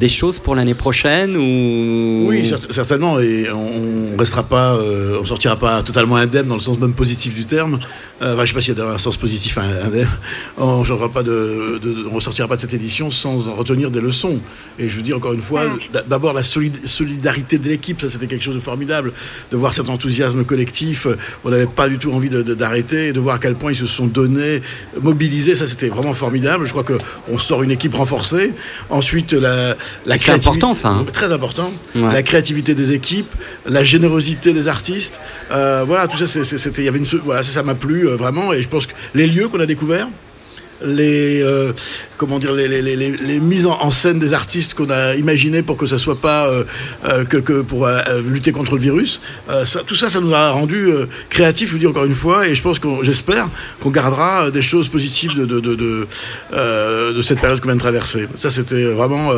S2: des choses pour l'année prochaine ou?
S11: Oui, cer- certainement, et on on restera pas, euh, on sortira pas totalement indemne dans le sens même positif du terme. Euh, enfin, je sais pas s'il y a un sens positif à indemne. On ne pas de, de- on ressortira pas de cette édition sans en retenir des leçons. Et je veux dire encore une fois, d'a- d'abord la solid- solidarité de l'équipe, ça c'était quelque chose de formidable, de voir cet enthousiasme collectif. euh, On n'avait pas du tout envie de- de- d'arrêter, et de voir à quel point ils se sont donnés, mobilisés, ça c'était vraiment formidable. Je crois que on sort une équipe renforcée. Ensuite, la, la
S2: C'est
S11: créativité-
S2: important, ça, hein.
S11: Très important.
S2: Ouais.
S11: La créativité des équipes, la générosité des artistes. Euh, voilà, tout ça, c'était, il y avait une, se- voilà, ça, ça m'a plu euh, vraiment. Et je pense que les lieux qu'on a découverts, les euh, comment dire les, les, les, mises en, scène des artistes qu'on a imaginées pour que ça soit pas euh, euh, que, que pour lutter contre le virus. Tout ça ça nous a rendu créatifs je vous dis encore une fois et je pense qu'on j'espère qu'on gardera des choses positives de de, de, de, cette période qu'on vient de traverser. Ça c'était vraiment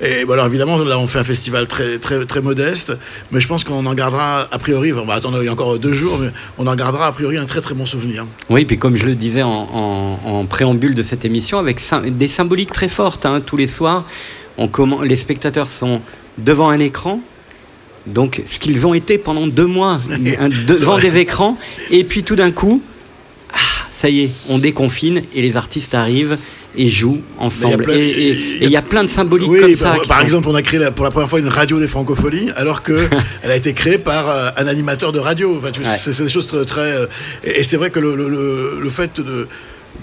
S11: et bon, alors évidemment là on fait un festival très très très modeste mais je pense qu'on en gardera a priori on va attendre il y a encore deux jours mais on en gardera a priori un très très bon souvenir.
S2: Oui, puis comme je le disais en préambule de cette émission, avec des symboliques très fortes, hein, tous les soirs, on les spectateurs sont devant un écran, donc ce qu'ils ont été pendant deux mois, *laughs* devant des écrans, et puis tout d'un coup, ah, ça y est, on déconfine et les artistes arrivent et jouent ensemble.
S11: plein-
S2: Et- il y, a plein de symboliques
S11: Oui,
S2: comme ça.
S11: par,
S2: qui
S11: par
S2: sont-
S11: exemple, on a créé la- pour la première fois une radio des francopholies, alors que *laughs* elle a été créée par euh, un animateur de radio. Enfin,
S2: Ouais.
S11: c'est, des choses très. très, euh, et, et c'est vrai que le, le- le- le fait de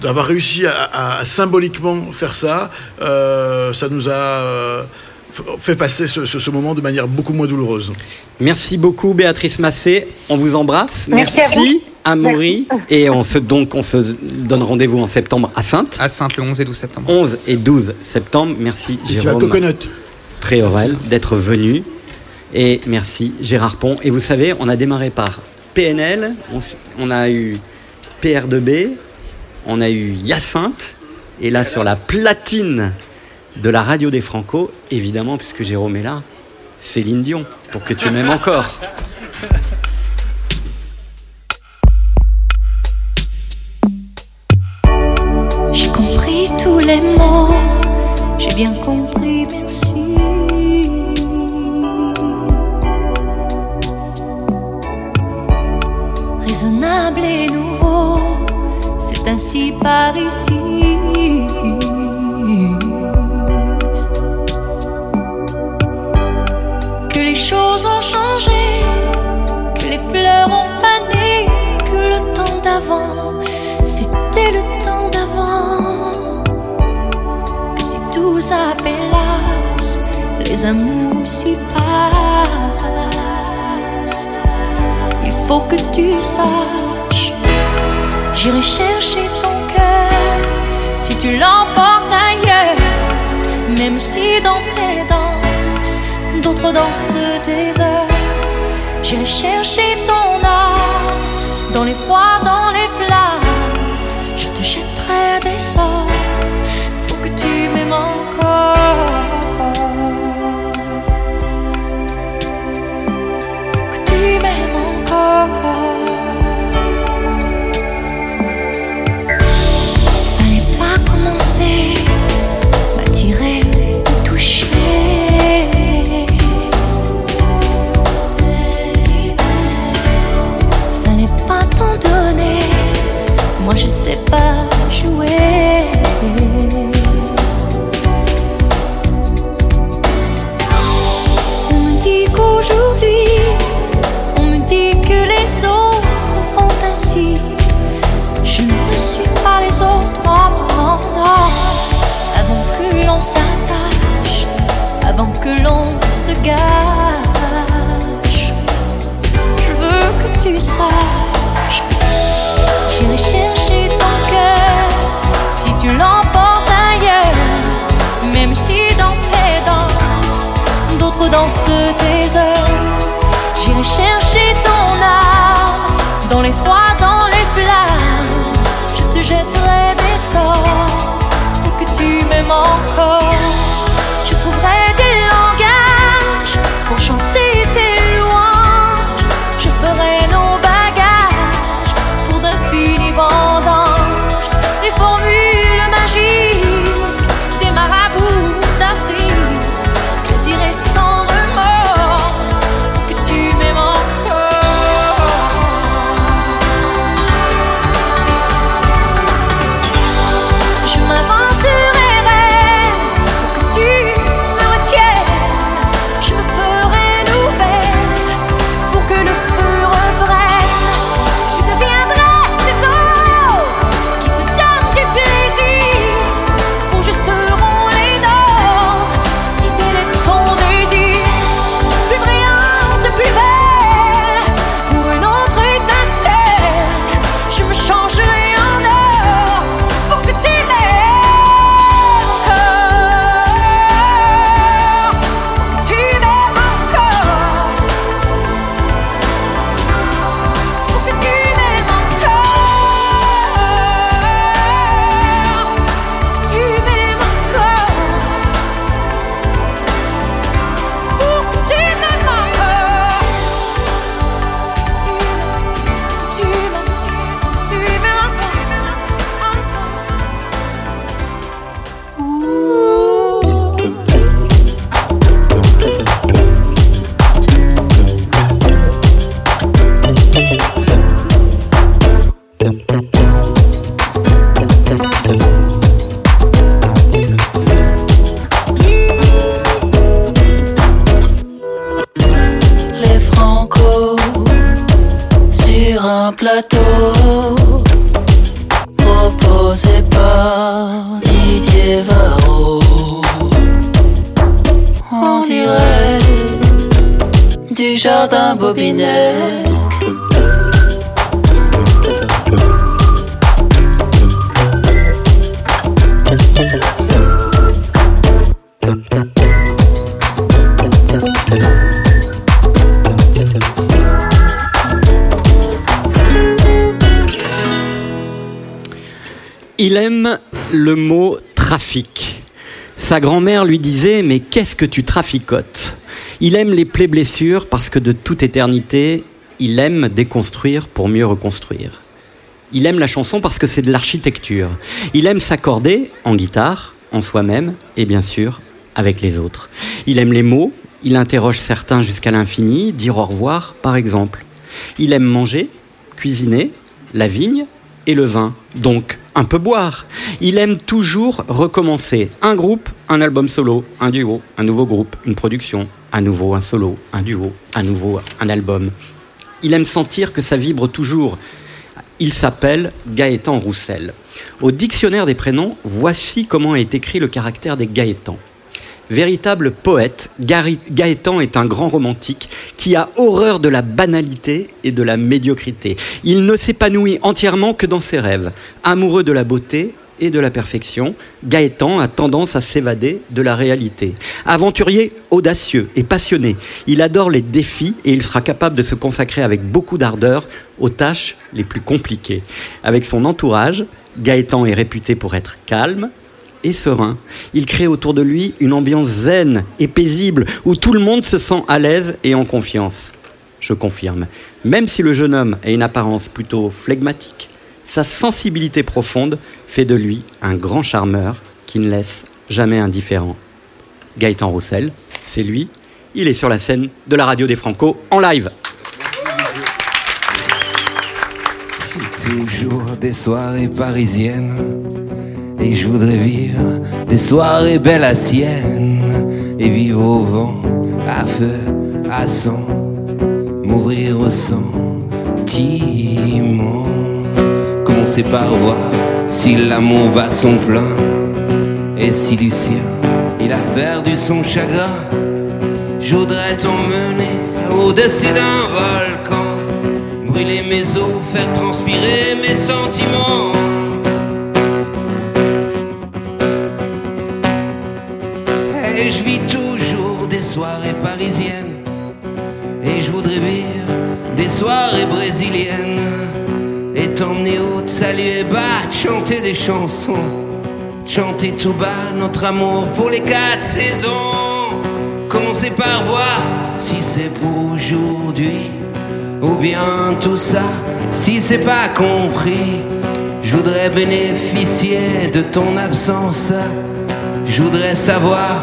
S11: d'avoir réussi à, à- à symboliquement faire ça, euh, ça nous a euh, fait passer ce, ce- ce moment de manière beaucoup moins douloureuse.
S2: Merci beaucoup Béatrice Massé, on vous embrasse.
S11: Merci à vous.
S2: Amaury. Et on se, donc on se donne rendez-vous en septembre à Sainte.
S13: À Sainte le 11 et 12 septembre.
S2: 11 et 12 septembre. Merci Jérôme
S11: Coconut.
S2: Tréorel d'être venu. Et merci Gérard Pont. Et vous savez, on a démarré par PNL, on a eu PR2B, on a eu Hyacinthe. Et là, sur la platine de la radio des Franco, évidemment, puisque Jérôme est là, Céline Dion, pour que tu m'aimes encore.
S5: J'ai compris tous les mots, j'ai bien compris, merci. Ainsi par ici. Que les choses ont changé, que les fleurs ont fané, que le temps d'avant, c'était le temps d'avant. Que si tout s'appelasse, les amours s'y passent. Il faut que tu saches, j'irai chercher ton cœur si tu l'emportes ailleurs, même si dans tes danses, d'autres dansent des heures. J'irai chercher ton âme dans les froids, dans je veux que tu saches. J'irai chercher ton cœur si tu l'emportes ailleurs, même si dans tes danses, d'autres dansent tes heures. J'irai chercher ton âme dans les froids,
S6: proposé par Didier Varro en direct du jardin Bobinec.
S2: Le mot trafic. Sa grand-mère lui disait Mais qu'est-ce que tu traficotes? Il aime les plaies-blessures parce que de toute éternité, il aime déconstruire pour mieux reconstruire. Il aime la chanson parce que c'est de l'architecture. Il aime s'accorder en guitare, en soi-même et bien sûr avec les autres. Il aime les mots, il interroge certains jusqu'à l'infini, dire au revoir par exemple. Il aime manger, cuisiner, la vigne et le vin, donc un peu boire. Il aime toujours recommencer. Un groupe, un album solo, un duo, un nouveau groupe, une production, à nouveau un solo, un duo, à nouveau un album. Il aime sentir que ça vibre toujours. Il s'appelle Gaëtan Roussel. Au dictionnaire des prénoms, voici comment est écrit le caractère des Gaëtans. Véritable poète, Gaëtan est un grand romantique qui a horreur de la banalité et de la médiocrité. Il ne s'épanouit entièrement que dans ses rêves. Amoureux de la beauté et de la perfection, Gaëtan a tendance à s'évader de la réalité. Aventurier audacieux et passionné, il adore les défis et il sera capable de se consacrer avec beaucoup d'ardeur aux tâches les plus compliquées. Avec son entourage, Gaëtan est réputé pour être calme, et serein. Il crée autour de lui une ambiance zen et paisible où tout le monde se sent à l'aise et en confiance. Je confirme. Même si le jeune homme a une apparence plutôt flegmatique, sa sensibilité profonde fait de lui un grand charmeur qui ne laisse jamais indifférent. Gaëtan Roussel, c'est lui. Il est sur la scène de la radio des Franco en live.
S15: Toujours des soirées parisiennes Et je voudrais vivre des soirées belles à Sienne Et vivre au vent, à feu, à sang Mourir au sentiment Commencer par voir si l'amour bat son plein Et si Lucien, il a perdu son chagrin? Je voudrais t'emmener au-dessus d'un volcan Brûler mes os, faire transpirer mes sentiments. Des soirées brésiliennes. Et t'emmener haute, saluer battre, chanter des chansons. Chanter tout bas notre amour pour les quatre saisons. Commencer par voir si c'est pour aujourd'hui. Ou bien tout ça, si c'est pas compris, je voudrais bénéficier de ton absence. Je voudrais savoir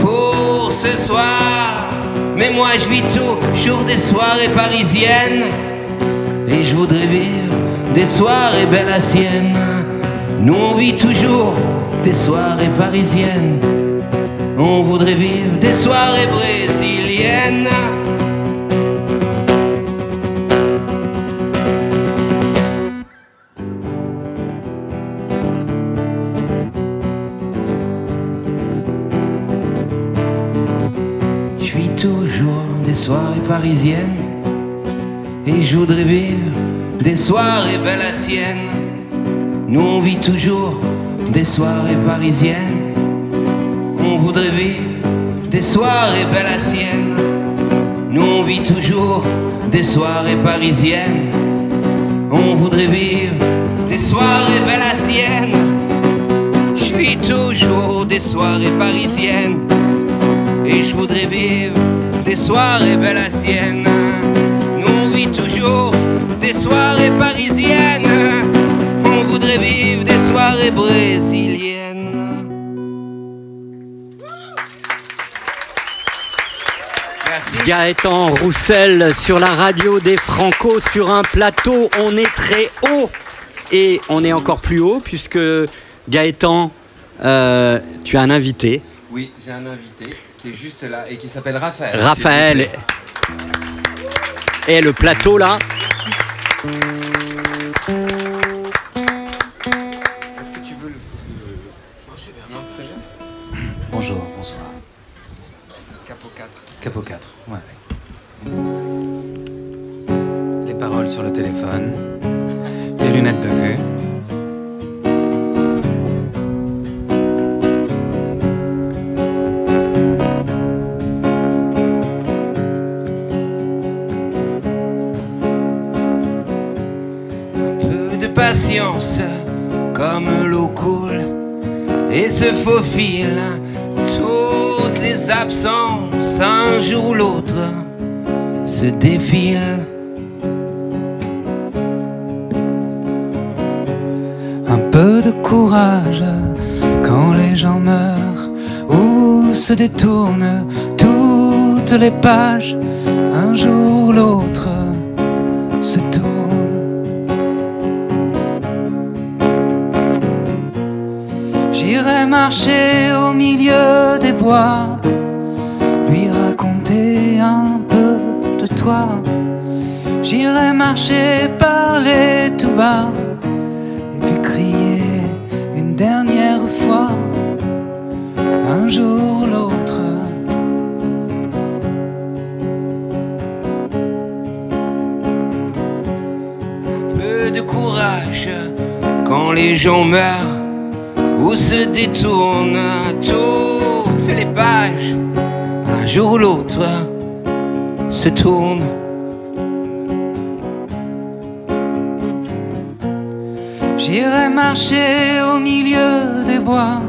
S15: pour ce soir. Mais moi je vis toujours des soirées parisiennes. Et je voudrais vivre des soirées Sienne. Nous on vit toujours des soirées parisiennes. On voudrait vivre des soirées brésiliennes. Toujours des soirées parisiennes et je voudrais vivre des soirées Sienne. Nous on vit toujours des soirées parisiennes. On voudrait vivre des soirées Sienne. Nous on vit toujours des soirées parisiennes. On voudrait vivre des soirées Sienne. Je vis toujours des soirées parisiennes. Et je voudrais vivre des soirées Sienne. Nous on vit toujours des soirées parisiennes. On voudrait vivre des soirées brésiliennes.
S2: Gaëtan Roussel sur la radio des Franco sur un plateau. On est très haut et on est encore plus haut puisque Gaëtan, euh, tu as un invité.
S15: Oui, j'ai un invité juste là et qui s'appelle Raphaël.
S2: Raphaël. Et le plateau là.
S16: Est-ce que tu veux le. Bonjour, bonsoir.
S17: Capot 4.
S16: Capot 4, ouais. Les paroles sur le téléphone, les lunettes de vue.
S15: Se faufile toutes les absences un jour ou l'autre se défilent
S16: Un peu de courage quand les gens meurent ou se détournent toutes les pages. Un jour ou l'autre marcher au milieu des bois, lui raconter un peu de toi. J'irai marcher, parler tout bas et puis crier une dernière fois, un jour ou l'autre.
S15: peu de courage quand les gens meurent se détournent toutes les pages. Un jour ou l'autre se tournent
S16: J'irai marcher au milieu des bois,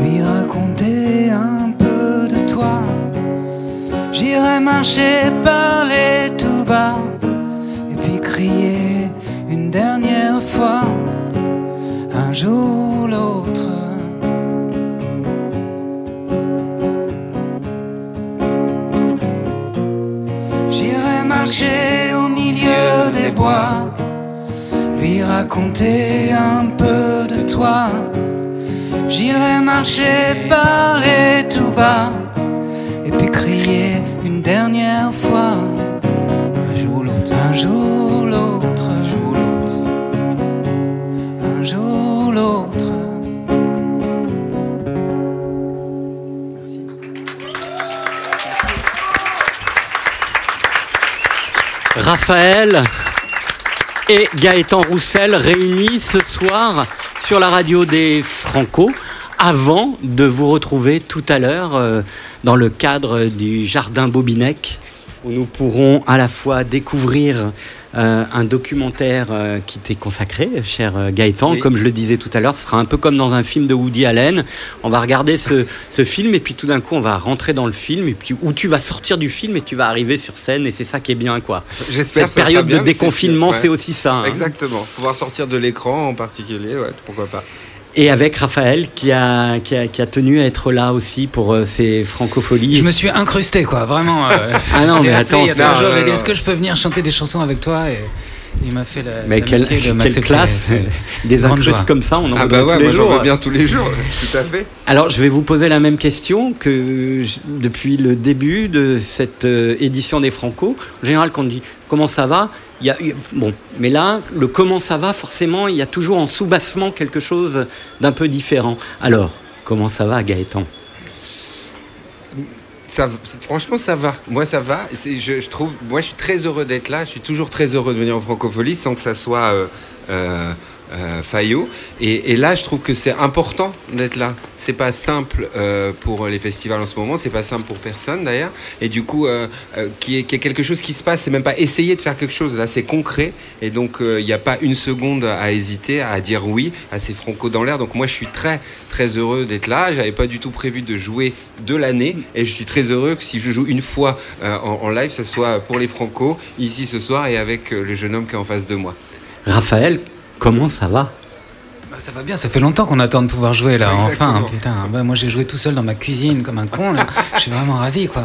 S16: lui raconter un peu de toi. J'irai marcher, parler tout bas, un peu de toi. J'irai marcher, parler tout bas, et puis crier une dernière fois. Un jour ou l'autre, un jour ou l'autre, un jour ou l'autre, un jour ou l'autre.
S2: Raphaël et Gaëtan Roussel réunis ce soir sur la radio des Franco avant de vous retrouver tout à l'heure euh, dans le cadre du Jardin Bobinec où nous pourrons à la fois découvrir euh, un documentaire euh, qui t'est consacré, cher euh, Gaëtan.
S17: Oui.
S2: Comme je le disais tout à l'heure, ce sera un peu comme dans un film de Woody Allen. On va regarder ce, *laughs* ce film et puis tout d'un coup, on va rentrer dans le film et puis où tu vas sortir du film et tu vas arriver sur scène et c'est ça qui est bien, quoi.
S18: J'espère
S2: Cette
S18: que ça
S2: période
S18: bien,
S2: de déconfinement, c'est
S18: ouais.
S2: aussi ça. hein.
S18: Exactement. Pouvoir sortir de l'écran en particulier, ouais, pourquoi pas.
S2: Et avec Raphaël qui a, qui a, qui a tenu à être là aussi pour euh, ces francopholies.
S16: Je me suis incrusté, quoi, vraiment. euh. *laughs*
S2: Ah non, mais
S16: appelé
S2: attends, c'est-
S16: est-ce que je peux venir chanter des chansons avec toi et il m'a fait la.
S2: Mais quelle,
S16: de
S2: classe Des incrustes comme ça, on en
S18: Ah bah ouais,
S2: tous les jours.
S18: veux bien tous les jours, tout à fait.
S2: Alors, je vais vous poser la même question que je- depuis le début de cette euh, édition des Franco. En général, quand on dit comment ça va, bon, mais là, le comment ça va, forcément, il y a toujours en sous-bassement quelque chose d'un peu différent. Alors, comment ça va, Gaëtan?
S18: Franchement, ça va. Moi, ça va. Je trouve, moi, je suis très heureux d'être là. Je suis toujours très heureux de venir en francophonie sans que ça soit euh, euh, euh, Fayot. Et, là, je trouve que c'est important d'être là. C'est pas simple euh, pour les festivals en ce moment. C'est pas simple pour personne d'ailleurs. Et du coup, euh, euh, qu'il y, y ait quelque chose qui se passe, c'est même pas essayer de faire quelque chose. Là, c'est concret. Et donc, euh, il n'y a pas une seconde à hésiter, à dire oui à ces franco dans l'air. Donc, moi, je suis très, très heureux d'être là. J'avais pas du tout prévu de jouer de l'année. Et je suis très heureux que si je joue une fois en, en live, ça soit pour les franco, ici ce soir, et avec le jeune homme qui est en face de moi.
S2: Raphaël, comment ça va
S16: Bah,
S17: Ça va bien, ça fait longtemps qu'on attend de pouvoir jouer là, enfin. Putain, bah, moi j'ai joué tout seul dans ma cuisine comme un con. Là. *laughs* Je suis vraiment ravi quoi.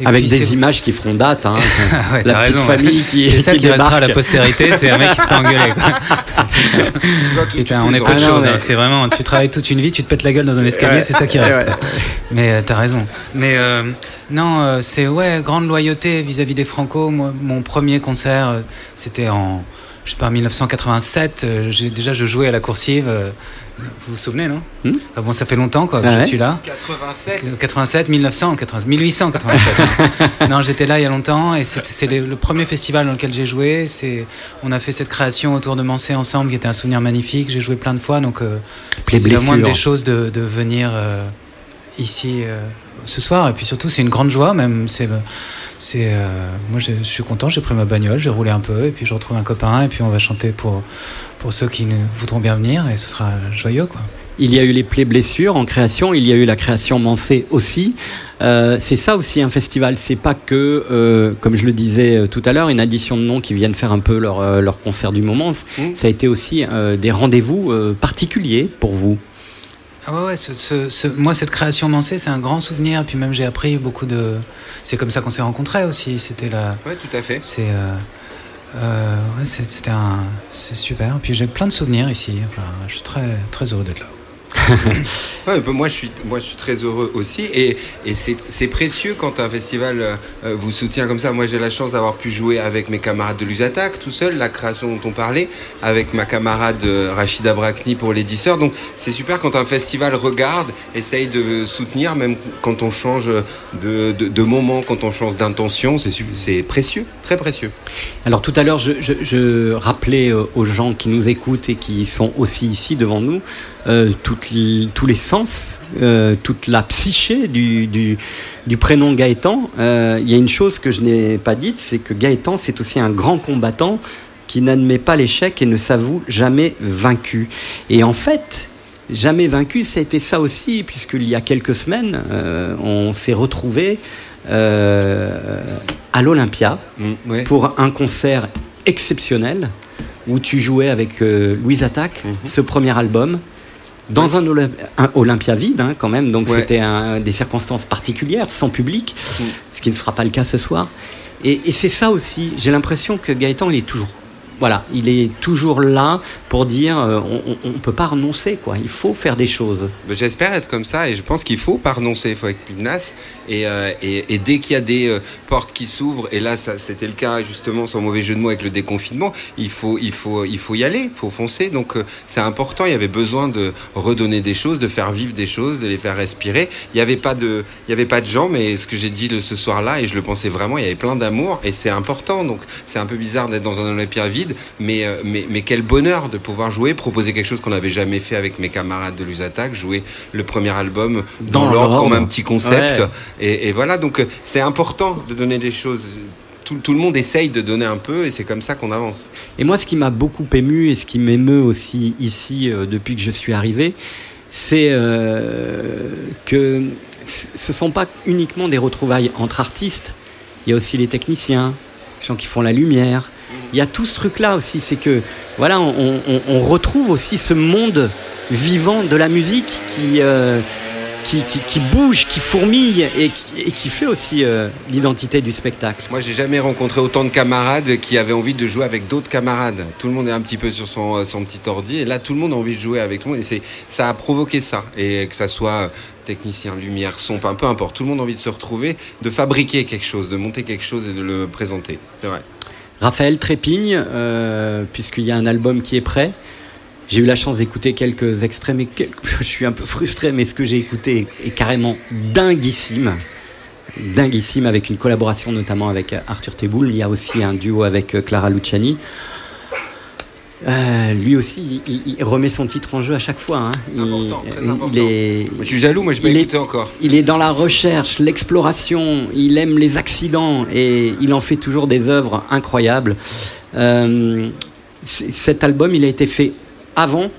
S17: Et
S2: Avec
S17: puis,
S2: des images qui feront date. Hein. *laughs*
S17: Ouais,
S2: la petite
S17: raison,
S2: famille qui
S17: C'est ça
S2: qui
S17: qui restera à la postérité, c'est un mec qui se fait engueuler. quoi. Putain, on est peu de
S2: Ah
S17: choses.
S2: mais-
S17: hein. C'est vraiment, tu travailles toute une vie, tu te pètes la gueule dans un escalier,
S2: Ouais.
S17: c'est ça qui reste.
S2: Ouais.
S17: Mais euh, t'as raison. Mais euh, non, euh, c'est ouais, grande loyauté vis-à-vis des Franco. Moi, mon premier concert, c'était en, je sais pas, 1987. euh, j'ai- déjà, je jouais à la coursive. euh, vous vous souvenez, non Enfin, Bon, ça fait longtemps quoi, que
S2: Ah
S17: je
S2: ouais.
S17: suis là.
S18: 87
S17: 87, 1900, 80, 1887. non, j'étais là il y a longtemps et c'est le, le premier festival dans lequel j'ai joué. C'est, on a fait cette création autour de Mansé ensemble, qui était un souvenir magnifique. J'ai joué plein de fois, donc euh, c'est la moindre des choses de, de venir euh, ici euh, ce soir. Et puis surtout, c'est une grande joie même. C'est, c'est, euh, moi, je, je suis content. J'ai pris ma bagnole, j'ai roulé un peu, et puis je retrouve un copain, et puis on va chanter pour pour ceux qui nous voudront bien venir, et ce sera joyeux, quoi.
S2: Il y a eu les plaies blessures en création, il y a eu la création Mansé aussi. Euh, c'est ça aussi un festival, c'est pas que, euh, comme je le disais tout à l'heure, une addition de noms qui viennent faire un peu leur, leur concert du moment. Ça a été aussi des rendez-vous particuliers pour vous.
S17: Ah ouais, ouais, ce- ce- ce- moi cette création Mansé, c'est un grand souvenir. Puis même j'ai appris beaucoup de. C'est comme ça qu'on s'est rencontrés aussi. C'était la.
S18: Ouais, tout à fait.
S17: C'est. euh, euh, ouais, c'est- c'était un. C'est super. Puis j'ai plein de souvenirs ici. Enfin, je suis très très heureux d'être là.
S18: Moi, je suis, très heureux aussi. Et, c'est précieux quand un festival euh, vous soutient comme ça. Moi, j'ai la chance d'avoir pu jouer avec mes camarades de l'USATAC, tout seul, la création dont on parlait, avec ma camarade euh, Rachida Brakni pour l'éditeur. Donc, c'est super quand un festival regarde, essaye de soutenir, même quand on change de, moment, quand on change d'intention. C'est précieux, très précieux.
S2: Alors tout à l'heure, je rappelais euh, aux gens qui nous écoutent et qui sont aussi ici devant nous euh, toutes tous les sens, euh, toute la psyché du, du, du prénom Gaëtan. Euh, Il y a une chose que je n'ai pas dite, c'est que Gaëtan, c'est aussi un grand combattant qui n'admet pas l'échec et ne s'avoue jamais vaincu. Et en fait, jamais vaincu, ça a été ça aussi, puisqu'il y a quelques semaines, on s'est retrouvés à l'Olympia
S18: ouais.
S2: pour un concert exceptionnel où tu jouais avec euh, Louise Attaque, ce premier album. Dans un, Olymp- un Olympia vide, hein, quand même, donc
S18: Ouais.
S2: c'était des circonstances particulières, sans public, ce qui ne sera pas le cas ce soir. Et, et c'est ça aussi, j'ai l'impression que Gaëtan, il est toujours. Voilà, il est toujours là pour dire euh, on ne peut pas renoncer, quoi. Il faut faire des choses.
S18: J'espère être comme ça et je pense qu'il faut pas renoncer, il faut être pugnace. Euh, et, et dès qu'il y a des euh, portes qui s'ouvrent, et là c'était le cas justement, sans mauvais jeu de mots, avec le déconfinement, il faut, il faut, il faut y aller, il faut foncer. Donc c'est important, il y avait besoin de redonner des choses, de faire vivre des choses, de les faire respirer. Il n'y avait, pas de- avait pas de gens, mais ce que j'ai dit ce soir-là, et je le pensais vraiment, il y avait plein d'amour et c'est important. Donc c'est un peu bizarre d'être dans un Olympia vide, mais, euh, mais, mais quel bonheur de pouvoir jouer, proposer quelque chose qu'on n'avait jamais fait avec mes camarades de l'USATAC, jouer le premier album dans,
S2: Dans
S18: l'ordre comme un petit concept.
S2: Ouais.
S18: Et, et voilà, donc euh, c'est important de donner des choses. Tout, tout le monde essaye de donner un peu et c'est comme ça qu'on avance.
S2: Et moi, ce qui m'a beaucoup ému et ce qui m'émeut aussi ici euh, depuis que je suis arrivé, c'est euh, que ce ne sont pas uniquement des retrouvailles entre artistes, il y a aussi les techniciens, les gens qui font la lumière. Il y a tout ce truc-là aussi, c'est que voilà, on, retrouve aussi ce monde vivant de la musique qui, euh, qui, bouge, qui fourmille et qui, fait aussi euh, l'identité du spectacle.
S18: Moi, j'ai jamais rencontré autant de camarades qui avaient envie de jouer avec d'autres camarades. Tout le monde est un petit peu sur son, euh, son petit ordi et là, tout le monde a envie de jouer avec tout le monde. Et ça a provoqué ça. Et que ça soit technicien, lumière, son, peu importe. Tout le monde a envie de se retrouver, de fabriquer quelque chose, de monter quelque chose et de le présenter. C'est vrai.
S2: Raphaël Trépigne, euh, puisqu'il y a un album qui est prêt. J'ai eu la chance d'écouter quelques extraits, mais *laughs* je suis un peu frustré, mais ce que j'ai écouté est carrément dinguissime. Dinguissime, avec une collaboration notamment avec Arthur Teboul. Il y a aussi un duo avec euh, Clara Luciani. Euh, lui aussi, il, remet son titre en jeu à chaque fois. hein. Il, il est,
S18: Moi, je suis jaloux, moi, je peux
S2: il est-
S18: écouter encore.
S2: il est dans la recherche, l'exploration, il aime les accidents et il en fait toujours des œuvres incroyables. Euh, cet album, il a été fait avant,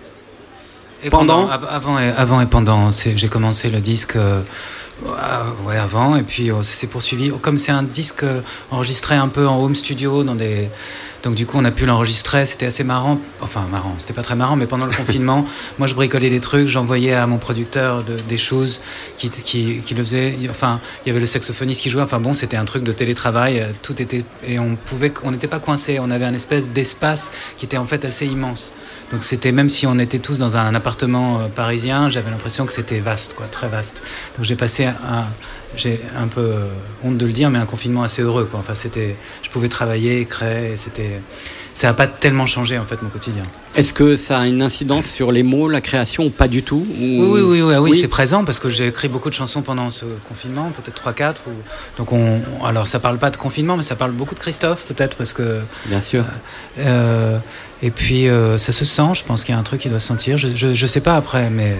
S17: Et
S2: pendant,
S17: av- avant, et, avant et pendant, c'est- j'ai commencé le disque euh, Ouais, avant, et puis euh, ça s'est poursuivi. Comme c'est un disque enregistré un peu en home studio, dans des... donc du coup on a pu l'enregistrer, c'était assez marrant. Enfin, marrant, c'était pas très marrant, mais pendant le *laughs* confinement, moi je bricolais des trucs, j'envoyais à mon producteur de- des choses qui, qui, qui le faisait. Enfin, il y avait le saxophoniste qui jouait, enfin bon, c'était un truc de télétravail, euh, tout était. Et on pouvait, on n'était pas coincé, on avait un espèce d'espace qui était en fait assez immense. Donc c'était même si on était tous dans un appartement euh, parisien, j'avais l'impression que c'était vaste, quoi, très vaste. Donc j'ai passé un, j'ai un peu euh, honte de le dire, mais un confinement assez heureux, quoi. Enfin c'était, je pouvais travailler, créer, c'était, ça n'a pas tellement changé en fait mon quotidien.
S2: Est-ce que ça a une incidence sur les mots, la création ou pas du tout ou-
S17: Oui, oui, oui, oui, oui, c'est présent parce que j'ai écrit beaucoup de chansons pendant ce confinement, peut-être 3-4. Ou... Donc, on... alors ça parle pas de confinement, mais ça parle beaucoup de Christophe, peut-être, parce que.
S2: Bien sûr.
S17: Euh, et puis, euh, ça se sent, je pense qu'il y a un truc qui doit se sentir. Je, je, je sais pas après, mais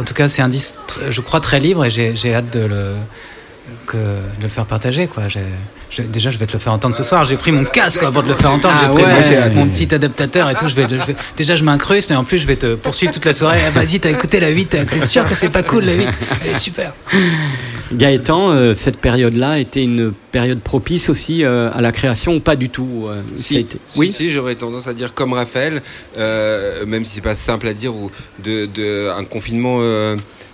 S17: en tout cas, c'est un disque, je crois, très libre et j'ai hâte de le, que, de le faire partager, quoi. Déjà, je vais te le faire entendre ce soir. J'ai pris mon casque avant de le faire entendre.
S2: Ah
S17: J'ai pris
S2: ouais.
S17: mon- petit adaptateur et tout. Je vais, je vais- déjà, je m'incruste et en plus, je vais te poursuivre toute la soirée. Ah, Vas-y, t'as écouté la 8, t'es sûr que c'est pas cool la 8 Elle est super.
S2: Gaëtan, euh, cette période-là était une période propice aussi euh, à la création ou pas du tout euh,
S18: Si,
S2: été-
S18: si, si, j'aurais tendance à dire comme Raphaël, euh, même si c'est pas simple à dire, ou de, de un confinement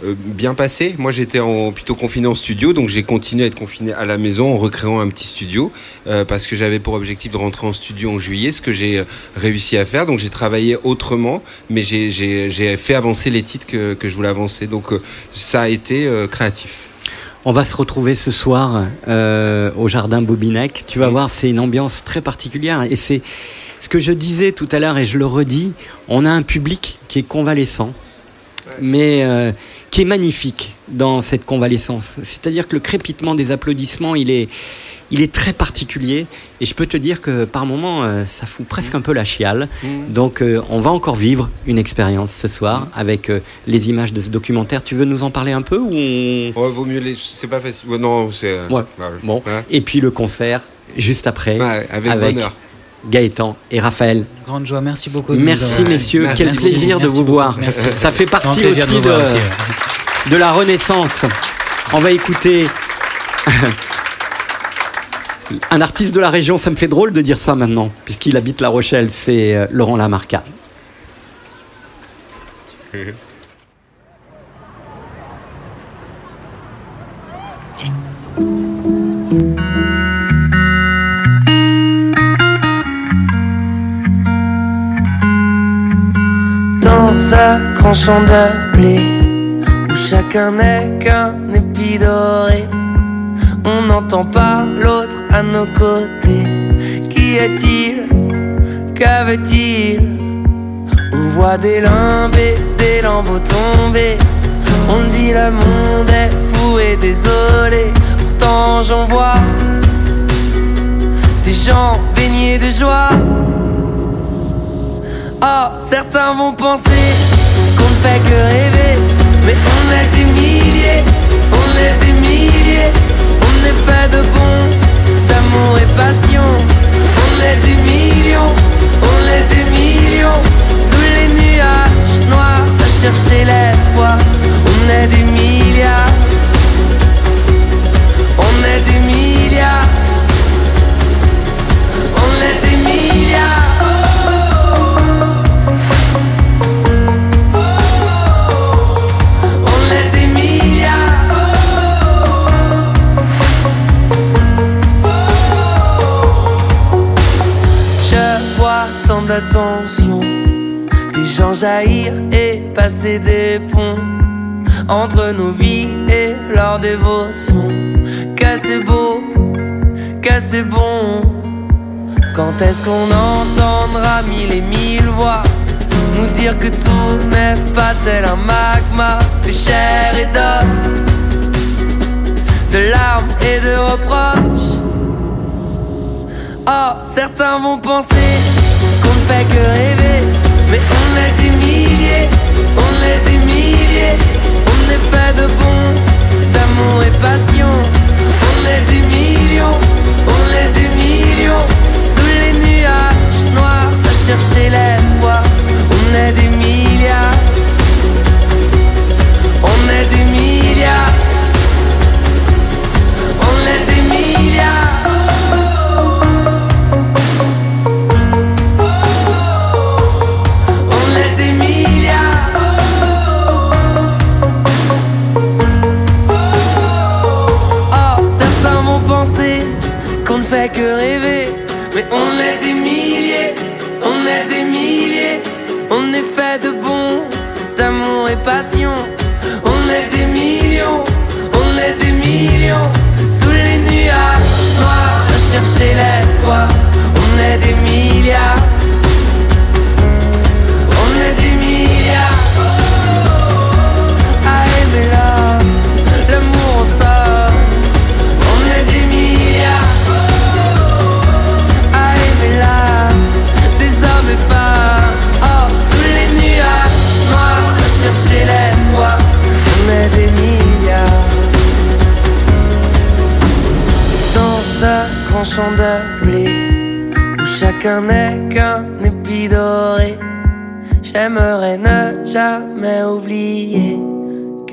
S18: bien passé. Moi, j'étais en, plutôt confiné en studio, donc j'ai continué à être confiné à la maison en recréant un petit studio, euh, parce que j'avais pour objectif de rentrer en studio en juillet, ce que j'ai euh, réussi à faire. Donc j'ai travaillé autrement, mais j'ai- fait avancer les titres que, que je voulais avancer. Donc euh, ça a été euh, créatif.
S2: On va se retrouver ce soir euh, au jardin Bobinec. Tu vas voir, c'est une ambiance très particulière et c'est ce que je disais tout à l'heure et je le redis. On a un public qui est convalescent, mais euh, qui est magnifique dans cette convalescence. C'est-à-dire que le crépitement des applaudissements, il est, il est très particulier et je peux te dire que par moments, euh, ça fout presque un peu la chiale. Donc, euh, on va encore vivre une expérience ce soir avec euh, les images de ce documentaire. Tu veux nous en parler un peu ou on...
S18: Ouais, vaut mieux les. C'est pas facile. Ouais, non, c'est. euh,
S2: Ouais.
S18: ouais.
S2: Bon.
S18: Ouais.
S2: Et puis le concert juste après
S18: avec bonheur.
S2: Gaëtan et Raphaël.
S17: Grande joie, merci beaucoup. de
S2: Merci messieurs,
S17: Merci
S2: quel plaisir de vous
S17: beaucoup.
S2: voir.
S17: Merci.
S2: Ça fait partie aussi
S17: de
S2: la renaissance. On va écouter *laughs* un artiste de la région, ça me fait drôle de dire ça maintenant, puisqu'il habite La Rochelle, c'est euh, Laurent Lamarca. *laughs*
S19: un grand champ de blé où chacun n'est qu'un épi doré. On n'entend pas l'autre à nos côtés. Qui est-il? Que veut-il On voit des limbes et des lambeaux tomber. On dit le monde est fou et désolé. Pourtant j'en vois des gens baignés de joie. Oh, certains vont penser qu'on ne fait que rêver. Mais on est des milliers, on est des milliers. On est fait de bon, d'amour et passion. On est des millions, on est des millions. Sous les nuages noirs, à chercher l'espoir. On est des milliards. On est des milliards. On est des milliards. Gens jaillir et passer des ponts entre nos vies et leur dévotion. Que c'est beau, que c'est bon. Quand est-ce qu'on entendra mille et mille voix nous dire que tout n'est pas tel un magma de chair et d'os, de larmes et de reproches? Oh, certains vont penser qu'on ne fait que rêver, mais on est des milliers, on est des milliers, on est fait de bon, d'amour et passion, on est des millions, on est des millions, sous les nuages noirs à chercher l'espoir, on est des milliards, on est des milliards, fait que rêver. Mais on est des milliers, on est des milliers. On est fait de bon, d'amour et passion. On est des millions, on est des millions. Sous les nuages noirs, à l'espoir. On est des milliards.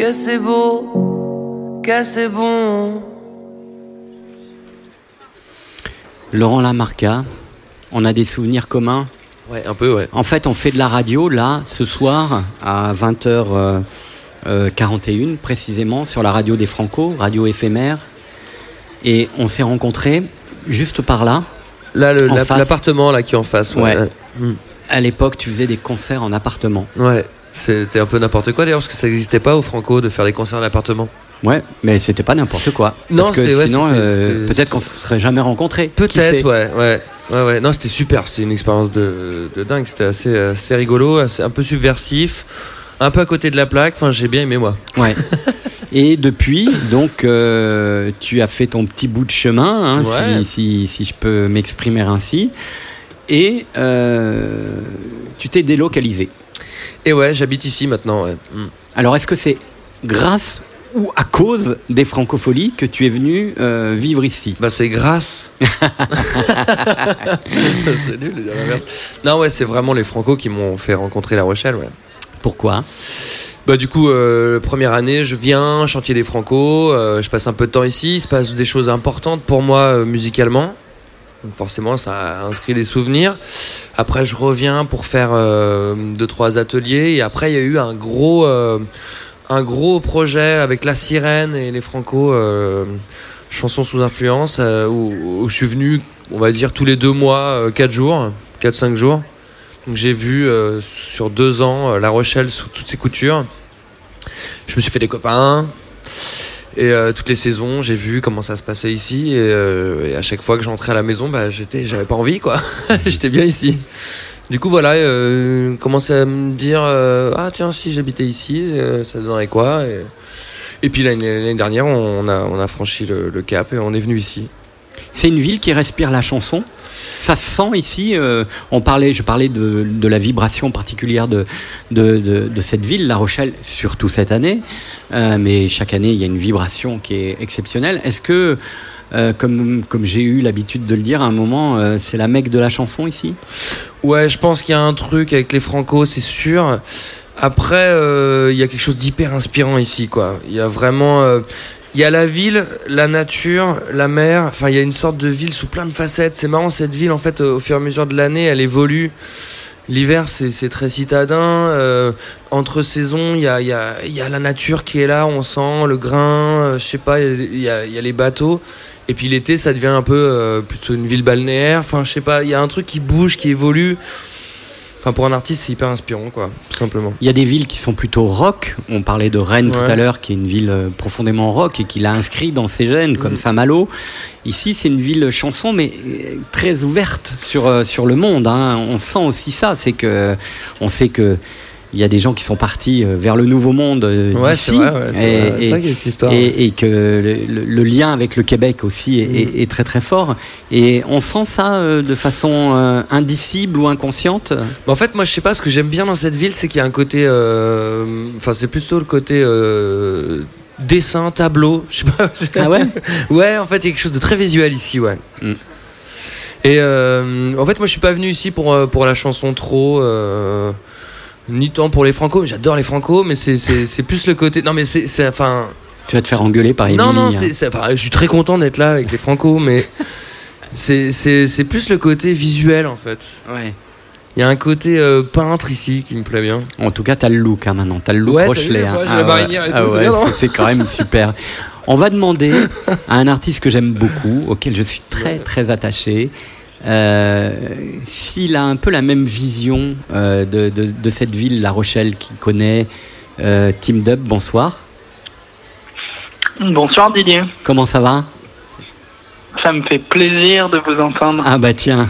S19: Que c'est beau, que c'est bon.
S2: Laurent Lamarca, on a des souvenirs communs
S20: Ouais, un peu, ouais.
S2: En fait, on fait de la radio là, ce soir, à 20h41 précisément, sur la radio des Franco, radio éphémère. Et on s'est rencontrés juste par là.
S20: Là, l'appartement là qui est en face. Ouais.
S2: Ouais.
S20: Mm.
S2: À l'époque, tu faisais des concerts en appartement.
S20: Ouais, c'était un peu n'importe quoi d'ailleurs, parce que ça n'existait pas au Franco de faire des concerts en appartement.
S2: Ouais, mais c'était pas n'importe quoi.
S20: Non,
S2: Parce que
S20: c'est- ouais,
S2: sinon, euh, peut-être qu'on se serait jamais rencontrés.
S20: Peut-être, ouais, ouais. Ouais, ouais. Non, c'était super, c'était une expérience de, de dingue, c'était assez, assez rigolo, assez, un peu subversif, un peu à côté de la plaque, enfin j'ai bien aimé moi.
S2: Ouais. *laughs* Et depuis, donc, euh, tu as fait ton petit bout de chemin, hein,
S20: Ouais.
S2: si, si, si je peux m'exprimer ainsi, et euh, tu t'es délocalisé.
S20: Et ouais, j'habite ici maintenant, ouais. Mm.
S2: Alors, est-ce que c'est grâce ou à cause des francopholies que tu es venu euh, vivre ici?
S20: Bah, c'est grâce. *laughs* c'est nul l'inverse. Non, ouais, c'est vraiment les Franco qui m'ont fait rencontrer La Rochelle, ouais.
S2: Pourquoi?
S20: Bah du coup, euh, première année, je viens, chantier des Franco, euh, je passe un peu de temps ici, il se passe des choses importantes pour moi musicalement. Donc forcément, ça inscrit des souvenirs. Après, je reviens pour faire euh, deux trois ateliers et après, il y a eu un gros euh, projet avec la Sirène et les Franco euh, chansons sous influence euh, où, où je suis venu, on va dire tous les deux mois, quatre jours, quatre cinq jours. Donc j'ai vu sur deux ans La Rochelle sous toutes ses coutures. Je me suis fait des copains. Et euh, toutes les saisons, j'ai vu comment ça se passait ici. Et, euh, et à chaque fois que j'entrais à la maison, bah, j'étais, j'avais pas envie, quoi. *laughs* j'étais bien ici. Du coup, voilà, euh, commençais à me dire euh, Ah, tiens, si j'habitais ici, ça donnerait quoi? Et, puis l'année, dernière, on a, franchi le cap et on est venu ici.
S2: C'est une ville qui respire la chanson. Ça se sent ici. euh, on parlait, je parlais de, la vibration particulière de, cette ville, La Rochelle, surtout cette année. Euh, mais chaque année, il y a une vibration qui est exceptionnelle. Est-ce que, euh, comme, j'ai eu l'habitude de le dire à un moment, c'est la mecque de la chanson ici?
S20: Ouais, je pense qu'il y a un truc avec les Franco, c'est sûr. Après, il y a quelque chose d'hyper inspirant ici, quoi. Il y a vraiment, il y a la ville, la nature, la mer. Enfin, il y a une sorte de ville sous plein de facettes. C'est marrant cette ville, en fait, au fur et à mesure de l'année, elle évolue. L'hiver, c'est très citadin. euh, entre saisons, il y a, y, a, y a la nature qui est là, on sent le grain, euh, je sais pas, il y a, y a les bateaux. Et puis l'été, ça devient un peu euh, plutôt une ville balnéaire. Enfin, je sais pas, il y a un truc qui bouge, qui évolue. Enfin, pour un artiste, c'est hyper inspirant, quoi, tout simplement.
S2: Il y a des villes qui sont plutôt rock. On parlait de Rennes tout à l'heure, qui est une ville euh, profondément rock et qui l'a inscrit dans ses gènes, comme
S20: Mm.
S2: Saint-Malo. Ici, c'est une ville chanson, mais euh, très ouverte sur, euh, sur le monde. hein. On sent aussi ça. C'est que, on sait que. Il y a des gens qui sont partis euh, vers le nouveau monde euh,
S20: Ouais,
S2: d'ici.
S20: vrai, ouais,
S2: et,
S20: vrai. Histoire,
S2: et- que le, lien avec le Québec aussi est,
S20: Mm.
S2: est- est très très fort. Et on sent ça euh, de façon indicible ou inconsciente?
S20: Bah, en fait, moi, je sais pas, ce que j'aime bien dans cette ville, c'est qu'il y a un côté. Enfin, c'est plutôt le côté. dessin, tableau, je sais pas.
S2: Ah ouais? *laughs*
S20: Ouais, en fait, il y a quelque chose de très visuel ici, ouais.
S2: Mm.
S20: Et euh, en fait, moi, je suis pas venu ici pour, pour la chanson trop. euh, ni tant pour les Franco, j'adore les Franco, mais c'est- plus le côté. Non, mais c'est. Enfin.
S2: Tu vas te faire engueuler par Émilie.
S20: Non, non,
S2: hein.
S20: c'est, enfin, je suis très content d'être là avec les Franco, mais c'est, plus le côté visuel en fait.
S2: Ouais.
S20: Il y a un côté euh, peintre ici qui me plaît bien.
S2: En tout cas, t'as le look hein, maintenant. T'as le look
S20: Ouais,
S2: Rochelet. hein.
S20: et tout,
S2: ah
S20: c'est
S2: ouais, quand même super. On va demander à un artiste que j'aime beaucoup, auquel je suis très très attaché, s'il a un peu la même vision euh, de, de- de cette ville, La Rochelle, qu'il connaît. Euh, Team Dub, bonsoir.
S21: Bonsoir Didier,
S2: Comment ça va?
S21: Ça me fait plaisir de vous entendre.
S2: Ah bah tiens.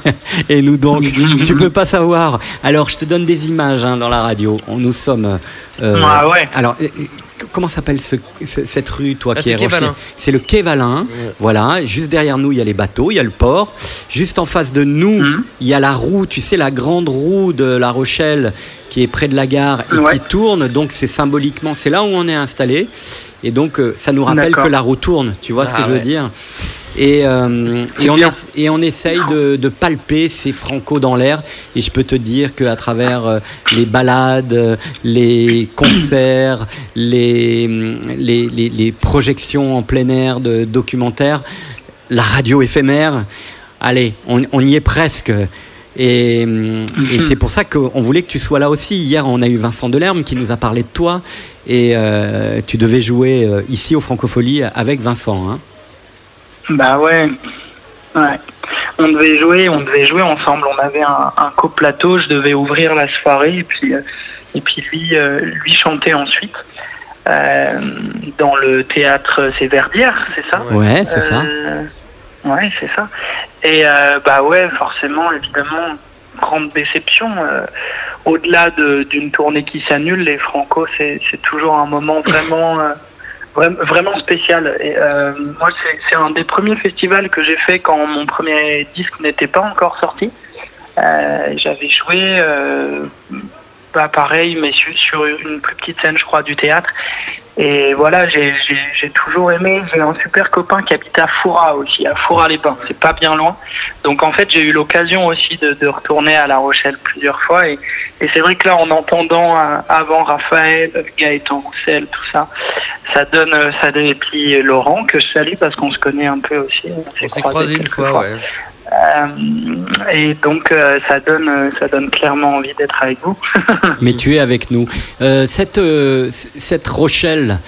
S2: *laughs* Et nous donc, *laughs* tu peux pas savoir. Alors je te donne des images hein, dans la radio. On, nous sommes. euh,
S21: Ah ouais.
S2: Alors euh, euh, comment s'appelle ce- ce- cette rue, toi
S20: Ah,
S2: qui
S20: c'est
S2: es
S20: Quai
S2: Rocher
S20: Valin.
S2: C'est le quai Valin. Voilà. Juste derrière nous, il y a les bateaux, il y a le port. Juste en face de nous,
S21: Hum.
S2: il y a la roue. Tu sais la grande roue de La Rochelle qui est près de la gare et qui tourne. Donc c'est symboliquement, c'est là où on est installé. Et donc euh, ça nous rappelle que la roue tourne. Tu vois ce que
S21: Ah
S2: je veux dire? Et, euh, et, on
S21: bien.
S2: essa- et on essaye de, de palper ces franco dans l'air. Et je peux te dire qu'à travers euh, les balades, euh, les concerts, les, les, les- les projections en plein air de documentaires, la radio éphémère, allez, on, on y est presque. Et, et c'est pour ça qu'on voulait que tu sois là aussi. Hier, on a eu Vincent Delerme qui nous a parlé de toi. Et euh, tu devais jouer ici au Francofolie avec Vincent. Hein.
S21: Bah ouais. ouais. On devait jouer, on devait jouer ensemble. On avait un, un coplateau. Je devais ouvrir la soirée et puis euh, et puis lui euh, lui chanter ensuite euh, dans le théâtre C'est Verdière, c'est ça?
S2: Ouais, c'est ça.
S21: Euh, Ouais, c'est ça. Et euh, bah ouais, forcément, évidemment, grande déception. Au-delà de- d'une tournée qui s'annule, les Franco, c'est toujours un moment vraiment, vra- vraiment spécial. Et euh, moi, c'est- un des premiers festivals que j'ai fait quand mon premier disque n'était pas encore sorti. Euh, J'avais joué, bah, pareil, mais sur, sur une plus petite scène, je crois, du théâtre. Et voilà, j'ai j'ai toujours aimé. J'ai un super copain qui habite à Foura aussi, à Foura-les-Bains. C'est pas bien loin. Donc en fait, j'ai eu l'occasion aussi de, de retourner à La Rochelle plusieurs fois. Et, et c'est vrai que là, en entendant euh, avant Raphaël, Gaëtan Roussel, tout ça, ça donne, euh, ça donne. Et puis Laurent que je salue parce qu'on se connaît un peu aussi.
S20: On s'est croisé une fois, ouais.
S21: Euh, et donc euh, ça donne, euh, ça donne clairement envie d'être avec vous. *laughs*
S2: Mais tu es avec nous. Euh, cette, cette Rochelle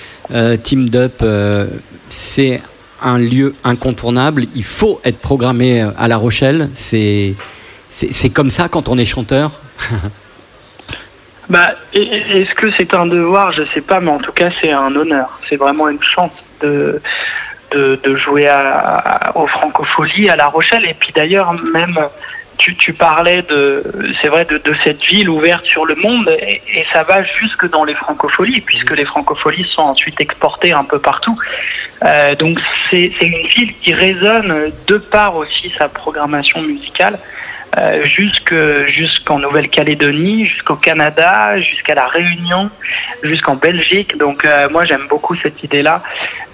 S2: Team Dup, euh, c'est un lieu incontournable. Il faut être programmé à La Rochelle. C'est c'est comme ça quand on est chanteur. *laughs*
S21: Bah, et- et- est-ce que c'est un devoir? Je sais pas, mais en tout cas, c'est un honneur. C'est vraiment une chance de de, jouer aux Francopholies à La Rochelle. Et puis d'ailleurs, même tu, parlais de, c'est vrai, de, cette ville ouverte sur le monde, et, ça va jusque dans les Francopholies, puisque les Francopholies sont ensuite exportées un peu partout. Euh, donc c'est c'est une ville qui résonne de par aussi sa programmation musicale. Euh, jusque jusqu'en Nouvelle-Calédonie, jusqu'au Canada, jusqu'à la Réunion, jusqu'en Belgique. Donc euh, moi j'aime beaucoup cette idée-là.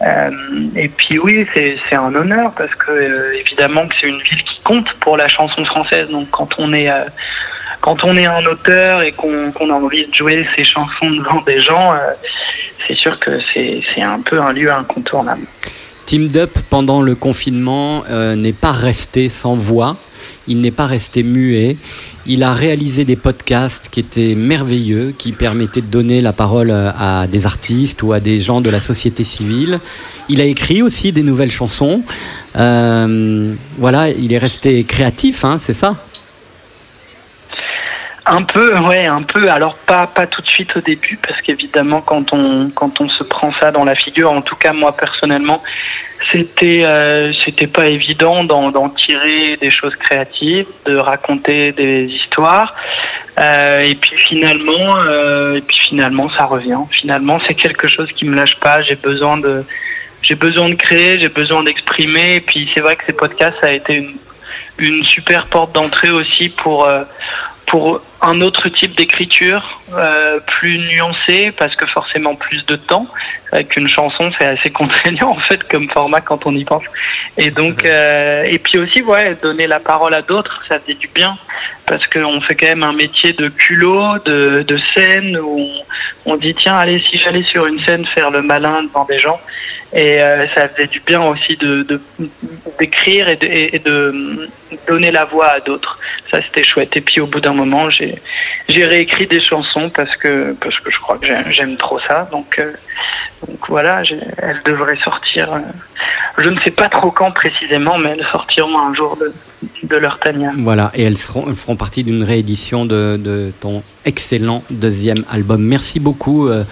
S21: Euh, et puis oui, c'est un honneur parce que évidemment que c'est une ville qui compte pour la chanson française. Donc quand on est quand on est un auteur et qu'on a envie de jouer ses chansons devant des gens, c'est sûr que c'est un peu un lieu incontournable.
S2: Team Dup, pendant le confinement, n'est pas resté sans voix. Il n'est pas resté muet. Il a réalisé des podcasts qui étaient merveilleux, qui permettaient de donner la parole euh, à des artistes ou à des gens de la société civile. Il a écrit aussi des nouvelles chansons. Euh, voilà, il est resté créatif, hein, c'est ça?
S21: Un peu, ouais, un peu. Alors pas pas tout de suite au début, parce qu'évidemment quand on quand on se prend ça dans la figure, en tout cas moi personnellement, c'était euh, c'était pas évident d'en tirer des choses créatives, de raconter des histoires. Euh, et puis finalement, euh, et puis finalement ça revient. Finalement c'est quelque chose qui me lâche pas. J'ai besoin de j'ai besoin de créer, j'ai besoin d'exprimer. Et puis c'est vrai que ces podcasts ça a été une une super porte d'entrée aussi pour euh, pour un autre type d'écriture euh, plus nuancée parce que forcément plus de temps avec une chanson c'est assez *laughs* contraignant en fait comme format quand on y pense. Et donc euh, et puis aussi ouais donner la parole à d'autres ça fait du bien parce qu'on fait quand même un métier de culot de, de scène où on, on dit tiens allez si j'allais sur une scène faire le malin devant des gens. Et euh, ça faisait du bien aussi de de- d'écrire et, de, et de donner la voix à d'autres. Ça c'était chouette. Et puis au bout d'un moment j'ai j'ai réécrit des chansons parce que parce que je crois que j'aime trop ça. Donc euh, donc voilà, elles devraient sortir. euh, je ne sais pas trop quand précisément, mais elles sortiront un jour de de leur Tania.
S2: Voilà, et elles, seront, feront partie d'une réédition de, de ton excellent deuxième album. Merci beaucoup, euh,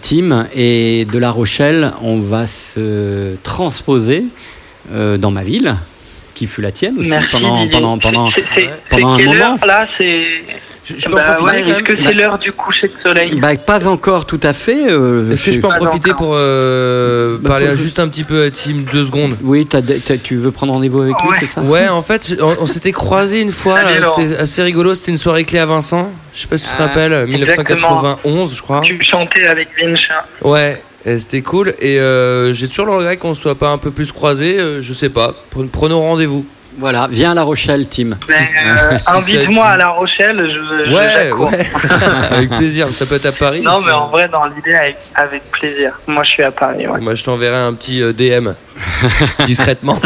S2: Tim. Et de La Rochelle, on va se transposer dans ma ville, qui fut la tienne aussi
S21: Merci,
S2: pendant, un moment.
S21: là C'est.
S20: je peux en
S21: Bah ouais, Est-ce que c'est l'heure du coucher de soleil?
S2: Bah, pas encore tout à fait. euh,
S20: Est-ce que je peux en profiter
S21: encore.
S20: pour euh,
S2: Bah,
S20: parler
S2: faut-
S20: juste un petit peu à Tim deux secondes?
S2: Oui, tu veux prendre rendez-vous avec lui, c'est ça?
S20: Ouais, en fait, on, on s'était croisés une fois, c'était assez rigolo, c'était une soirée clé à Vincent, je sais pas si tu te
S21: Ah,
S20: rappelles, 1991 je crois.
S21: Tu chantais avec Vinch. hein.
S20: Ouais, c'était cool, et euh, j'ai toujours le regret qu'on soit pas un peu plus croisés, euh, je sais pas, Pre- prenons rendez-vous.
S2: Voilà, viens à La Rochelle, Tim.
S21: Mais, euh, *laughs* Invite-moi à La Rochelle, je, je
S20: Ouais,
S21: j'accours.
S20: ouais, *laughs* avec plaisir, ça peut être à Paris.
S21: Non, mais en vrai, dans l'idée, avec, avec plaisir. Moi, je suis à Paris. ouais.
S20: Moi je t'enverrai un petit euh, DM, *laughs* discrètement.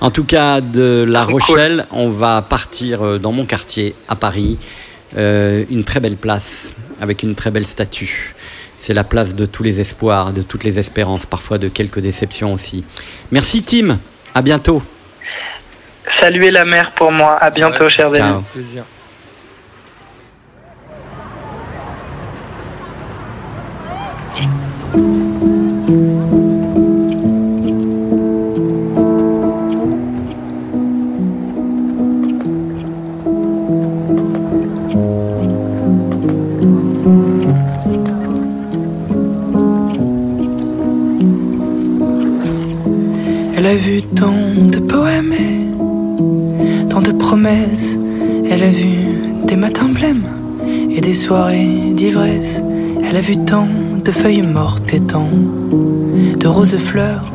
S2: En tout cas, de La Rochelle, on va partir euh, dans mon quartier, à Paris. Euh, une très belle place, avec une très belle statue. C'est la place de tous les espoirs, de toutes les espérances, parfois de quelques déceptions aussi. Merci Tim, à bientôt.
S21: Saluez la mer pour moi. À bientôt, chers amis.
S2: Ciao.
S20: plaisir.
S22: Elle a vu tant de poèmes et tant de promesses. Elle a vu des matins blêmes et des soirées d'ivresse. Elle a vu tant de feuilles mortes et tant de roses fleurs.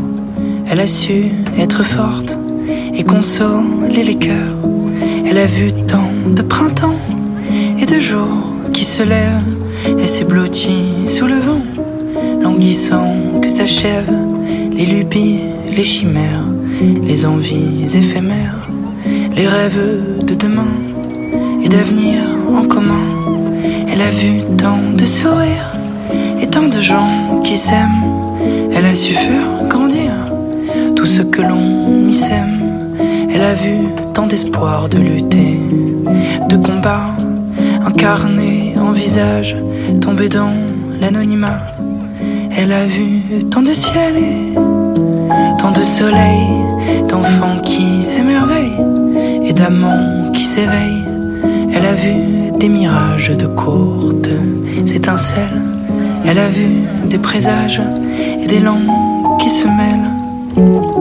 S22: Elle a su être forte et consoler les cœurs. Elle a vu tant de printemps et de jours qui se lèvent. Elle s'est blottie sous le vent, languissant que s'achèvent les lubies, les chimères, les envies éphémères, les rêves de demain et d'avenir en commun. Elle a vu tant de sourires et tant de gens qui s'aiment. Elle a su faire grandir tout ce que l'on y sème. Elle a vu tant d'espoir de lutter, de combat, incarné en visage, tomber dans l'anonymat. Elle a vu tant de ciel et de soleil, d'enfants qui s'émerveillent et d'amants qui s'éveillent. Elle a vu des mirages de courtes étincelles. Elle a vu des présages et des langues qui se mêlent.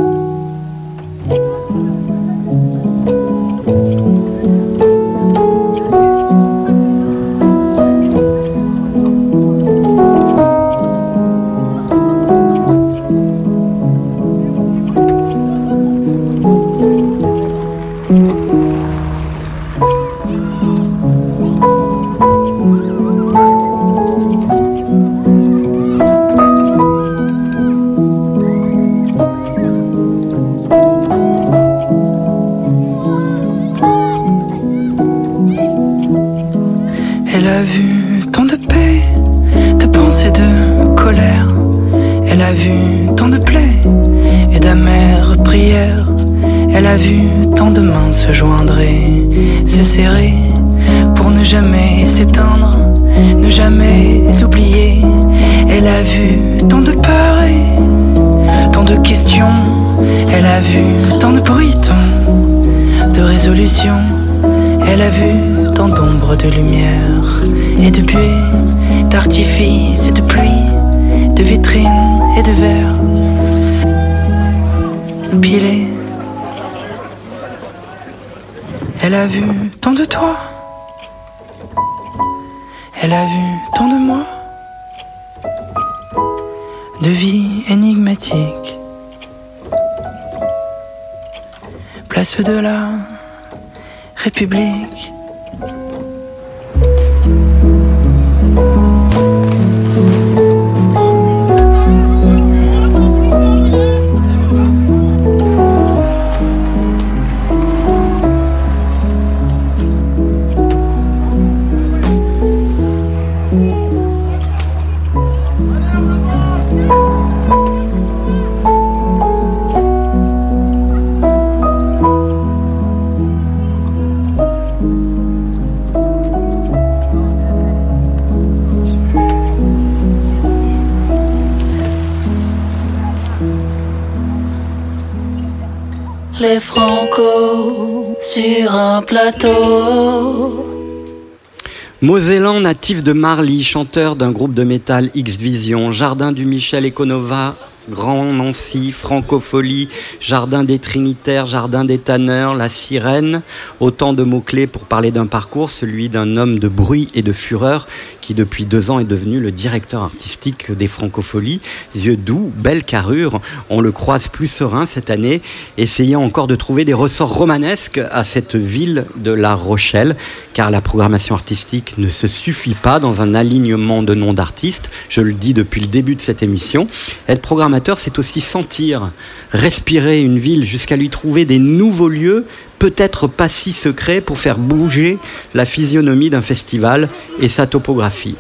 S2: Mosellan, natif de Marly, chanteur d'un groupe de métal X Vision, Jardin du Michel Econova, Grand Nancy, Francofolie, Jardin des Trinitaires, Jardin des Tanneurs, La Sirène, autant de mots-clés pour parler d'un parcours, celui d'un homme de bruit et de fureur qui depuis deux ans est devenu le directeur artistique des Francopholies. Yeux doux, belle carrure, on le croise plus serein cette année, essayant encore de trouver des ressorts romanesques à cette ville de La Rochelle, car la programmation artistique ne se suffit pas dans un alignement de noms d'artistes, je le dis depuis le début de cette émission. Être programmateur, c'est aussi sentir, respirer une ville jusqu'à lui trouver des nouveaux lieux peut-être pas si secrets pour faire bouger la physionomie d'un festival et sa topographie.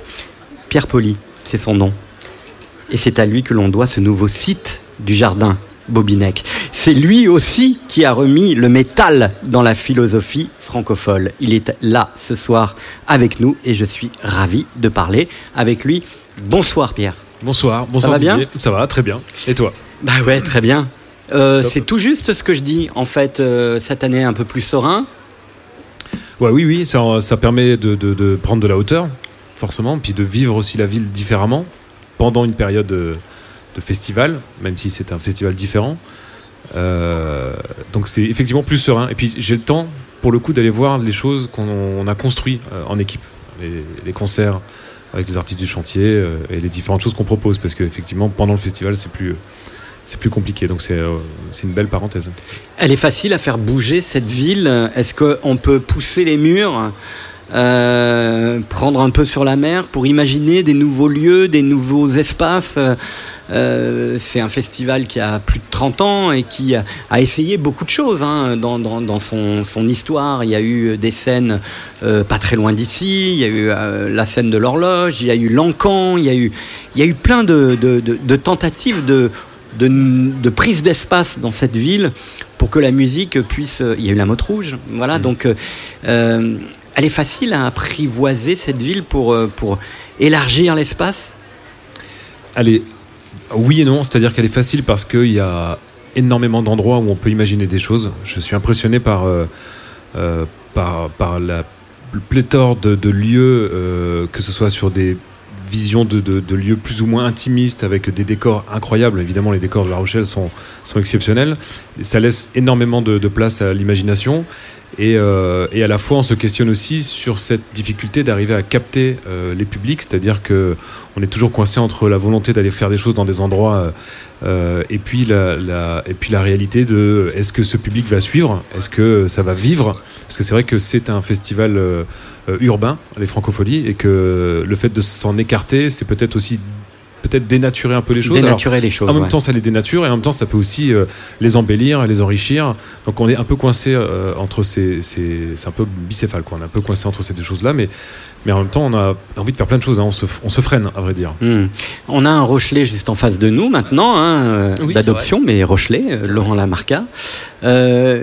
S2: Pierre Poli, c'est son nom. Et c'est à lui que l'on doit ce nouveau site du jardin Bobinec. C'est lui aussi qui a remis le métal dans la philosophie francophone. Il est là ce soir avec nous et je suis ravi de parler avec lui. Bonsoir Pierre.
S23: Bonsoir, bonsoir
S2: Ça va bien.
S23: Ça va, très bien. Et toi?
S2: Bah ouais, très bien. Euh, c'est tout juste ce que je dis. En fait, euh, cette année un peu plus serein.
S23: Ouais, oui, oui, ça, ça permet de, de- de prendre de la hauteur, forcément, puis de vivre aussi la ville différemment pendant une période de, de festival, même si c'est un festival différent. Euh, donc c'est effectivement plus serein. Et puis j'ai le temps, pour le coup, d'aller voir les choses qu'on on a construites en équipe, les, les concerts avec les artistes du chantier et les différentes choses qu'on propose, parce qu'effectivement, pendant le festival, c'est plus, c'est plus compliqué. Donc c'est euh, c'est une belle parenthèse.
S2: Elle est facile à faire bouger cette ville. Est-ce qu'on peut pousser les murs, euh, prendre un peu sur la mer pour imaginer des nouveaux lieux, des nouveaux espaces Euh, C'est un festival qui a plus de 30 ans et qui a, essayé beaucoup de choses hein, dans, dans- son, son histoire. Il y a eu des scènes pas très loin d'ici, il y a eu la scène de l'horloge, il y a eu l'encan, il y a eu, il y a eu plein de- de tentatives de, de, de prise d'espace dans cette ville pour que la musique puisse. Il y a eu la motte rouge, voilà. Donc, euh, euh, elle est facile à apprivoiser cette ville pour, euh, pour élargir l'espace?
S23: Elle est oui et non, c'est-à-dire qu'elle est facile parce qu'il y a énormément d'endroits où on peut imaginer des choses. Je suis impressionné par, euh, euh, par, par la pléthore de, de lieux, euh, que ce soit sur des visions de, lieux plus ou moins intimistes avec des décors incroyables. Évidemment, les décors de La Rochelle sont, exceptionnels. Ça laisse énormément de place à l'imagination. Et, euh, et à la fois, on se questionne aussi sur cette difficulté d'arriver à capter euh, les publics, c'est-à-dire que on est toujours coincé entre la volonté d'aller faire des choses dans des endroits euh, et puis la, et puis la réalité de est-ce que ce public va suivre, est-ce que ça va vivre, parce que c'est vrai que c'est un festival urbain, les Francopholies, et que le fait de s'en écarter, c'est peut-être aussi peut-être dénaturer un peu les choses.
S2: Dénaturer les choses,
S23: En même
S2: ouais.
S23: temps, ça les dénature et en même temps, ça peut aussi euh, les embellir, les enrichir. Donc, on est un peu coincé euh, entre ces, ces- c'est un peu bicéphale, quoi. On est un peu coincé entre ces deux choses-là, mais mais en même temps, on a envie de faire plein de choses. hein. On se on se freine, à vrai dire.
S2: Hmm. On a un Rochelet juste en face de nous maintenant, hein,
S23: Oui,
S2: d'adoption, mais Rochelet, euh, Laurent Lamarca. Euh,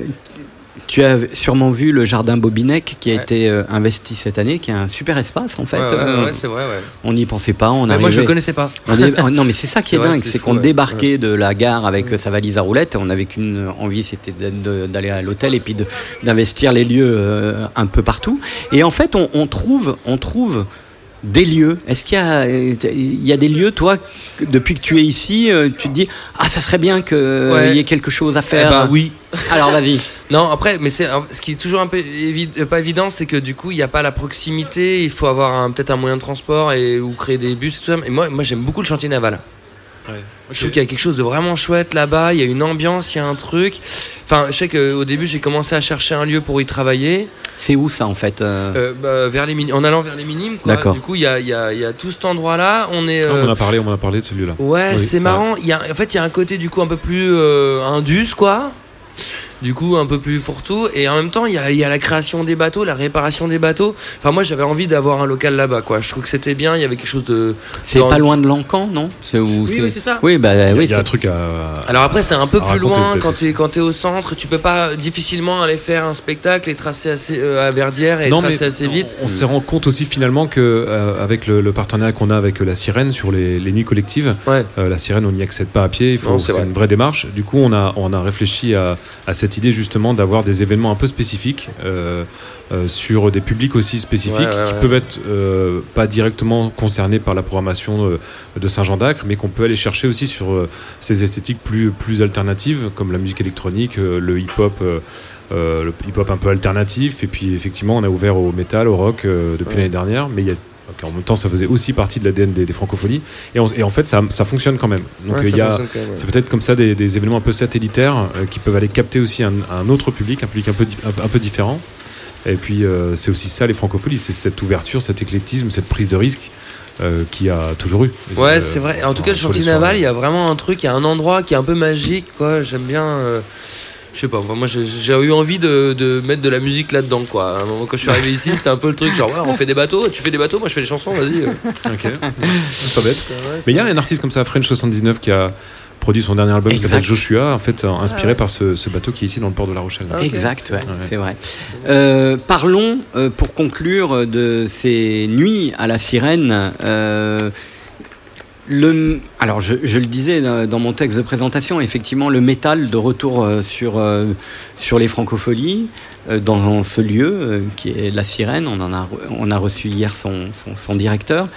S2: tu as sûrement vu le jardin Bobinec qui a
S20: Ouais.
S2: été euh, investi cette année, qui est un super espace en fait.
S20: Ouais, ouais,
S2: Euh,
S20: c'est vrai, ouais.
S2: On n'y pensait pas. On
S20: moi, je le connaissais pas.
S2: On oh, non, mais c'est ça qui *laughs* est, dingue,
S20: c'est
S2: qu'on débarquait de la gare avec euh, sa valise à roulettes. On avait qu'une envie, c'était d'aller à l'hôtel et puis d'investir les lieux euh, un peu partout. Et en fait, on, on trouve, on trouve des lieux. Est-ce qu'il y a, euh, il y a des lieux, toi, que- depuis que tu es ici, euh, tu te dis ah ça serait bien qu'il
S20: Ouais.
S2: y ait quelque chose à
S20: Eh
S2: faire.
S20: ben, oui. *laughs*
S2: Alors vas-y.
S20: Non, après, mais c'est ce qui est toujours un peu évi- euh, pas évident, c'est que du coup, il n'y a pas la proximité. Il faut avoir un- peut-être un moyen de transport et ou créer des bus et tout ça. Et moi, moi, j'aime beaucoup le chantier naval. Je trouve qu'il y a quelque chose de vraiment chouette là-bas. Il y a une ambiance, il y a un truc. Enfin, je sais qu'au début, j'ai commencé à chercher un lieu pour y travailler.
S2: C'est où ça en fait euh
S20: Euh, bah, vers les mini- en allant vers les minimes. quoi.
S2: D'accord.
S20: Du coup, il y a, il y a- il y a tout cet endroit-là. On est.
S23: Ah,
S20: euh,
S23: on en a parlé, on en a parlé de celui-là.
S20: Ouais,
S23: Oui,
S20: c'est marrant. Il y a, en fait, il y a un côté du coup un peu plus euh, indus, quoi. Du coup, un peu plus fourre-tout. Et en même temps, il y a, il y a la création des bateaux, la réparation des bateaux. Enfin, moi, j'avais envie d'avoir un local là-bas, quoi. Je trouve que c'était bien. Il y avait quelque chose de.
S2: C'est
S20: dans-
S2: pas loin de l'encan, non? C'est où
S20: Oui, oui, c'est ça.
S2: Oui, bah oui.
S23: il y a
S2: c'est-
S23: un truc à.
S20: Alors après, c'est un peu plus loin quand tu es, quand t'es au centre. Tu peux pas difficilement aller faire un spectacle et tracer assez, euh, à Verdière et
S23: Non,
S20: tracer
S23: mais
S20: assez vite.
S23: On se rend compte aussi finalement que euh, avec le, le partenariat qu'on a avec la Sirène sur les, les nuits collectives,
S20: Ouais.
S23: euh, la Sirène on n'y accède pas à pied, il faut
S20: c'est
S23: c'est
S20: vrai.
S23: une vraie démarche. Du coup on a on a réfléchi à, à cette cette idée justement d'avoir des événements un peu spécifiques euh, euh, sur des publics aussi spécifiques
S20: Ouais, ouais,
S23: qui
S20: ouais.
S23: peuvent être euh, pas directement concernés par la programmation de, Saint-Jean d'Acre, mais qu'on peut aller chercher aussi sur ces esthétiques plus, plus alternatives, comme la musique électronique, le hip-hop. le hip-hop un peu alternatif et puis effectivement on a ouvert au métal, au rock depuis l'année dernière mais il y a donc, en même temps ça faisait aussi partie de l'ADN des, des francophonies et, on- et en fait ça, ça fonctionne quand même donc
S20: Ouais,
S23: euh, il y a
S20: ouais.
S23: c'est peut-être comme ça des, des événements un peu satellitaires euh, qui peuvent aller capter aussi un, un autre public un public un peu, di- un, un peu différent et puis euh, c'est aussi ça les francophonies c'est cette ouverture cet éclectisme cette prise de risque euh, qui a toujours eu
S20: Ouais, c'est vrai. En tout cas, le chantier naval, il y a vraiment un truc, il y a un endroit qui est un peu magique, quoi. J'aime bien. Je sais pas, moi j'ai eu envie de, de mettre de la musique là-dedans, quoi. À un moment, quand je suis arrivé ici, c'était un peu le truc, genre, ouais, on fait des bateaux, tu fais des bateaux, moi je fais des chansons, vas-y.
S23: Ok. pas bête.
S20: Ouais,
S23: Mais il y a un artiste comme ça, French 79, qui a produit son dernier album qui s'appelle Joshua, en fait, euh, inspiré
S2: Ah ouais.
S23: par ce, ce bateau qui est ici dans le port de La Rochelle.
S2: Exact, ouais, c'est vrai. Euh, parlons, euh, pour conclure, de ces nuits à la sirène. euh, alors, je, le disais dans mon texte de présentation, effectivement, le métal de retour euh, sur, euh, sur les francopholies, euh, dans ce lieu qui est la sirène. On, en a, on a reçu hier son, directeur.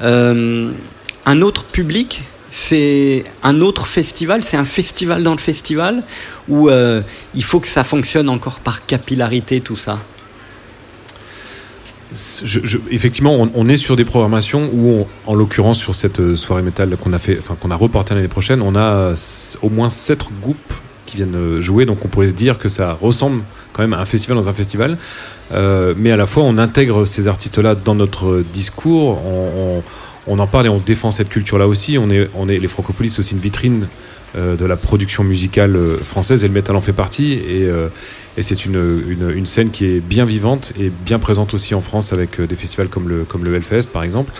S2: Un autre public, c'est un autre festival, c'est un festival dans le festival où il faut que ça fonctionne encore par capillarité, tout ça.
S23: Effectivement, on, est sur des programmations où, en l'occurrence, sur cette euh, soirée métal qu'on a fait, enfin a l'année prochaine, on a au moins sept groupes qui viennent euh, jouer. Donc, on pourrait se dire que ça ressemble quand même à un festival dans un festival, Euh, mais à la fois, on intègre ces artistes-là dans notre discours. On, en parle et on défend cette culture-là aussi. On est, on est, les francophonies, c'est aussi une vitrine de la production musicale euh, française et le métal en fait partie. Et, euh, et c'est une, une, une scène qui est bien vivante et bien présente aussi en France avec euh, des festivals comme le, comme le Hellfest par exemple.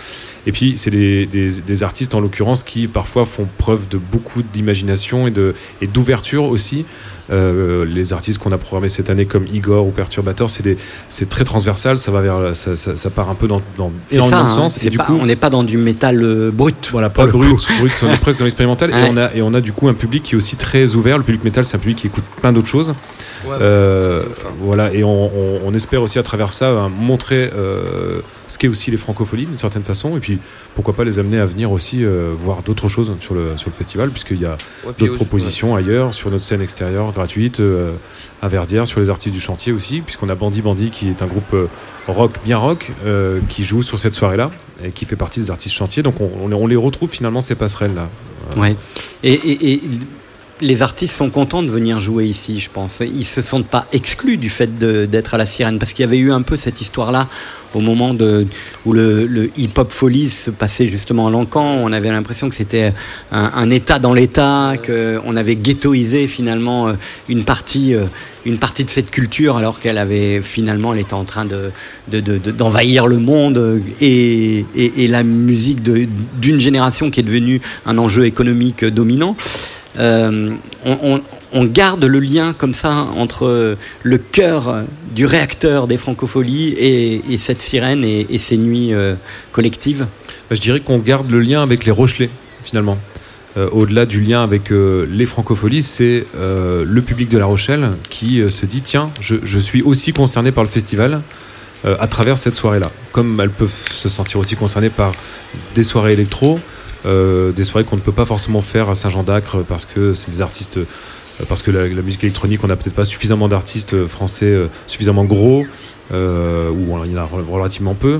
S23: Et puis c'est des, des, des artistes en l'occurrence qui parfois font preuve de beaucoup d'imagination et de- et d'ouverture aussi. Euh, les artistes qu'on a programmés cette année comme Igor ou Perturbator, c'est des- c'est très transversal, ça va vers, ça, ça, ça part un peu dans, dans énormément
S2: ça,
S23: de
S2: hein,
S23: sens. Et du
S2: pas-
S23: coup,
S2: on n'est pas dans du métal euh, brut.
S23: voilà, pas brut, brut, on est presque dans l'expérimental. *laughs*
S2: Ouais.
S23: Et, on a, et on a du coup un public qui est aussi très ouvert. Le public métal, c'est un public qui écoute plein d'autres choses.
S20: Ouais,
S23: Euh,
S20: hein.
S23: voilà, et on, on- on espère aussi à travers ça hein, montrer euh, ce qu'est aussi les francopholies d'une certaine façon. Et puis pourquoi pas les amener à venir aussi euh, voir d'autres choses sur le, sur le festival, puisqu'il y a
S20: Ouais,
S23: d'autres propositions ailleurs, sur notre scène extérieure gratuite, euh, à Verdière, sur les artistes du chantier aussi, puisqu'on a Bandy Bandy qui est un groupe rock, bien rock, euh, qui joue sur cette soirée-là et qui fait partie des artistes chantiers. Donc on, on les- retrouve finalement ces passerelles-là.
S2: Ouais. Et, et- et les artistes sont contents de venir jouer ici, je pense. Ils se sentent pas exclus du fait d'être à la sirène, parce qu'il y avait eu un peu cette histoire-là au moment de, où le, hip-hop folies se passait justement à Lancan. On avait l'impression que c'était un, État dans l'État, qu'on avait ghettoisé finalement euh, une partie, euh, une partie de cette culture, alors qu'elle avait finalement, elle était en train de de- de- de- d'envahir le monde et, la musique d'une génération qui est devenue un enjeu économique dominant. Euh, on, garde le lien comme ça entre le cœur du réacteur des francopholies et, et cette sirène et, ces nuits euh, collectives.
S23: Bah, je dirais qu'on garde le lien avec les Rochelais, finalement. Euh, Au-delà du lien avec les francopholies, c'est le public de La Rochelle qui se dit tiens, je, suis aussi concerné par le festival à travers cette soirée-là. Comme elles peuvent se sentir aussi concernées par des soirées électro, euh, des soirées qu'on ne peut pas forcément faire à Saint-Jean-d'Acre parce que c'est des artistes. euh, Parce que la, la musique électronique, on n'a peut-être pas suffisamment d'artistes euh, français euh, suffisamment gros, euh, ou il y en a relativement peu.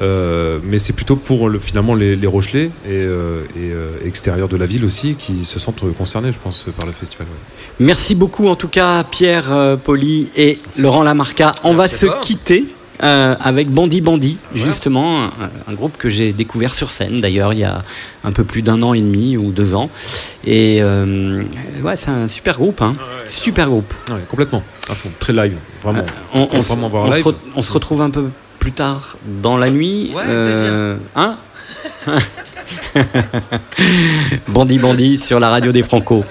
S23: Euh, mais c'est plutôt pour le, finalement les, les Rochelais et, euh, et euh, extérieurs de la ville aussi qui se sentent concernés, je pense, par le festival. ouais.
S2: Merci beaucoup en tout cas Pierre euh, Poli et Laurent Lamarca. On va se quitter euh, avec Bandy Bandy, justement, un, un groupe que j'ai découvert sur scène d'ailleurs il y a un peu plus d'un an et demi ou deux ans. Et euh, ouais, c'est un super groupe, hein. super groupe.
S23: Ouais, complètement, à fond, très live, vraiment.
S2: Euh, on,
S23: Faut
S2: on
S23: vraiment
S2: se-
S23: voir
S2: on se
S23: live.
S2: re- on se retrouve un peu plus tard dans la nuit.
S20: Ouais,
S2: euh, hein? *laughs* Bandy Bandy sur la radio des Franco.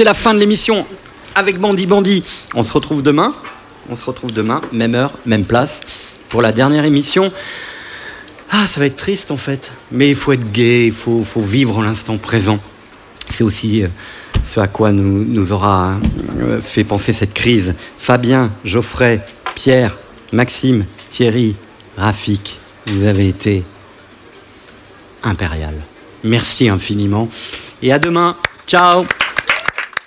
S2: C'est la fin de l'émission avec Bandit Bandit. On se retrouve demain. On se retrouve demain, même heure, même place, pour la dernière émission. Ah, ça va être triste en fait. Mais il faut être gai, il faut, faut vivre l'instant présent. C'est aussi euh, ce à quoi nous, nous aura euh, fait penser cette crise. Fabien, Geoffrey, Pierre, Maxime, Thierry, Rafik, vous avez été impérial. Merci infiniment. Et à demain. Ciao